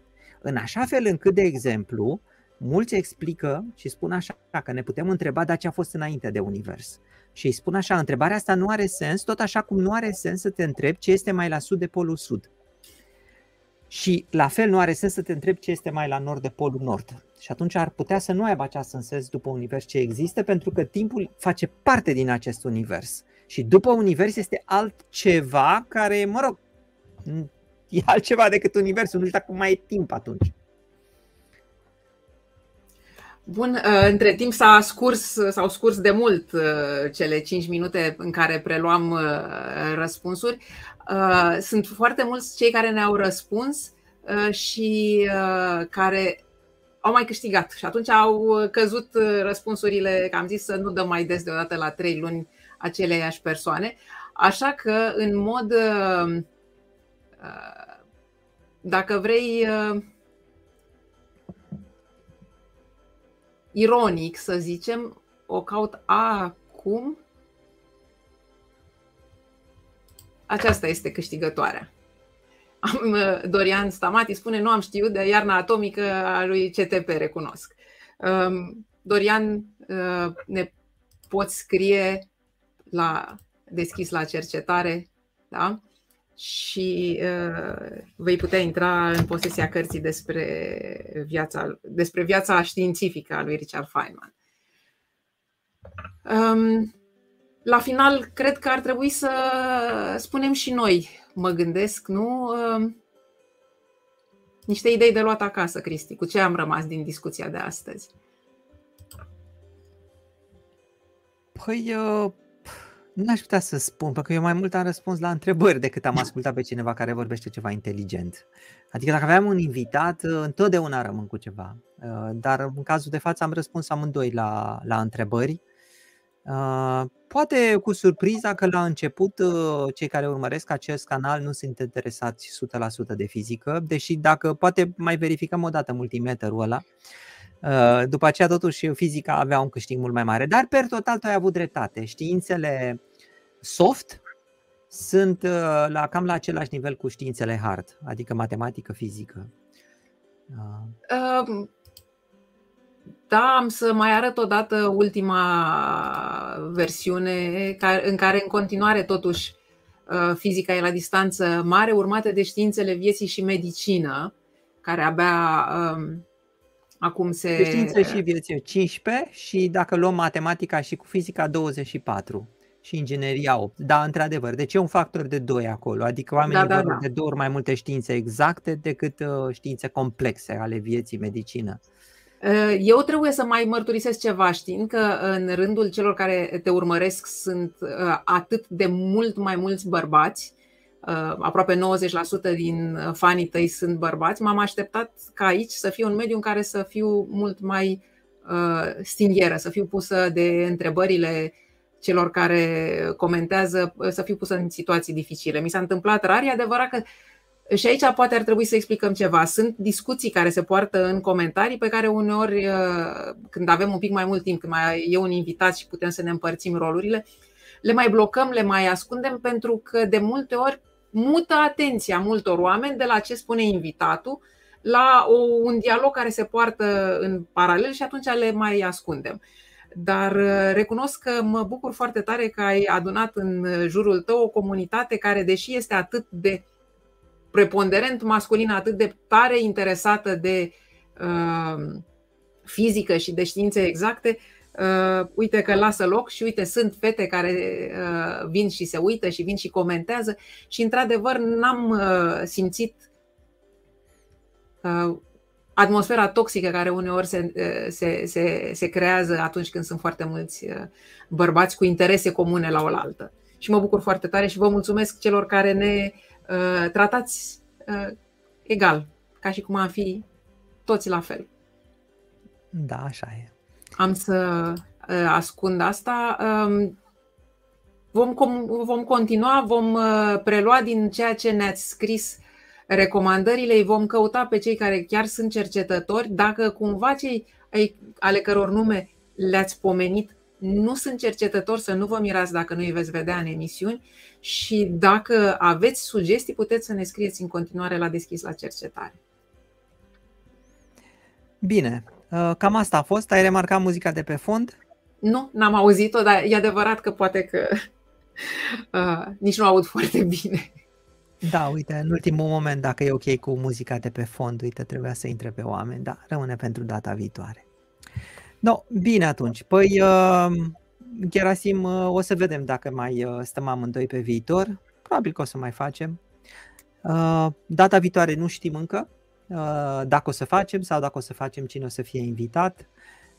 În așa fel încât, de exemplu, mulți explică și spun așa că ne putem întreba de ce a fost înainte de univers. Și îi spun așa, întrebarea asta nu are sens, tot așa cum nu are sens să te întrebi ce este mai la sud de polul sud. Și la fel nu are sens să te întrebi ce este mai la nord de polul nord. Și atunci ar putea să nu aibă această sens după univers ce există, pentru că timpul face parte din acest univers. Și după univers este altceva care, mă rog, e altceva decât universul, nu știu dacă mai e timp atunci. Bun, uh, între timp s-a scurs, s-au scurs de mult uh, cele 5 minute în care preluam uh, răspunsuri. Sunt foarte mulți cei care ne-au răspuns și care au mai câștigat și atunci au căzut răspunsurile, că am zis să nu dăm mai des deodată la trei luni aceleiași persoane. Așa că, în mod, dacă vrei, ironic, să zicem, o caut acum. Aceasta este câștigătoarea. Uh, Dorian Stamati spune, nu am știut de iarna atomică a lui CTP, recunosc. Um, Dorian, uh, ne poți scrie la deschis la cercetare, da? Și uh, vei putea intra în posesia cărții despre viața, despre viața științifică a lui Richard Feynman. Um, la final, cred că ar trebui să spunem și noi, mă gândesc, nu? Um, niște idei de luat acasă, Cristi. Cu ce am rămas din discuția de astăzi? Păi, uh, N-aș putea să spun, pentru că eu mai mult am răspuns la întrebări decât am ascultat pe cineva care vorbește ceva inteligent. Adică dacă aveam un invitat, uh, întotdeauna rămân cu ceva. Uh, dar în cazul de față am răspuns amândoi la, la întrebări. Uh, poate cu surpriza că la început cei care urmăresc acest canal nu sunt interesați 100% de fizică, deși dacă poate mai verificăm o dată multimeterul ăla, Uh, după aceea, totuși, fizica avea un câștig mult mai mare. Dar, per total, tu ai avut dreptate. Științele soft sunt uh, la, cam la același nivel cu științele hard, adică matematică, fizică. Uh. Da, am să mai arăt odată ultima versiune în care în continuare totuși fizica e la distanță mare, urmată de științele vieții și medicină, care abia um, acum se... De științe și vieții 15 și dacă luăm matematica și cu fizica 24 și ingineria 8. Da, într-adevăr. Deci e un factor de 2 acolo. Adică oamenii da, da, da. de două ori mai multe științe exacte decât uh, științe complexe ale vieții, medicină. Uh, eu trebuie să mai mărturisesc ceva, știind că în rândul celor care te urmăresc sunt uh, atât de mult mai mulți bărbați, uh, aproape 90% din fanii tăi sunt bărbați, m-am așteptat ca aici să fie un mediu în care să fiu mult mai stingheră, să fiu pusă de întrebările celor care comentează, să fiu pusă în situații dificile. Mi s-a întâmplat rar, e adevărat că și aici poate ar trebui să explicăm ceva. Sunt discuții care se poartă în comentarii pe care uneori, uh, când avem un pic mai mult timp, când mai e un invitat și putem să ne împărțim rolurile, le mai blocăm, le mai ascundem pentru că de multe ori mută atenția multor oameni de la ce spune invitatul la un dialog care se poartă în paralel și atunci le mai ascundem. Dar uh, recunosc că mă bucur foarte tare că ai adunat în jurul tău o comunitate care, deși este atât de preponderent masculină atât de tare interesată de uh, fizică și de științe exacte, uh, uite că lasă loc și uite, sunt fete care uh, vin și se uită și vin și comentează și într-adevăr n-am uh, simțit uh, atmosfera toxică care uneori se, uh, se, se, se creează atunci când sunt foarte mulți uh, bărbați cu interese comune la oaltă. Și mă bucur foarte tare și vă mulțumesc celor care ne uh, Uh, tratați uh, egal, ca și cum am fi toți la fel. Da, așa e. Am să uh, ascund asta. Um, vom, vom continua, vom prelua din ceea ce ne-ați scris recomandările, îi vom căuta pe cei care chiar sunt cercetători. Dacă cumva cei ale căror nume le-ați pomenit nu sunt cercetători, să nu vă mirați dacă nu îi veți vedea în emisiuni și dacă aveți sugestii, puteți să ne scrieți în continuare la deschis la cercetare. Bine, uh, cam asta a fost. Ai remarcat muzica de pe fond? Nu, n-am auzit-o, dar e adevărat că poate că uh, nici nu aud foarte bine. Da, uite, în ultimul moment, dacă e ok cu muzica de pe fond, uite, trebuia să intre pe oameni, da, rămâne pentru data viitoare. No, bine atunci. Păi, uh, Gerasim, uh, o să vedem dacă mai uh, stăm amândoi pe viitor. Probabil că o să mai facem. Uh, data viitoare nu știm încă uh, dacă o să facem sau dacă o să facem cine o să fie invitat.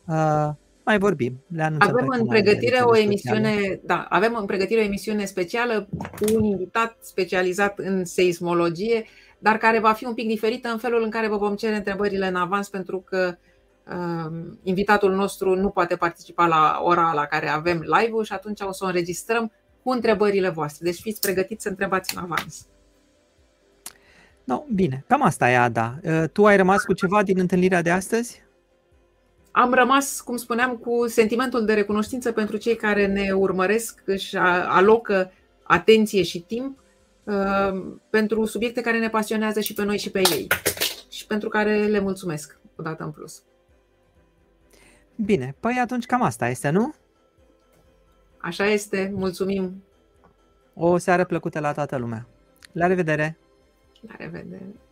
Uh, mai vorbim. Le anunțăm avem în pregătire o emisiune, speciale. da, avem în pregătire o emisiune specială cu un invitat specializat în seismologie, dar care va fi un pic diferită în felul în care vă vom cere întrebările în avans pentru că invitatul nostru nu poate participa la ora la care avem live-ul și atunci o să o înregistrăm cu întrebările voastre. Deci fiți pregătiți să întrebați în avans. No, bine, cam asta e, Ada. Ă, tu ai rămas cu ceva din întâlnirea de astăzi? Am rămas, cum spuneam, cu sentimentul de recunoștință pentru cei care ne urmăresc, își alocă atenție și timp ă, pentru subiecte care ne pasionează și pe noi și pe ei și pentru care le mulțumesc o dată în plus. Bine, păi atunci cam asta este, nu? Așa este, mulțumim! O seară plăcută la toată lumea! La revedere! La revedere!